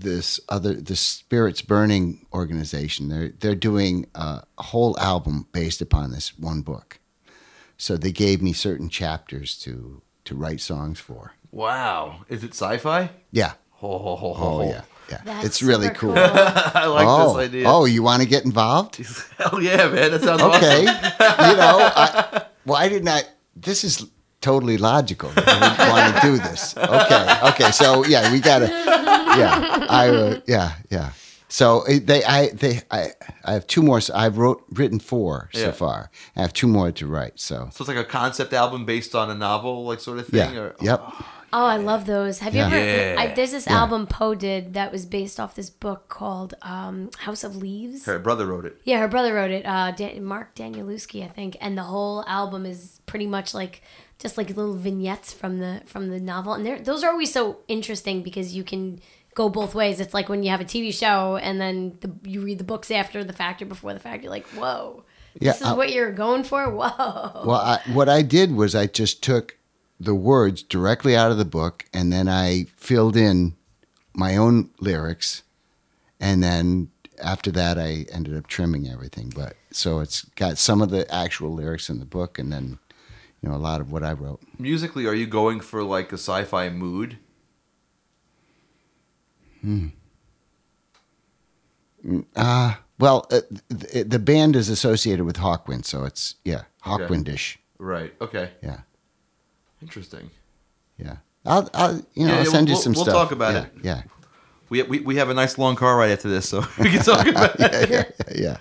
[SPEAKER 4] this other the Spirits Burning organization, they're they're doing uh, a whole album based upon this one book. So they gave me certain chapters to to write songs for.
[SPEAKER 2] Wow. Is it sci-fi?
[SPEAKER 4] Yeah.
[SPEAKER 2] Ho, ho, ho, ho,
[SPEAKER 4] Oh
[SPEAKER 2] ho.
[SPEAKER 4] yeah. Yeah.
[SPEAKER 1] That's
[SPEAKER 4] it's really
[SPEAKER 1] super
[SPEAKER 4] cool.
[SPEAKER 2] I like
[SPEAKER 4] oh,
[SPEAKER 2] this idea.
[SPEAKER 4] oh, you want to get involved?
[SPEAKER 2] Hell yeah, man. That sounds
[SPEAKER 4] Okay.
[SPEAKER 2] awesome.
[SPEAKER 4] you know, I, why didn't I? This is totally logical. I want to do this. Okay. Okay. So yeah, we gotta. Yeah. I. Uh, yeah. Yeah. So uh, they, I, they, I, I have two more. I've wrote written four
[SPEAKER 2] Yeah.
[SPEAKER 4] so far. I have two more to write. So
[SPEAKER 2] So it's like a concept album based on a novel, like sort of thing.
[SPEAKER 4] yeah.
[SPEAKER 2] Or,
[SPEAKER 4] Yep.
[SPEAKER 1] Oh, I love those. Have you
[SPEAKER 4] Yeah.
[SPEAKER 1] ever?
[SPEAKER 2] Yeah.
[SPEAKER 1] I, there's this
[SPEAKER 4] Yeah.
[SPEAKER 1] album Poe did that was based off this book called um, House of Leaves.
[SPEAKER 2] Her brother wrote it.
[SPEAKER 1] Yeah, her brother wrote it. Uh, Dan- Mark Danielewski, I think, and the whole album is pretty much like just like little vignettes from the from the novel, and they're, those are always so interesting because you can go both ways. It's like when you have a TV show and then the, you read the books after the fact or before the fact. You're like, whoa,
[SPEAKER 4] Yeah,
[SPEAKER 1] this is
[SPEAKER 4] I-
[SPEAKER 1] what you're going for. Whoa.
[SPEAKER 4] Well, I, what I did was I just took the words directly out of the book and then I filled in my own lyrics. And then after that, I ended up trimming everything. But so it's got some of the actual lyrics in the book and then, you know, a lot of what I wrote.
[SPEAKER 2] Musically, are you going for like a sci-fi mood? Hmm.
[SPEAKER 4] Uh, well, uh, the, the band is associated with Hawkwind. So it's, yeah,
[SPEAKER 2] Okay.
[SPEAKER 4] Hawkwindish.
[SPEAKER 2] Right. Okay.
[SPEAKER 4] Yeah.
[SPEAKER 2] Interesting.
[SPEAKER 4] Yeah. I'll, I'll you know,
[SPEAKER 2] Yeah,
[SPEAKER 4] I'll send you
[SPEAKER 2] we'll-
[SPEAKER 4] some
[SPEAKER 2] we'll
[SPEAKER 4] stuff.
[SPEAKER 2] talk about
[SPEAKER 4] yeah,
[SPEAKER 2] it.
[SPEAKER 4] Yeah.
[SPEAKER 2] We, we we have a nice long car ride after this, so we can talk about it.
[SPEAKER 4] Yeah. Yeah.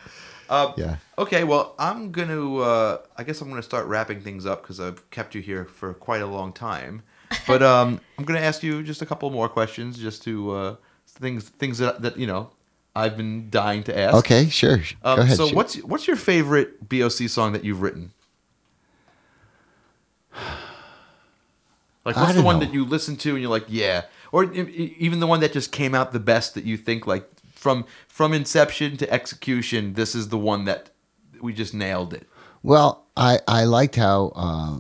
[SPEAKER 2] Uh,
[SPEAKER 4] Yeah.
[SPEAKER 2] Okay, well, I'm gonna. Uh, I guess I'm gonna start wrapping things up because I've kept you here for quite a long time. But um, I'm gonna ask you just a couple more questions, just to uh, things things that, that you know I've been dying to ask.
[SPEAKER 4] Okay, sure.
[SPEAKER 2] Um,
[SPEAKER 4] Go ahead.
[SPEAKER 2] so
[SPEAKER 4] shoot.
[SPEAKER 2] what's what's your favorite BOC song that you've written? Like what's the one
[SPEAKER 4] know.
[SPEAKER 2] that you listen to and you're like, yeah, or even the one that just came out the best that you think like from from inception to execution, this is the one that we just nailed it.
[SPEAKER 4] Well, I, I liked how uh,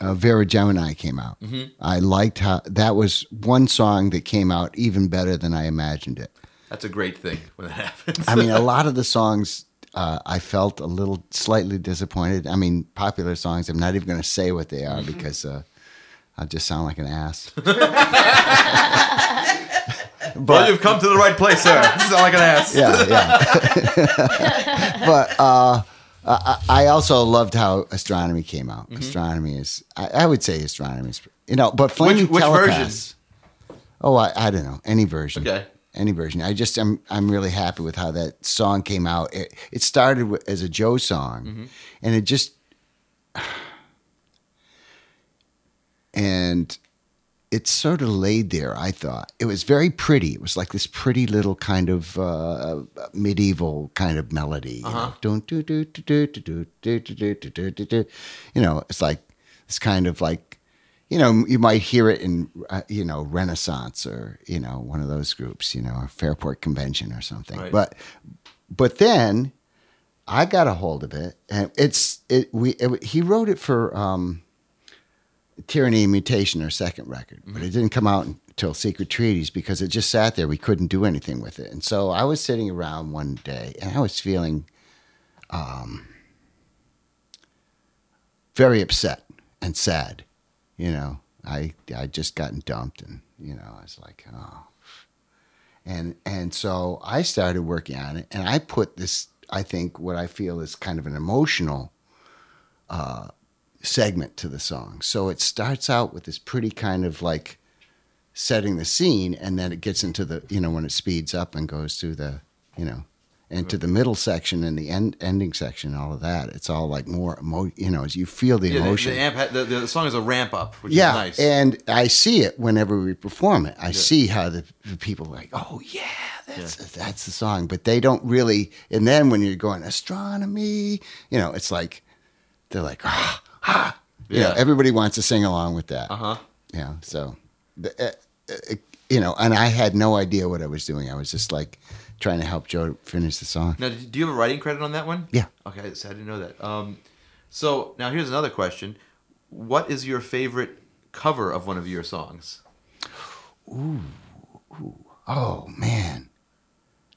[SPEAKER 4] uh, Vera Gemini came out.
[SPEAKER 2] Mm-hmm.
[SPEAKER 4] I liked how that was one song that came out even better than I imagined it.
[SPEAKER 2] That's a great thing when that happens.
[SPEAKER 4] I mean, a lot of the songs uh, I felt a little slightly disappointed. I mean, popular songs. I'm not even going to say what they
[SPEAKER 2] Mm-hmm.
[SPEAKER 4] are because I'll just sound like an ass.
[SPEAKER 2] well, you've come to the right place, sir. This is all I can ask.
[SPEAKER 4] yeah, yeah. but uh, I, I also loved how astronomy came out.
[SPEAKER 2] Mm-hmm.
[SPEAKER 4] Astronomy is, I, I would say, astronomy is, you know, but flaming
[SPEAKER 2] which
[SPEAKER 4] telepaths. Oh, I, I don't know any version.
[SPEAKER 2] Okay.
[SPEAKER 4] Any version. I just I'm I'm really happy with how that song came out. It, it started as a Joe song,
[SPEAKER 2] Mm-hmm.
[SPEAKER 4] and it just and it sort of laid there. I thought it was very pretty. It was like this pretty little kind of uh, medieval kind of melody. You know, Dun, dun, dun, dun, dun, dun, dun, dun, dun, dun, dun, dun, dun. you know, it's like this kind of like, you know, you might hear it in, uh, you know, Renaissance or you know one of those groups, you know, or Fairport Convention or something.
[SPEAKER 2] Right.
[SPEAKER 4] But, but then I got a hold of it, and it's it. We it, he wrote it for. Um, Tyranny and Mutation, our second record, but it didn't come out until Secret Treaties because it just sat there. We couldn't do anything with it. And so I was sitting around one day and I was feeling um, very upset and sad. You know, I I just gotten dumped and, you know, I was like, oh. And and so I started working on it and I put this I think what I feel is kind of an emotional segment to the song. So it starts out with this pretty kind of like setting the scene, and then it gets into the you know when it speeds up and goes through the you know into the middle section and the end ending section, all of that. It's all like more emo- you know as you feel the
[SPEAKER 2] Yeah,
[SPEAKER 4] emotion.
[SPEAKER 2] the, amp ha- the, the song is a ramp up, which
[SPEAKER 4] yeah,
[SPEAKER 2] is nice.
[SPEAKER 4] and I see it whenever we perform it. I see how the, the people are like, "Oh yeah, that's that's the song," but they don't really. And then when you're going astronomy, you know, it's like they're like, "Ah, ah," you know,
[SPEAKER 2] Yeah.
[SPEAKER 4] everybody wants to sing along with that.
[SPEAKER 2] uh huh.
[SPEAKER 4] Yeah, so the, uh, uh, you know, and I had no idea what I was doing. I was just like trying to help Joe finish the song.
[SPEAKER 2] Now, do you have a writing credit on that one?
[SPEAKER 4] Yeah.
[SPEAKER 2] Okay, so I didn't know that. Um, so now here's another question: What is your favorite cover of one of your songs? Ooh.
[SPEAKER 4] Oh man,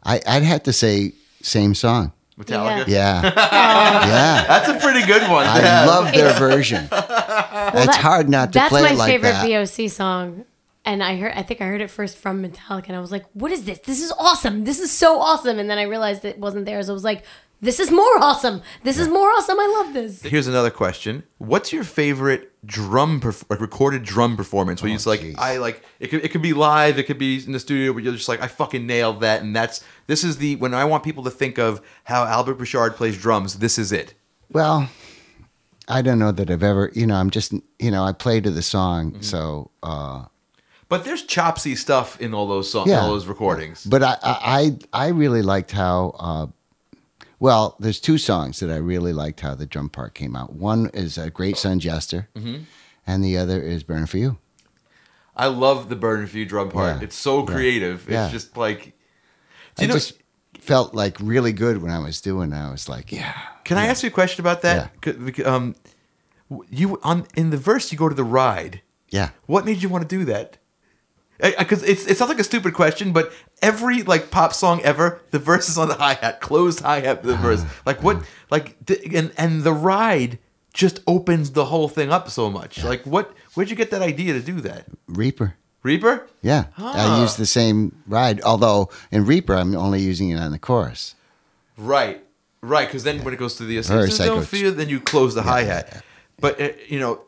[SPEAKER 4] I I'd have to say same song.
[SPEAKER 2] Metallica.
[SPEAKER 4] Yeah, yeah.
[SPEAKER 2] That's a pretty good one.
[SPEAKER 4] I
[SPEAKER 2] have.
[SPEAKER 4] love their version. it's hard not to
[SPEAKER 1] That's
[SPEAKER 4] play
[SPEAKER 1] my
[SPEAKER 4] it like
[SPEAKER 1] favorite
[SPEAKER 4] that.
[SPEAKER 1] BOC song. And I heard I think I heard it first from Metallica and I was like, What is this? This is awesome. This is so awesome. And then I realized it wasn't theirs. I was like, This is more awesome. This is more awesome. I love this.
[SPEAKER 2] Here's another question: What's your favorite drum, perf- like recorded drum performance? Where you oh, just like,
[SPEAKER 4] jeez.
[SPEAKER 2] I like it. Could, it could be live, it could be in the studio, but you're just like, I fucking nailed that, and that's this is the when I want people to think of how Albert Bouchard plays drums. This is it.
[SPEAKER 4] Well, I don't know that I've ever. You know, I'm just. You know, I play to the song,
[SPEAKER 2] Mm-hmm.
[SPEAKER 4] so. uh
[SPEAKER 2] But there's chopsy stuff in all those songs,
[SPEAKER 4] Yeah.
[SPEAKER 2] all those recordings.
[SPEAKER 4] But I, I, I really liked how. Uh, well, there's two songs that I really liked how the drum part came out. One is a Great Sun Jester,
[SPEAKER 2] Mm-hmm.
[SPEAKER 4] and the other is Burn for You.
[SPEAKER 2] I love the Burnin' for You drum part.
[SPEAKER 4] Yeah.
[SPEAKER 2] It's so creative.
[SPEAKER 4] Yeah.
[SPEAKER 2] It's just like. Do
[SPEAKER 4] I
[SPEAKER 2] you know?
[SPEAKER 4] just felt like really good when I was doing. it. I was like, yeah,
[SPEAKER 2] Can I ask you a question about that? Bec- Um, you on in the verse you go to the ride.
[SPEAKER 4] yeah.
[SPEAKER 2] What made you want to do that? Because it's it sounds like a stupid question, but every like pop song ever, the verse is on the hi hat, closed hi hat, the verse. Like what? Like and and the ride just opens the whole thing up so much. Like what? Where'd you get that idea to do that?
[SPEAKER 4] Reaper.
[SPEAKER 2] Reaper?
[SPEAKER 4] Yeah,
[SPEAKER 2] Ah.
[SPEAKER 4] I use the same ride. Although in Reaper, I'm only using it on the chorus.
[SPEAKER 2] Right, right. Because then when it goes to the
[SPEAKER 4] I
[SPEAKER 2] don't feel, then you close the hi hat. But uh, you know,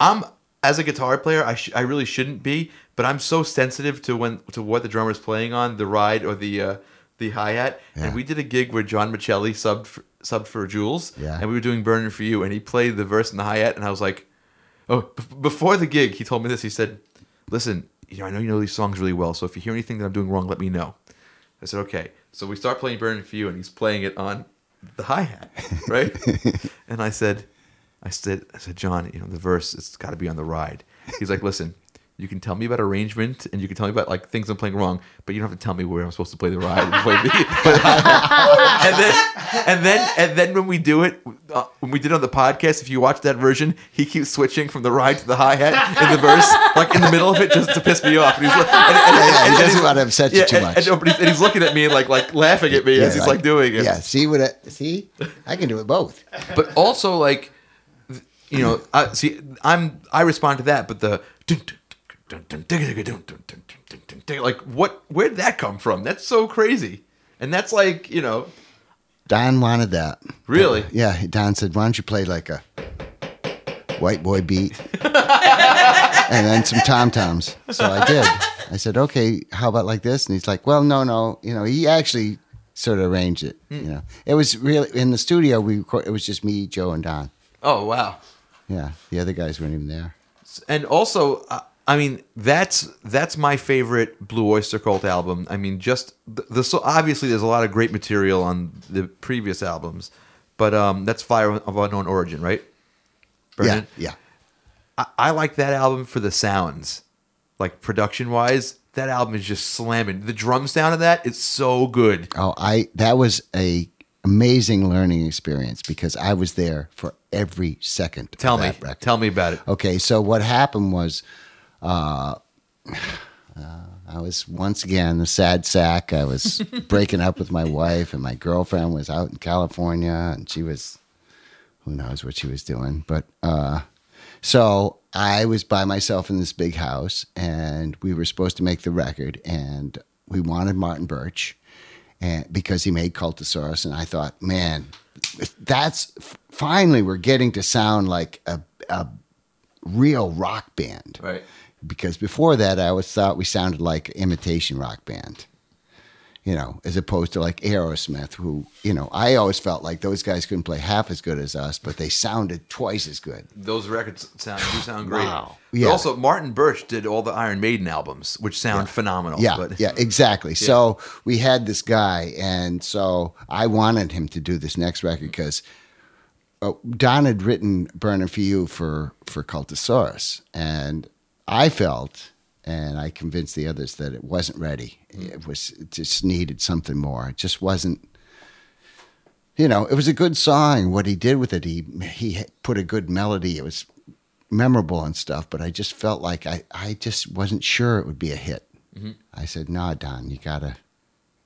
[SPEAKER 2] I'm as a guitar player, I sh- I really shouldn't be, but I'm so sensitive to when to what the drummer's playing on the ride or the uh, the hi hat.
[SPEAKER 4] Yeah.
[SPEAKER 2] And we did a gig where John Miceli subbed for, subbed for Jules,
[SPEAKER 4] Yeah.
[SPEAKER 2] and we were doing "Burning for You," and he played the verse and the hi hat, and I was like, oh, b- before the gig, he told me this. He said, "Listen, you know, I know you know these songs really well, so if you hear anything that I'm doing wrong, let me know." I said, okay. So we start playing Burning for You, and he's playing it on the hi hat, right? and I said, I said, I said, John, you know, the verse, it's got to be on the ride. He's like, listen, you can tell me about arrangement, and you can tell me about like things I'm playing wrong, but you don't have to tell me where I'm supposed to play the ride. And, play the, play the hi-hat." and then, and then, and then when we do it, uh, when we did it on the podcast, if you watch that version, he keeps switching from the ride to the hi hat in the verse, like in the middle of it, just to piss me off. And he's like, and, and-
[SPEAKER 4] Yeah, he doesn't want to upset you
[SPEAKER 2] yeah,
[SPEAKER 4] too much.
[SPEAKER 2] and, and he's looking at me and like like laughing at me as he's like, doing it.
[SPEAKER 4] Yeah, see what? I, see, I can do it both.
[SPEAKER 2] But also like, you know, I see. I'm I respond to that, but the like what? Where'd that come from? That's so crazy. And that's like you know,
[SPEAKER 4] Don wanted that.
[SPEAKER 2] Really?
[SPEAKER 4] Yeah, Don said, "Why don't you play like a white boy beat, and then some tom toms?" So I did. I said, "Okay, how about like this?" And he's like, "Well, no, no. You know, he actually sort of arranged it.
[SPEAKER 2] Hmm.
[SPEAKER 4] You know, it was really in the studio. We record, it was just me, Joe, and Don.
[SPEAKER 2] oh wow.
[SPEAKER 4] Yeah, the other guys weren't even there.
[SPEAKER 2] and also uh, I mean that's that's my favorite Blue Oyster Cult album. I mean just the, the so obviously there's a lot of great material on the previous albums, but um that's Fire of Unknown Origin, right?
[SPEAKER 4] Yeah, yeah.
[SPEAKER 2] I, I like that album for the sounds, like production wise. That album is just slamming. The drum sound of that is so good.
[SPEAKER 4] Oh, I that was a amazing learning experience because I was there for every second.
[SPEAKER 2] Tell me,
[SPEAKER 4] record.
[SPEAKER 2] tell me about it.
[SPEAKER 4] Okay, so what happened was, uh, uh, I was once again the sad sack. I was breaking up with my wife, and my girlfriend was out in California, and she was, who knows what she was doing. But uh, so I was by myself in this big house, and we were supposed to make the record, and we wanted Martin Birch, and because he made Cultosaurus, and I thought, man, that's finally we're getting to sound like a, a real rock band
[SPEAKER 2] Right.
[SPEAKER 4] Because before that I always thought we sounded like an imitation rock band. You know, as opposed to like Aerosmith, who, you know, I always felt like those guys couldn't play half as good as us, but they sounded twice as good.
[SPEAKER 2] Those records sound do sound great.
[SPEAKER 5] Wow.
[SPEAKER 2] But
[SPEAKER 4] Yeah.
[SPEAKER 2] Also, Martin Birch did all the Iron Maiden albums, which sound phenomenal.
[SPEAKER 4] Yeah,
[SPEAKER 2] but
[SPEAKER 4] yeah, exactly. So we had this guy, and so I wanted him to do this next record because uh, Don had written "Burning for You" for for Cultosaurus, and I felt and I convinced the others that it wasn't ready. Mm. It was it just needed something more. It just wasn't. You know, it was a good song. What he did with it, he he put a good melody. It was memorable and stuff. But I just felt like I I just wasn't sure it would be a hit. Mm-hmm. I said, "Nah, Don, you gotta."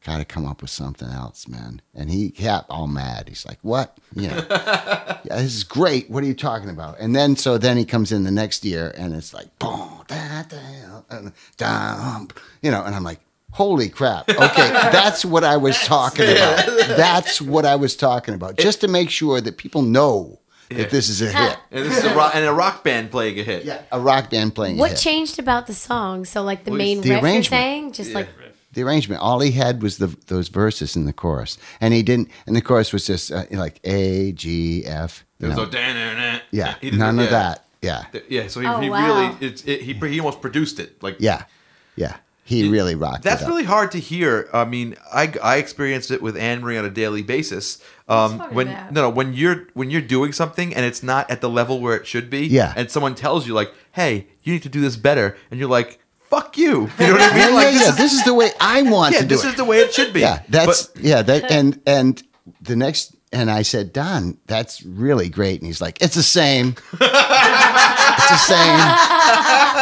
[SPEAKER 4] Got to come up with something else, man. And he got all mad. He's like, "What? You know, yeah, this is great. What are you talking about?" And then so then he comes in the next year, and it's like boom, da, da, and dum, you know, and I'm like, "Holy crap! Okay, that's what I was talking about. That's what I was talking about. Just to make sure that people know that this is a hit.
[SPEAKER 2] And this is a rock, and a rock band playing a hit.
[SPEAKER 4] Yeah, a rock band playing. a
[SPEAKER 1] What
[SPEAKER 4] hit.
[SPEAKER 1] changed about the song? So like the
[SPEAKER 2] Well,
[SPEAKER 1] main
[SPEAKER 4] the
[SPEAKER 1] riff you're
[SPEAKER 4] arrangement.
[SPEAKER 1] saying, just like
[SPEAKER 4] the arrangement. All he had was the those verses in the chorus, and he didn't. And the chorus was just uh, like A G F.
[SPEAKER 2] There
[SPEAKER 4] was
[SPEAKER 2] no dan
[SPEAKER 4] yeah,
[SPEAKER 2] He did-
[SPEAKER 4] none of that. Yeah,
[SPEAKER 2] Yeah, so he,
[SPEAKER 1] Oh,
[SPEAKER 2] he
[SPEAKER 1] wow.
[SPEAKER 2] really it's it, he he almost produced it. Like
[SPEAKER 4] yeah, yeah. He really rocked.
[SPEAKER 2] That's
[SPEAKER 4] it up.
[SPEAKER 2] really hard to hear. I mean, I, I experienced it with Anne Marie on a daily basis. Um, when
[SPEAKER 1] about?
[SPEAKER 2] no, no, when you're when you're doing something and it's not at the level where it should be,
[SPEAKER 4] Yeah.
[SPEAKER 2] and someone tells you like, "Hey, you need to do this better," and you're like, "Fuck you," you know what I mean?
[SPEAKER 4] Yeah,
[SPEAKER 2] like
[SPEAKER 4] yeah,
[SPEAKER 2] this
[SPEAKER 4] yeah.
[SPEAKER 2] is
[SPEAKER 4] this is the way I want
[SPEAKER 2] yeah,
[SPEAKER 4] to do it.
[SPEAKER 2] this is the way it should be.
[SPEAKER 4] yeah, that's
[SPEAKER 2] But-
[SPEAKER 4] yeah. That and and the next and I said, Don, that's really great. And he's like, It's the same. it's the same.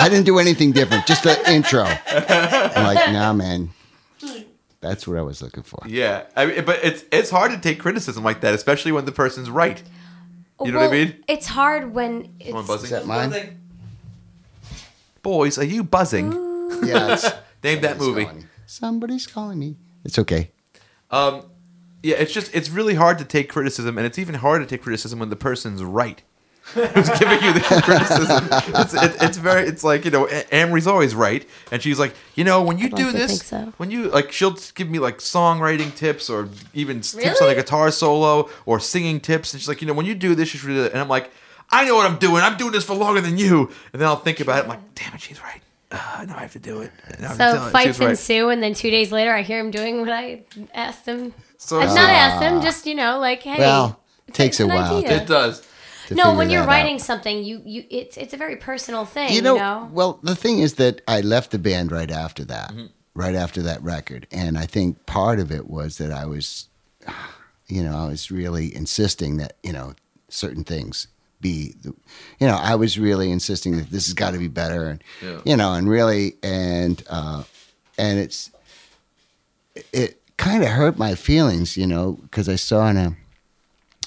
[SPEAKER 4] I didn't do anything different. Just the intro. I'm like, Nah, man. That's what I was looking for.
[SPEAKER 2] yeah. I mean, but it's it's hard to take criticism like that, especially when the person's right. You know what I mean?
[SPEAKER 1] It's hard when it's
[SPEAKER 2] Someone buzzing.
[SPEAKER 4] Is that mine?
[SPEAKER 2] Boys, are you buzzing?
[SPEAKER 4] Yeah. It's,
[SPEAKER 2] Name that movie.
[SPEAKER 4] calling me. Somebody's calling me. It's okay.
[SPEAKER 2] Um, yeah, it's just it's really hard to take criticism, and it's even harder to take criticism when the person's right. Who's giving you the criticism? It's, it, it's very. It's like you know, A- Anne Marie's always right, and she's like, you know, when you
[SPEAKER 1] I'd
[SPEAKER 2] do
[SPEAKER 1] like to
[SPEAKER 2] this,
[SPEAKER 1] think so.
[SPEAKER 2] when you like, she'll give me like songwriting tips or even s tips on a
[SPEAKER 1] Really?
[SPEAKER 2] guitar solo or singing tips, and she's like, you know, when you do this, you should do that. And I'm like, I know what I'm doing. I'm doing this for longer than you. And then I'll think about it. I'm like, damn it, she's right. Uh, now I have to do it. Now I have to tell
[SPEAKER 1] So fights
[SPEAKER 2] she's right.
[SPEAKER 1] ensue, and then two days later, I hear him doing what I asked him.
[SPEAKER 2] So-
[SPEAKER 1] I've not asked him, just you know, like, hey.
[SPEAKER 4] Well,
[SPEAKER 1] it's-
[SPEAKER 4] takes a while
[SPEAKER 1] idea.
[SPEAKER 2] It does.
[SPEAKER 1] No, when you're writing
[SPEAKER 4] out.
[SPEAKER 1] something, you you it's it's a very personal thing.
[SPEAKER 4] you know,
[SPEAKER 1] you know?
[SPEAKER 4] well, the thing is that I left the band right after that,
[SPEAKER 2] Mm-hmm.
[SPEAKER 4] right after that record, and I think part of it was that I was, you know, I was really insisting that you know certain things be, the, you know, I was really insisting that this has got to be better, and
[SPEAKER 2] Yeah.
[SPEAKER 4] you know, and really, and uh, and it's it kind of hurt my feelings, you know, because I saw in a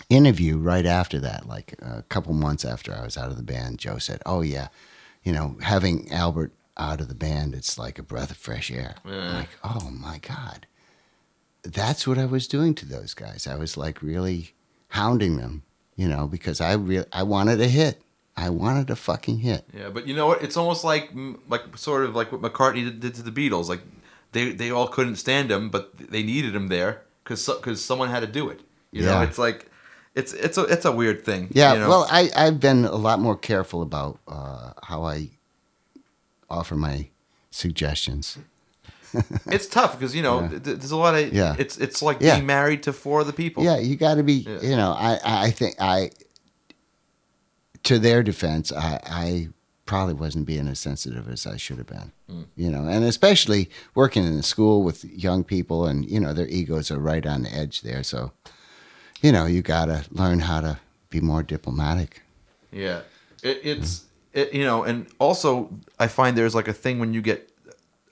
[SPEAKER 4] interview right after that, like a couple months after I was out of the band, Joe said, "Oh yeah, you know, having Albert out of the band, it's like a breath of fresh air." I'm like, "Oh my god." That's what I was doing to those guys. I was like really hounding them, you know, because I really I wanted a hit. I wanted a fucking hit.
[SPEAKER 2] Yeah, but you know what? It's almost like like sort of like what McCartney did, did to the Beatles. Like they they all couldn't stand him, but they needed him there because because someone had to do it. You know, it's like it's it's a it's a weird thing.
[SPEAKER 4] Yeah,
[SPEAKER 2] you know?
[SPEAKER 4] well, I, I've been a lot more careful about uh, how I offer my suggestions.
[SPEAKER 2] it's tough because you know
[SPEAKER 4] Yeah.
[SPEAKER 2] there's a lot of
[SPEAKER 4] Yeah.
[SPEAKER 2] It's it's like
[SPEAKER 4] Yeah.
[SPEAKER 2] being married to four other people.
[SPEAKER 4] Yeah, you got to be.
[SPEAKER 2] Yeah.
[SPEAKER 4] You know, I I think I. To their defense, I I probably wasn't being as sensitive as I should have been.
[SPEAKER 2] Mm.
[SPEAKER 4] You know, and especially working in a school with young people, and you know their egos are right on the edge there. So, you know, you got to learn how to be more diplomatic.
[SPEAKER 2] Yeah, it, it's it, you know, and also I find there's like a thing when you get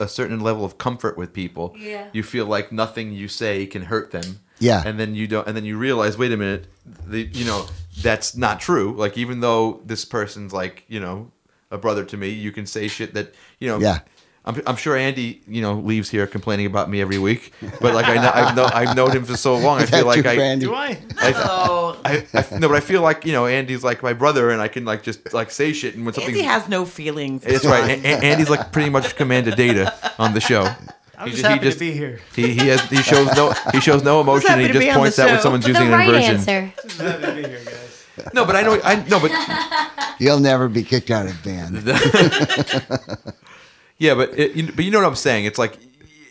[SPEAKER 2] a certain level of comfort with people.
[SPEAKER 1] Yeah.
[SPEAKER 2] You feel like nothing you say can hurt them.
[SPEAKER 4] Yeah.
[SPEAKER 2] And then you don't, and then you realize, wait a minute, the you know that's not true. Like even though this person's like you know a brother to me, you can say shit that you know.
[SPEAKER 4] Yeah.
[SPEAKER 2] I'm, I'm sure Andy, you know, leaves here complaining about me every week. But like I know, I've, know, I've known him for so long, I feel like I,
[SPEAKER 4] Randy?
[SPEAKER 5] Do I?
[SPEAKER 3] Oh,
[SPEAKER 2] I, I no, but I feel like you know Andy's like my brother, and I can like just like say shit, and when something
[SPEAKER 3] Andy has no feelings.
[SPEAKER 2] it's right. A- A- Andy's like pretty much command data on the show.
[SPEAKER 5] I'm
[SPEAKER 2] He
[SPEAKER 5] just
[SPEAKER 2] ju- he
[SPEAKER 5] happy
[SPEAKER 2] just-
[SPEAKER 5] to be here.
[SPEAKER 2] He he has he shows no he shows no emotion.
[SPEAKER 3] happy
[SPEAKER 2] He just
[SPEAKER 3] be on the
[SPEAKER 2] points out when
[SPEAKER 3] show.
[SPEAKER 2] someone's
[SPEAKER 1] the
[SPEAKER 2] using an
[SPEAKER 1] right
[SPEAKER 2] inversion.
[SPEAKER 1] answer.
[SPEAKER 5] Just happy to be here, guys.
[SPEAKER 2] No, but I know I no, but
[SPEAKER 4] You'll never be kicked out of band.
[SPEAKER 2] Yeah, but it, you, but you know what I'm saying. It's like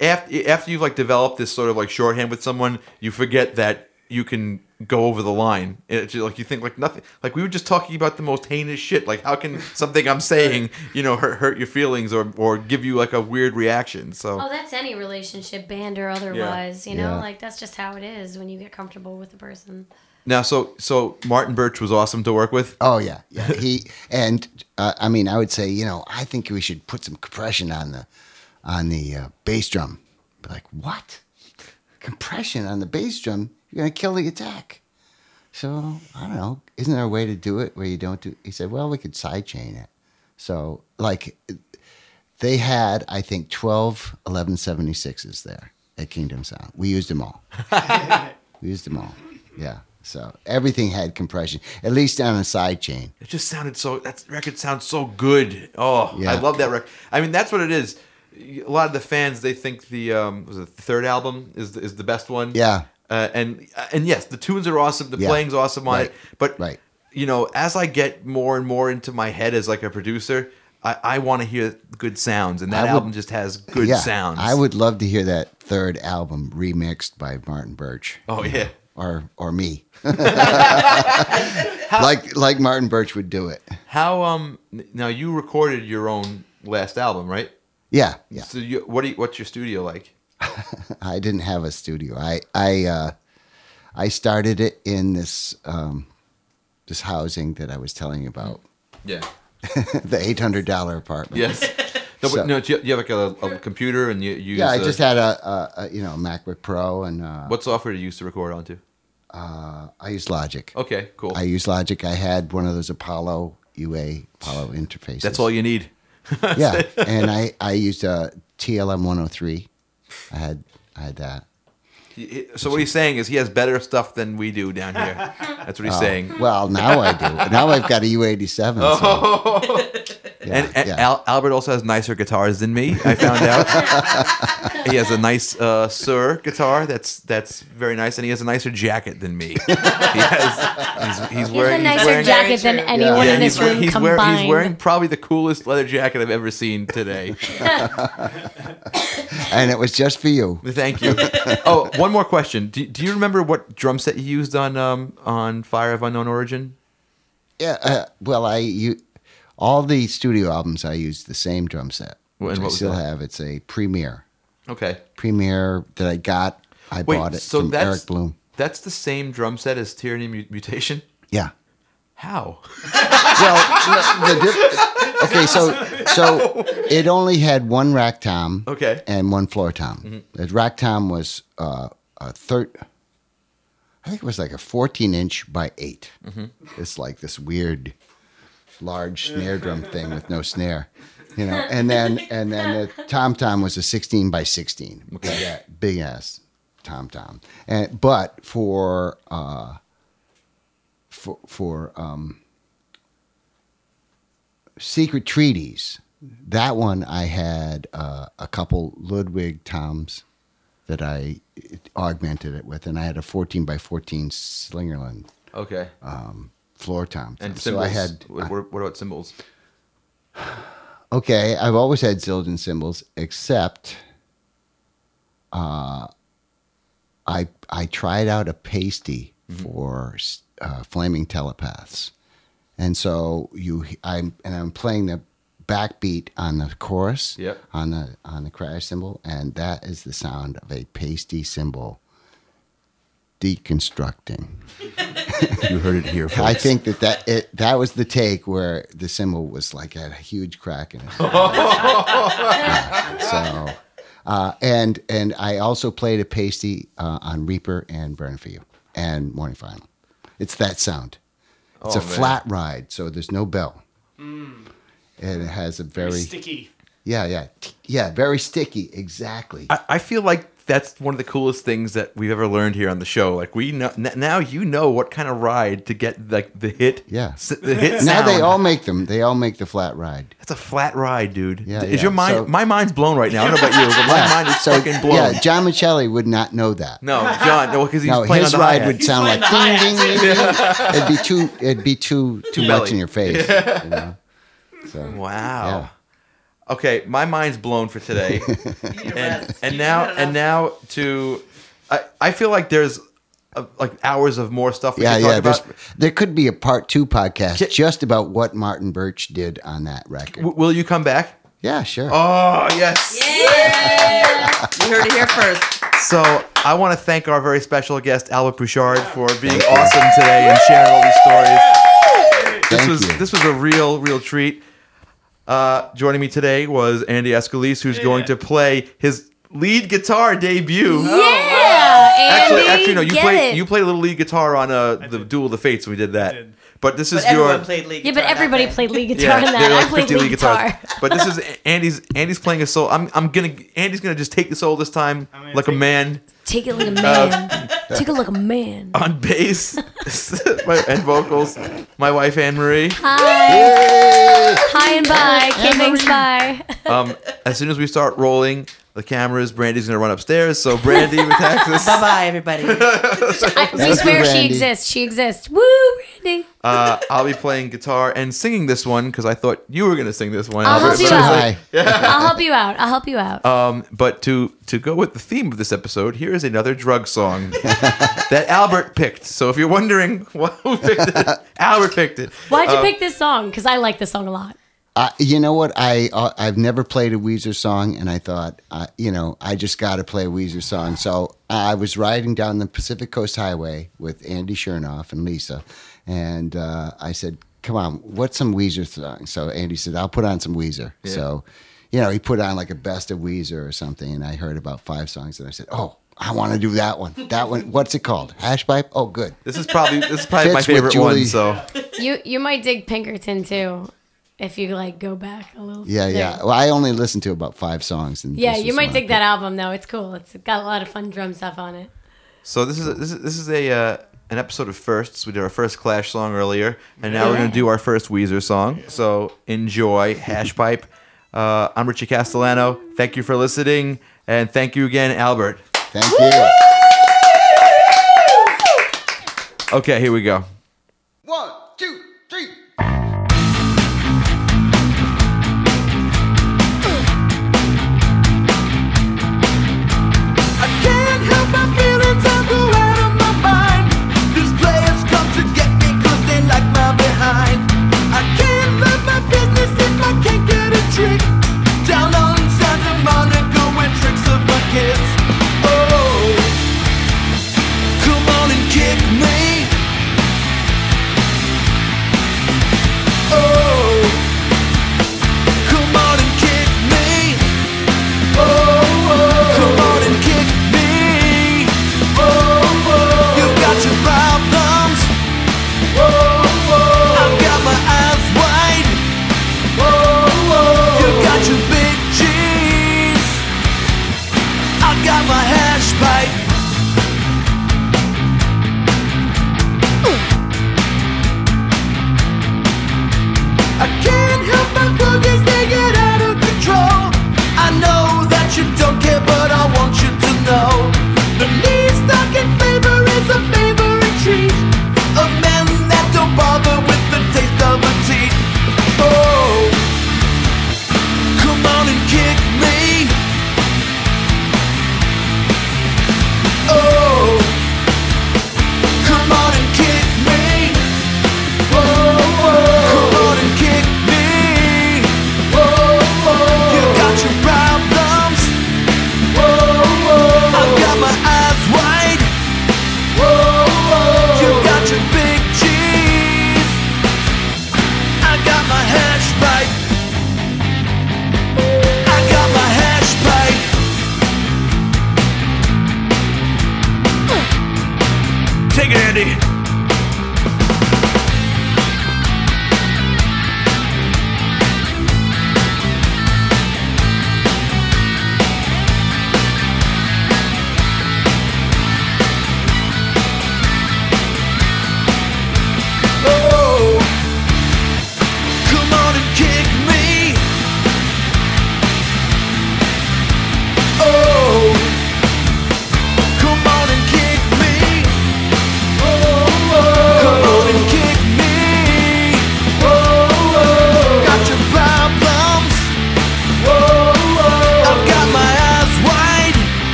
[SPEAKER 2] after after you've like developed this sort of like shorthand with someone, you forget that you can go over the line. It, like you think like nothing. Like we were just talking about the most heinous shit. Like how can something I'm saying, you know, hurt hurt your feelings or or give you like a weird reaction? So
[SPEAKER 1] Oh, that's any relationship, band or otherwise. You know,
[SPEAKER 4] Yeah.
[SPEAKER 1] like that's just how it is when you get comfortable with the person.
[SPEAKER 2] Now, so so Martin Birch was awesome to work with.
[SPEAKER 4] Oh yeah, yeah. He and uh, I mean, I would say, you know, I think we should put some compression on the on the uh, bass drum. Be like, what? Compression on the bass drum? You're gonna kill the attack. So I don't know. Isn't there a way to do it where you don't do? He said, well, we could sidechain it. So like, they had I think 12 1176s there at Kingdom Sound. We used them all. we used them all. Yeah. So everything had compression, at least on a side chain.
[SPEAKER 2] It just sounded so. That record sounds so good. Oh,
[SPEAKER 4] yeah.
[SPEAKER 2] I love that record. I mean, that's what it is. A lot of the fans they think the um was it the third album is the, is the best one.
[SPEAKER 4] Yeah.
[SPEAKER 2] Uh, and and yes, the tunes are awesome. The
[SPEAKER 4] Yeah.
[SPEAKER 2] playing's awesome on
[SPEAKER 4] Right.
[SPEAKER 2] it. But
[SPEAKER 4] Right.
[SPEAKER 2] you know, as I get more and more into my head as like a producer, I, I want to hear good sounds, and that
[SPEAKER 4] would-
[SPEAKER 2] album just has good
[SPEAKER 4] yeah,
[SPEAKER 2] sounds.
[SPEAKER 4] I would love to hear that third album remixed by Martin Birch.
[SPEAKER 2] Oh yeah.
[SPEAKER 4] Or or me. like like Martin Birch would do it.
[SPEAKER 2] How um now you recorded your own last album, right?
[SPEAKER 4] Yeah, yeah.
[SPEAKER 2] So you, what do you, what's your studio like?
[SPEAKER 4] I didn't have a studio. I I uh, I started it in this um, this housing that I was telling you about,
[SPEAKER 2] Yeah.
[SPEAKER 4] the eight hundred dollar apartment.
[SPEAKER 2] Yes. No,
[SPEAKER 4] So-
[SPEAKER 2] but no, do you, you have like a, a computer and you, you use
[SPEAKER 4] Yeah, I
[SPEAKER 2] uh,
[SPEAKER 4] just had a, a, a you know MacBook Pro and uh,
[SPEAKER 2] what software do you use to record onto?
[SPEAKER 4] uh, I use Logic.
[SPEAKER 2] Okay, cool.
[SPEAKER 4] I use Logic. I had one of those Apollo UA Apollo interfaces.
[SPEAKER 2] That's all you need.
[SPEAKER 4] yeah, and I I used a TLM 103. I had I had that.
[SPEAKER 2] So what he's saying is he has better stuff than we do down here. That's what he's saying.
[SPEAKER 4] Well, now I do. Now I've got a U87. So, yeah,
[SPEAKER 2] and and
[SPEAKER 4] yeah.
[SPEAKER 2] Al- Albert also has nicer guitars than me. I found out. he has a nice uh, Sir guitar that's that's very nice, and he has a nicer jacket than me. he has, he's, he's
[SPEAKER 1] He has
[SPEAKER 2] wearing
[SPEAKER 1] a
[SPEAKER 2] he's
[SPEAKER 1] nicer
[SPEAKER 2] wearing,
[SPEAKER 1] jacket than anyone
[SPEAKER 2] yeah,
[SPEAKER 1] in this
[SPEAKER 2] he's, wearing,
[SPEAKER 1] room
[SPEAKER 2] he's,
[SPEAKER 1] combined.
[SPEAKER 2] wearing, he's wearing probably the coolest leather jacket I've ever seen today.
[SPEAKER 4] and it was just for you.
[SPEAKER 2] Thank you. oh, one more question. Do, do you remember what drum set you used on um on Fire of Unknown Origin?
[SPEAKER 4] Yeah. Uh, well, I you all the studio albums I used the same drum set.
[SPEAKER 2] Well,
[SPEAKER 4] Which
[SPEAKER 2] and
[SPEAKER 4] I
[SPEAKER 2] what was
[SPEAKER 4] still
[SPEAKER 2] that?
[SPEAKER 4] have. It's a Premier.
[SPEAKER 2] Okay.
[SPEAKER 4] Premier that I got. I
[SPEAKER 2] Wait,
[SPEAKER 4] bought it
[SPEAKER 2] so
[SPEAKER 4] from
[SPEAKER 2] that's
[SPEAKER 4] Eric Bloom.
[SPEAKER 2] that's the same drum set as Tyranny Mutation.
[SPEAKER 4] Yeah.
[SPEAKER 2] How?
[SPEAKER 4] Well, the, the okay, so so it only had one rack tom,
[SPEAKER 2] Okay.
[SPEAKER 4] and one floor tom. The rack tom was uh, a third. I think it was like a 14 inch by 8 It's like this weird, large snare drum thing with no snare, you know. And then and then the tom tom was a 16 by 16, big, a- big ass tom tom. And but for uh, for for um, secret treaties, that one I had uh, a couple Ludwig toms that I augmented it with, and I had a 14 by 14 Slingerland
[SPEAKER 2] Okay.
[SPEAKER 4] um, floor tom.
[SPEAKER 2] and
[SPEAKER 4] so
[SPEAKER 2] cymbals.
[SPEAKER 4] I had
[SPEAKER 2] What, what, what about cymbals?
[SPEAKER 4] okay. I've always had Zildjian cymbals, except uh, I I tried out a Paiste
[SPEAKER 2] Mm-hmm.
[SPEAKER 4] for uh, Flaming Telepaths, and so you I'm and I'm playing the backbeat on the chorus
[SPEAKER 2] Yep.
[SPEAKER 4] on the on the crash cymbal, and that is the sound of a Paiste cymbal deconstructing.
[SPEAKER 2] You heard it here. first.
[SPEAKER 4] I think that that it that was the take where the cymbal was like had a huge crack in it. Yeah, so, uh, and and I also played a Paiste uh, on Reaper and Burn for You and Morning Final. It's that sound. It's
[SPEAKER 2] Oh,
[SPEAKER 4] a
[SPEAKER 2] man.
[SPEAKER 4] flat ride, so there's no bell.
[SPEAKER 5] Mm.
[SPEAKER 4] And it has a
[SPEAKER 5] Very
[SPEAKER 4] very
[SPEAKER 5] sticky.
[SPEAKER 4] yeah yeah yeah very sticky exactly.
[SPEAKER 2] I, I feel like that's one of the coolest things that we've ever learned here on the show. Like we know now, you know what kind of ride to get like the hit.
[SPEAKER 4] Yeah.
[SPEAKER 2] the hit.
[SPEAKER 4] now they all make them. They all make the flat ride.
[SPEAKER 2] That's a flat ride, dude.
[SPEAKER 4] Yeah,
[SPEAKER 2] Is
[SPEAKER 4] yeah.
[SPEAKER 2] your mind?
[SPEAKER 4] So-
[SPEAKER 2] my mind's blown right now. I don't know about you, but my mind is
[SPEAKER 4] So
[SPEAKER 2] fucking blown.
[SPEAKER 4] yeah, John Miceli would not know that.
[SPEAKER 2] no, John. No, because he's
[SPEAKER 4] no,
[SPEAKER 2] playing
[SPEAKER 4] his
[SPEAKER 2] on the
[SPEAKER 4] ride would sound like
[SPEAKER 5] playing
[SPEAKER 4] ding, ding, ding, ding. It'd be too, it'd be too, too
[SPEAKER 2] belly.
[SPEAKER 4] much in your face. You know? So
[SPEAKER 2] Wow. Okay, my mind's blown for today. and and now and now to I, I feel like there's of, like hours of more stuff we
[SPEAKER 4] Yeah, yeah.
[SPEAKER 2] talk
[SPEAKER 4] There's,
[SPEAKER 2] about.
[SPEAKER 4] there could be a part two podcast
[SPEAKER 2] Ki-
[SPEAKER 4] just about what Martin Birch did on that record.
[SPEAKER 2] W- will you come back?
[SPEAKER 4] Yeah, sure.
[SPEAKER 2] Oh yes. Yeah.
[SPEAKER 3] you heard it here first.
[SPEAKER 2] So I want to thank our very special guest Albert Bouchard for being awesome today and sharing all these stories. This
[SPEAKER 4] Thank
[SPEAKER 2] was
[SPEAKER 4] you.
[SPEAKER 2] this was a real real treat. Uh, joining me today was Andy Escalise, who's going to play his lead guitar debut.
[SPEAKER 1] Yeah,
[SPEAKER 2] Actually,
[SPEAKER 1] Andy,
[SPEAKER 2] actually, no. You
[SPEAKER 1] get
[SPEAKER 2] played you played a little lead guitar on uh, the
[SPEAKER 5] did.
[SPEAKER 2] Duel of the Fates. when We did that.
[SPEAKER 5] did.
[SPEAKER 2] But this is
[SPEAKER 3] But everyone
[SPEAKER 2] your
[SPEAKER 3] played lead
[SPEAKER 1] Yeah, but everybody
[SPEAKER 3] day.
[SPEAKER 1] played lead guitar in that.
[SPEAKER 2] are
[SPEAKER 1] I played
[SPEAKER 2] 50
[SPEAKER 1] lead guitar.
[SPEAKER 2] But this is Andy's Andy's playing a solo. I'm I'm gonna Andy's gonna just take the solo this time like a
[SPEAKER 5] take-
[SPEAKER 2] man
[SPEAKER 1] Take it like a man. Take it like a man.
[SPEAKER 2] on bass my- and vocals. My wife Anne Marie.
[SPEAKER 1] Hi.
[SPEAKER 4] Yay!
[SPEAKER 1] Hi and bye. Okay, thanks, bye.
[SPEAKER 2] Um, as soon as we start rolling the cameras, Brandy's gonna run upstairs. So Brandy with Texas.
[SPEAKER 3] Bye bye, everybody.
[SPEAKER 1] I, we
[SPEAKER 4] you,
[SPEAKER 1] swear she
[SPEAKER 4] Randy.
[SPEAKER 1] exists. She exists. Woo, Randy.
[SPEAKER 2] Uh, I'll be playing guitar and singing this one because I thought you were gonna sing this one.
[SPEAKER 1] I'll
[SPEAKER 2] Albert,
[SPEAKER 1] help you
[SPEAKER 2] I was
[SPEAKER 1] out.
[SPEAKER 2] like-
[SPEAKER 4] Hi.
[SPEAKER 1] I'll help you out. I'll help you out.
[SPEAKER 2] Um, but to to go with the theme of this episode, here is another drug song that Albert picked. So if you're wondering who picked it, Albert picked it.
[SPEAKER 1] Why'd you
[SPEAKER 2] uh,
[SPEAKER 1] pick this song? Because I like this song a lot.
[SPEAKER 4] Uh, you know what? I uh, I've never played a Weezer song, and I thought, uh, you know, I just got to play a Weezer song. So I was riding down the Pacific Coast Highway with Andy Shernoff and Lisa, and uh, I said, "Come on, what's some Weezer song?" So Andy said, "I'll put on some Weezer." So, you know, he put on like a best of Weezer or something, and I heard about five songs, and I said, "Oh." I want to do that one. That one. What's it called? Hash pipe. Oh, good.
[SPEAKER 2] This is probably this is probably my
[SPEAKER 4] Fits with
[SPEAKER 2] favorite one. So
[SPEAKER 1] You you might dig Pinkerton too, if you like go back a little.
[SPEAKER 4] Yeah,
[SPEAKER 1] there.
[SPEAKER 4] yeah. Well, I only listened to about five songs. And
[SPEAKER 1] Yeah, you might
[SPEAKER 4] one
[SPEAKER 1] dig that album though. It's cool. It's got a lot of fun drum stuff on it.
[SPEAKER 2] so this is a, this is this is a uh, an episode of firsts. We did our first Clash song earlier, and now we're gonna do our first Weezer song. So enjoy Hash Pipe. Uh, I'm Richie Castellano. Thank you for listening, and thank you again, Albert.
[SPEAKER 4] Thank you.
[SPEAKER 2] Okay, here we go.
[SPEAKER 4] One,